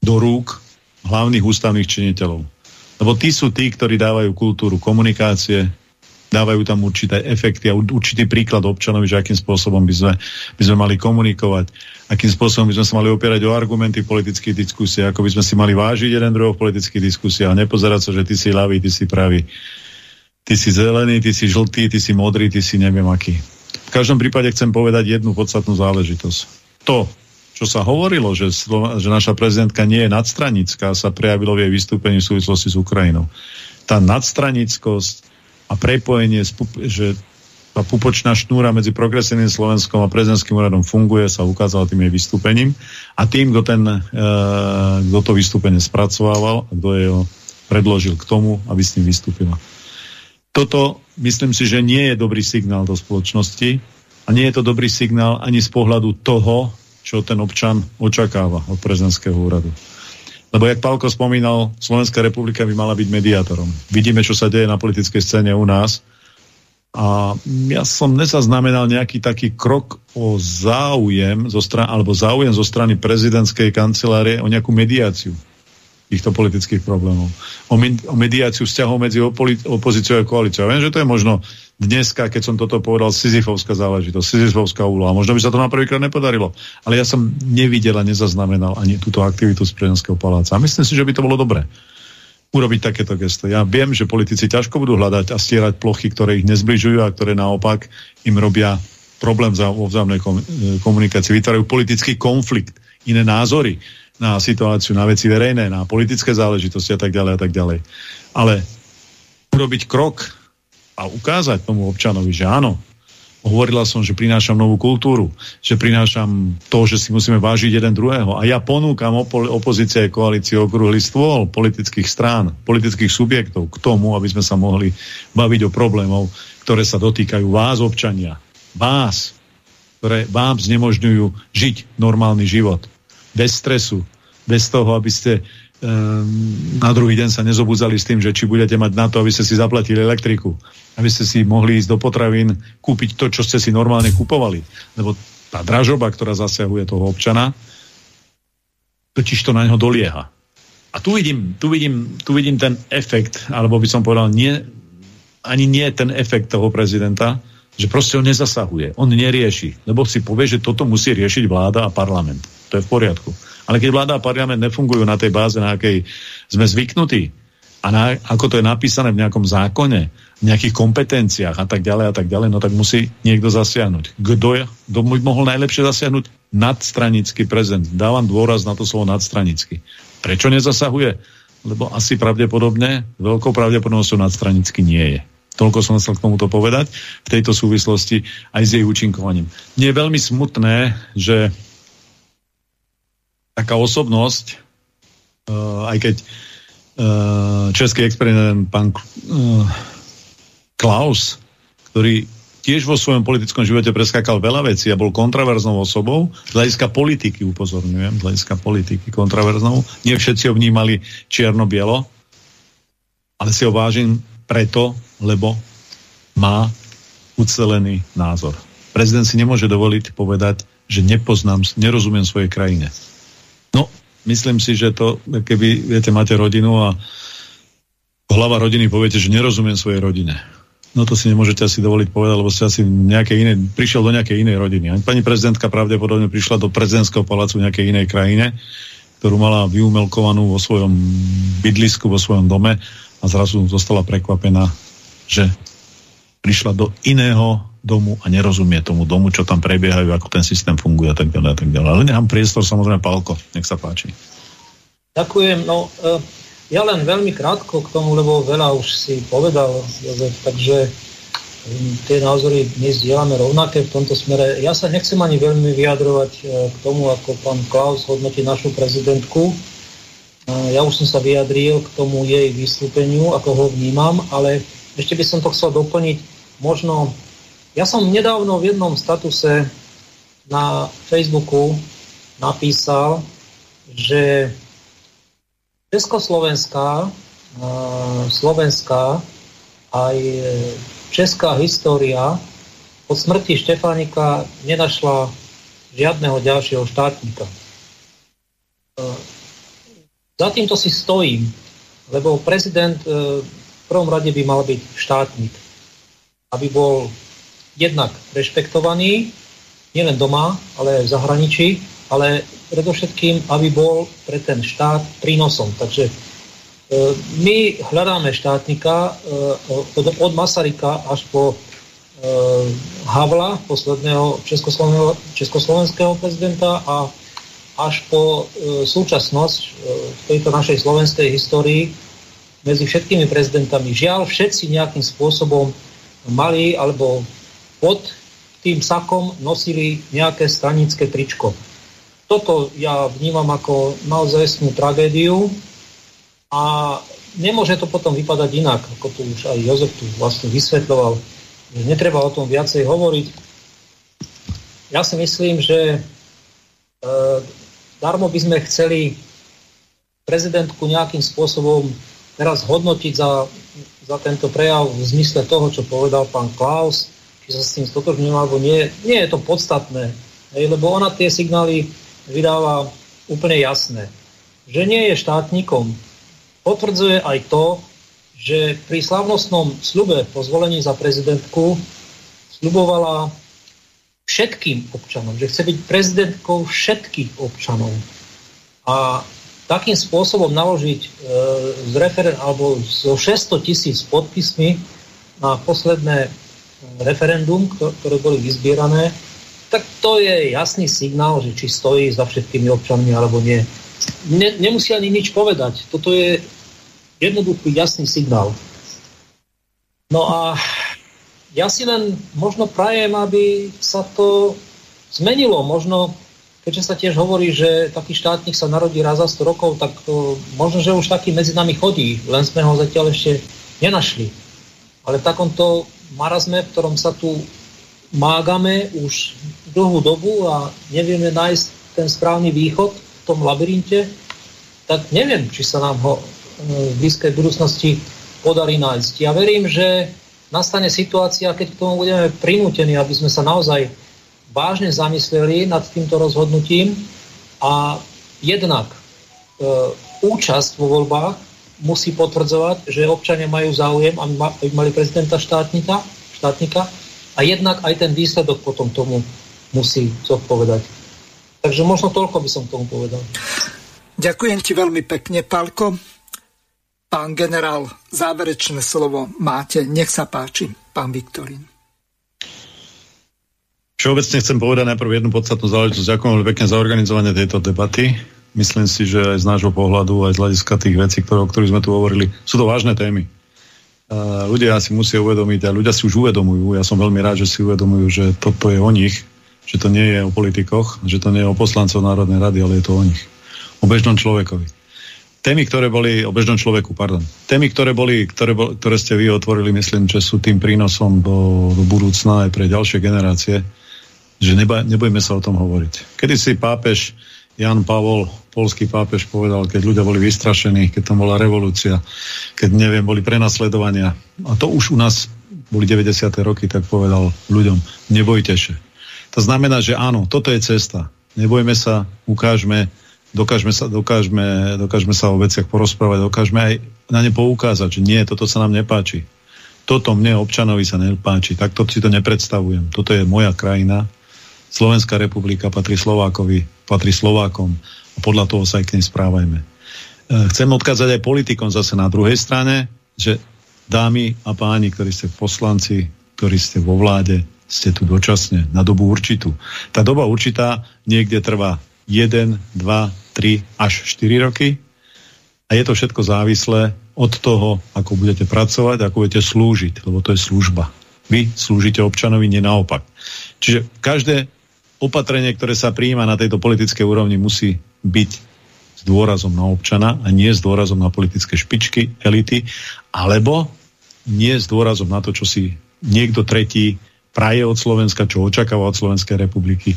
Speaker 3: do rúk hlavných ústavných činiteľov. Lebo tí sú tí, ktorí dávajú kultúru komunikácie, dávajú tam určité efekty a určitý príklad občanovi, že akým spôsobom by sme, by sme mali komunikovať, akým spôsobom by sme sa mali opierať o argumenty politických diskusí, ako by sme si mali vážiť jeden druhého v politických diskusiách a nepozerať sa, že ty si ľavý, ty si pravý, ty si zelený, ty si žltý, ty si modrý, ty si neviem aký. V každom prípade chcem povedať jednu podstatnú záležitosť. To, čo sa hovorilo, že, že naša prezidentka nie je nadstranická, sa prejavilo v jej vystúpení v súvislosti s Ukrajinou. Tá nadstranickosť, a prepojenie, že tá pupočná šnúra medzi progresívnym Slovenskom a prezidentským úradom funguje, sa ukázala tým jej vystúpením a tým, kto, ten, e, kto to vystúpenie spracovával a kto je ho predložil k tomu, aby s ním vystúpila. Toto myslím si, že nie je dobrý signál do spoločnosti a nie je to dobrý signál ani z pohľadu toho, čo ten občan očakáva od prezidentského úradu. Lebo, jak Pálko spomínal, Slovenská republika by mala byť mediátorom. Vidíme, čo sa deje na politickej scéne u nás. A ja som nezaznamenal nejaký taký krok o záujem zo strany, alebo záujem zo strany prezidentskej kancelárie o nejakú mediáciu týchto politických problémov. O, o mediáciu vzťahov medzi opozíciou a koalíciou. Viem, že to je možno dneska, keď som toto povedal, Sisyfovská záležitosť, Sisyfovská úloha. Možno by sa to na prvýkrát nepodarilo. Ale ja som nevidel a nezaznamenal ani túto aktivitu z prezidentského paláca. A myslím si, že by to bolo dobré urobiť takéto gesto. Ja viem, že politici ťažko budú hľadať a stierať plochy, ktoré ich nezbližujú a ktoré naopak im robia problém vo vzájomnej komunikácii. Vytvárajú politický konflikt, iné názory na situáciu, na veci verejné, na politické záležitosti a tak ďalej a tak ďalej. Ale urobiť krok a ukázať tomu občanovi, že áno, hovorila som, že prinášam novú kultúru, že prinášam to, že si musíme vážiť jeden druhého. A ja ponúkam opo- opozície a koalície okrúhly stôl politických strán, politických subjektov k tomu, aby sme sa mohli baviť o problémov, ktoré sa dotýkajú vás, občania. Vás, ktoré vám znemožňujú žiť normálny život. Bez stresu, bez toho, aby ste Ehm, na druhý deň sa nezobudzali s tým, že či budete mať na to, aby ste si zaplatili elektriku, aby ste si mohli ísť do potravín, kúpiť to, čo ste si normálne kupovali. Lebo tá dražoba, ktorá zasahuje toho občana, totiž to na neho dolieha. A tu vidím, tu vidím, tu vidím ten efekt, alebo by som povedal, nie, ani nie ten efekt toho prezidenta, že proste on nezasahuje, on nerieši, lebo si povie, že toto musí riešiť vláda a parlament. To je v poriadku. Ale keď vláda a parlament nefungujú na tej báze, na akej sme zvyknutí, a na, ako to je napísané v nejakom zákone, v nejakých kompetenciách a tak ďalej a tak ďalej, no tak musí niekto zasiahnuť. Kto by mohol najlepšie zasiahnuť? Nadstranický prezident. Dávam dôraz na to slovo nadstranický. Prečo nezasahuje? Lebo asi pravdepodobne, veľkou pravdepodobnosťou nadstranicky nie je. Toľko som chcel k tomuto povedať v tejto súvislosti aj s jej účinkovaním. Nie je veľmi smutné, že taká osobnosť, uh, aj keď uh, český experiment pán uh, Klaus, ktorý tiež vo svojom politickom živote preskakal veľa vecí a bol kontraverznou osobou, z hľadiska politiky upozorňujem, z hľadiska politiky kontraverznou. Nie všetci ho vnímali čierno-bielo, ale si ho vážim preto, lebo má ucelený názor. Prezident si nemôže dovoliť povedať, že nepoznám, nerozumiem svojej krajine. Myslím si, že to, keby, viete, máte rodinu a hlava rodiny poviete, že nerozumiem svojej rodine No to si nemôžete asi dovoliť povedať, lebo ste asi nejakej inej, prišiel do nejakej inej rodiny. Ani pani prezidentka pravdepodobne prišla do prezidentského palácu v nejakej inej krajine, ktorú mala vyumelkovanú vo svojom bydlisku, vo svojom dome a zrazu zostala prekvapená, že prišla do iného domu a nerozumie tomu domu, čo tam prebiehajú, ako ten systém funguje a tak ďalej a tak ďalej. Ale nechám priestor samozrejme Pálko, nech sa páči.
Speaker 2: Ďakujem. No, uh ja len veľmi krátko k tomu, lebo veľa už si povedal, Jozef, takže mm, tie názory dnes dielame rovnaké v tomto smere. Ja sa nechcem ani veľmi vyjadrovať e, k tomu, ako pán Klaus hodnotí našu prezidentku. E, ja už som sa vyjadril k tomu jej vystúpeniu, ako ho vnímam, ale ešte by som to chcel doplniť. Možno, ja som nedávno v jednom statuse na Facebooku napísal, že Československá, slovenská aj česká história od smrti Štefánika nenašla žiadneho ďalšieho štátnika. Za týmto si stojím, lebo prezident v prvom rade by mal byť štátnik. Aby bol jednak rešpektovaný, nielen doma, ale aj v zahraničí, ale predovšetkým, aby bol pre ten štát prínosom. Takže e, my hľadáme štátnika e, od, Masarika až po e, Havla, posledného československého prezidenta a až po súčasnosť v tejto našej slovenskej histórii medzi všetkými prezidentami. Žiaľ, všetci nejakým spôsobom mali alebo pod tým sakom nosili nejaké stranické tričko. Toto ja vnímam ako naozaj tragédiu a nemôže to potom vypadať inak, ako tu už aj Jozef tu vlastne vysvetľoval, že netreba o tom viacej hovoriť. Ja si myslím, že e, darmo by sme chceli prezidentku nejakým spôsobom teraz hodnotiť za, za tento prejav v zmysle toho, čo povedal pán Klaus, či sa s tým stotožňujem alebo nie. Nie je to podstatné, hej, lebo ona tie signály vydáva úplne jasné, že nie je štátnikom. Potvrdzuje aj to, že pri slavnostnom sľube po zvolení za prezidentku sľubovala všetkým občanom, že chce byť prezidentkou všetkých občanov. A takým spôsobom naložiť e, z referen- alebo zo 600 tisíc podpismi na posledné referendum, ktoré boli vyzbierané, tak to je jasný signál, že či stojí za všetkými občanmi alebo nie. Ne, nemusí ani nič povedať. Toto je jednoduchý, jasný signál. No a ja si len možno prajem, aby sa to zmenilo. Možno, keďže sa tiež hovorí, že taký štátnik sa narodí raz za 100 rokov, tak to, možno, že už taký medzi nami chodí, len sme ho zatiaľ ešte nenašli. Ale v takomto marazme, v ktorom sa tu mágame už dlhú dobu a nevieme nájsť ten správny východ v tom labyrinte, tak neviem, či sa nám ho e, v blízkej budúcnosti podarí nájsť. Ja verím, že nastane situácia, keď k tomu budeme prinútení, aby sme sa naozaj vážne zamysleli nad týmto rozhodnutím a jednak e, účasť vo voľbách musí potvrdzovať, že občania majú záujem, aby mali prezidenta štátnika, štátnika a jednak aj ten výsledok potom tomu musí zodpovedať. Takže možno toľko by som tomu povedal.
Speaker 1: Ďakujem ti veľmi pekne, Palko. Pán generál, záverečné slovo máte. Nech sa páči, pán Viktorín.
Speaker 3: Všeobecne chcem povedať najprv jednu podstatnú záležitosť. Ďakujem veľmi pekne za organizovanie tejto debaty. Myslím si, že aj z nášho pohľadu, aj z hľadiska tých vecí, ktoré, o ktorých sme tu hovorili, sú to vážne témy. Uh, ľudia si musia uvedomiť, a ľudia si už uvedomujú, ja som veľmi rád, že si uvedomujú, že toto je o nich, že to nie je o politikoch, že to nie je o poslancov Národnej rady, ale je to o nich. O bežnom človekovi. Témy, ktoré boli, o bežnom človeku, pardon. Témy, ktoré, boli, ktoré, bol, ktoré ste vy otvorili, myslím, že sú tým prínosom do, do budúcna aj pre ďalšie generácie že neba, nebojme sa o tom hovoriť. Kedy si pápež Jan Pavol, polský pápež, povedal, keď ľudia boli vystrašení, keď tam bola revolúcia, keď, neviem, boli prenasledovania. A to už u nás boli 90. roky, tak povedal ľuďom, nebojte sa. To znamená, že áno, toto je cesta. Nebojme sa, ukážme, dokážeme sa, dokážeme, dokážeme sa o veciach porozprávať, dokážeme aj na ne poukázať, že nie, toto sa nám nepáči. Toto mne, občanovi, sa nepáči. Takto si to nepredstavujem. Toto je moja krajina, Slovenská republika patrí Slovákovi, patrí Slovákom a podľa toho sa aj k nej správajme. E, chcem odkázať aj politikom zase na druhej strane, že dámy a páni, ktorí ste poslanci, ktorí ste vo vláde, ste tu dočasne, na dobu určitú. Tá doba určitá niekde trvá 1, 2, 3 až 4 roky a je to všetko závislé od toho, ako budete pracovať, ako budete slúžiť, lebo to je služba. Vy slúžite občanovi, nie naopak. Čiže každé opatrenie, ktoré sa prijíma na tejto politickej úrovni, musí byť s dôrazom na občana a nie s dôrazom na politické špičky, elity, alebo nie s dôrazom na to, čo si niekto tretí praje od Slovenska, čo očakáva od Slovenskej republiky,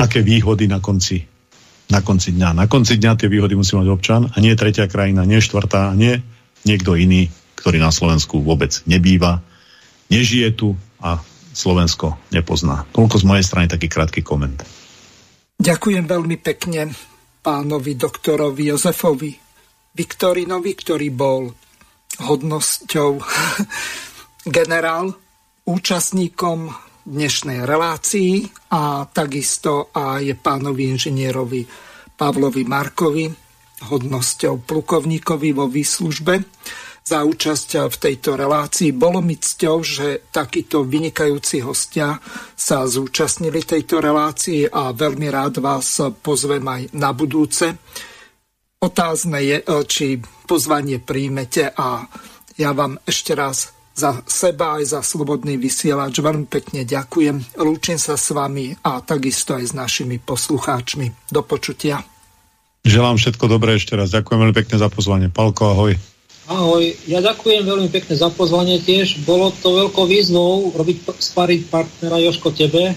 Speaker 3: aké výhody na konci, na konci dňa. Na konci dňa tie výhody musí mať občan a nie tretia krajina, nie štvrtá, nie niekto iný, ktorý na Slovensku vôbec nebýva, nežije tu a Slovensko nepozná. Toľko z mojej strany taký krátky koment.
Speaker 1: Ďakujem veľmi pekne pánovi doktorovi Jozefovi Viktorinovi, ktorý bol hodnosťou generál, účastníkom dnešnej relácii a takisto aj pánovi inžinierovi Pavlovi Markovi, hodnosťou plukovníkovi vo výslužbe za účasť v tejto relácii. Bolo mi cťou, že takíto vynikajúci hostia sa zúčastnili tejto relácii a veľmi rád vás pozvem aj na budúce. Otázne je, či pozvanie príjmete a ja vám ešte raz za seba aj za Slobodný vysielač veľmi pekne ďakujem. Lúčim sa s vami a takisto aj s našimi poslucháčmi. Do počutia.
Speaker 3: Želám všetko dobré ešte raz. Ďakujem veľmi pekne za pozvanie. Palko, ahoj.
Speaker 2: Ahoj, ja ďakujem veľmi pekne za pozvanie tiež. Bolo to veľkou výzvou robiť spariť partnera Joško tebe.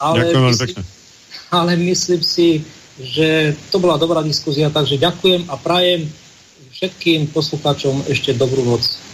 Speaker 3: Ale ďakujem veľmi pekne.
Speaker 2: Ale myslím si, že to bola dobrá diskusia, takže ďakujem a prajem všetkým poslucháčom ešte dobrú noc.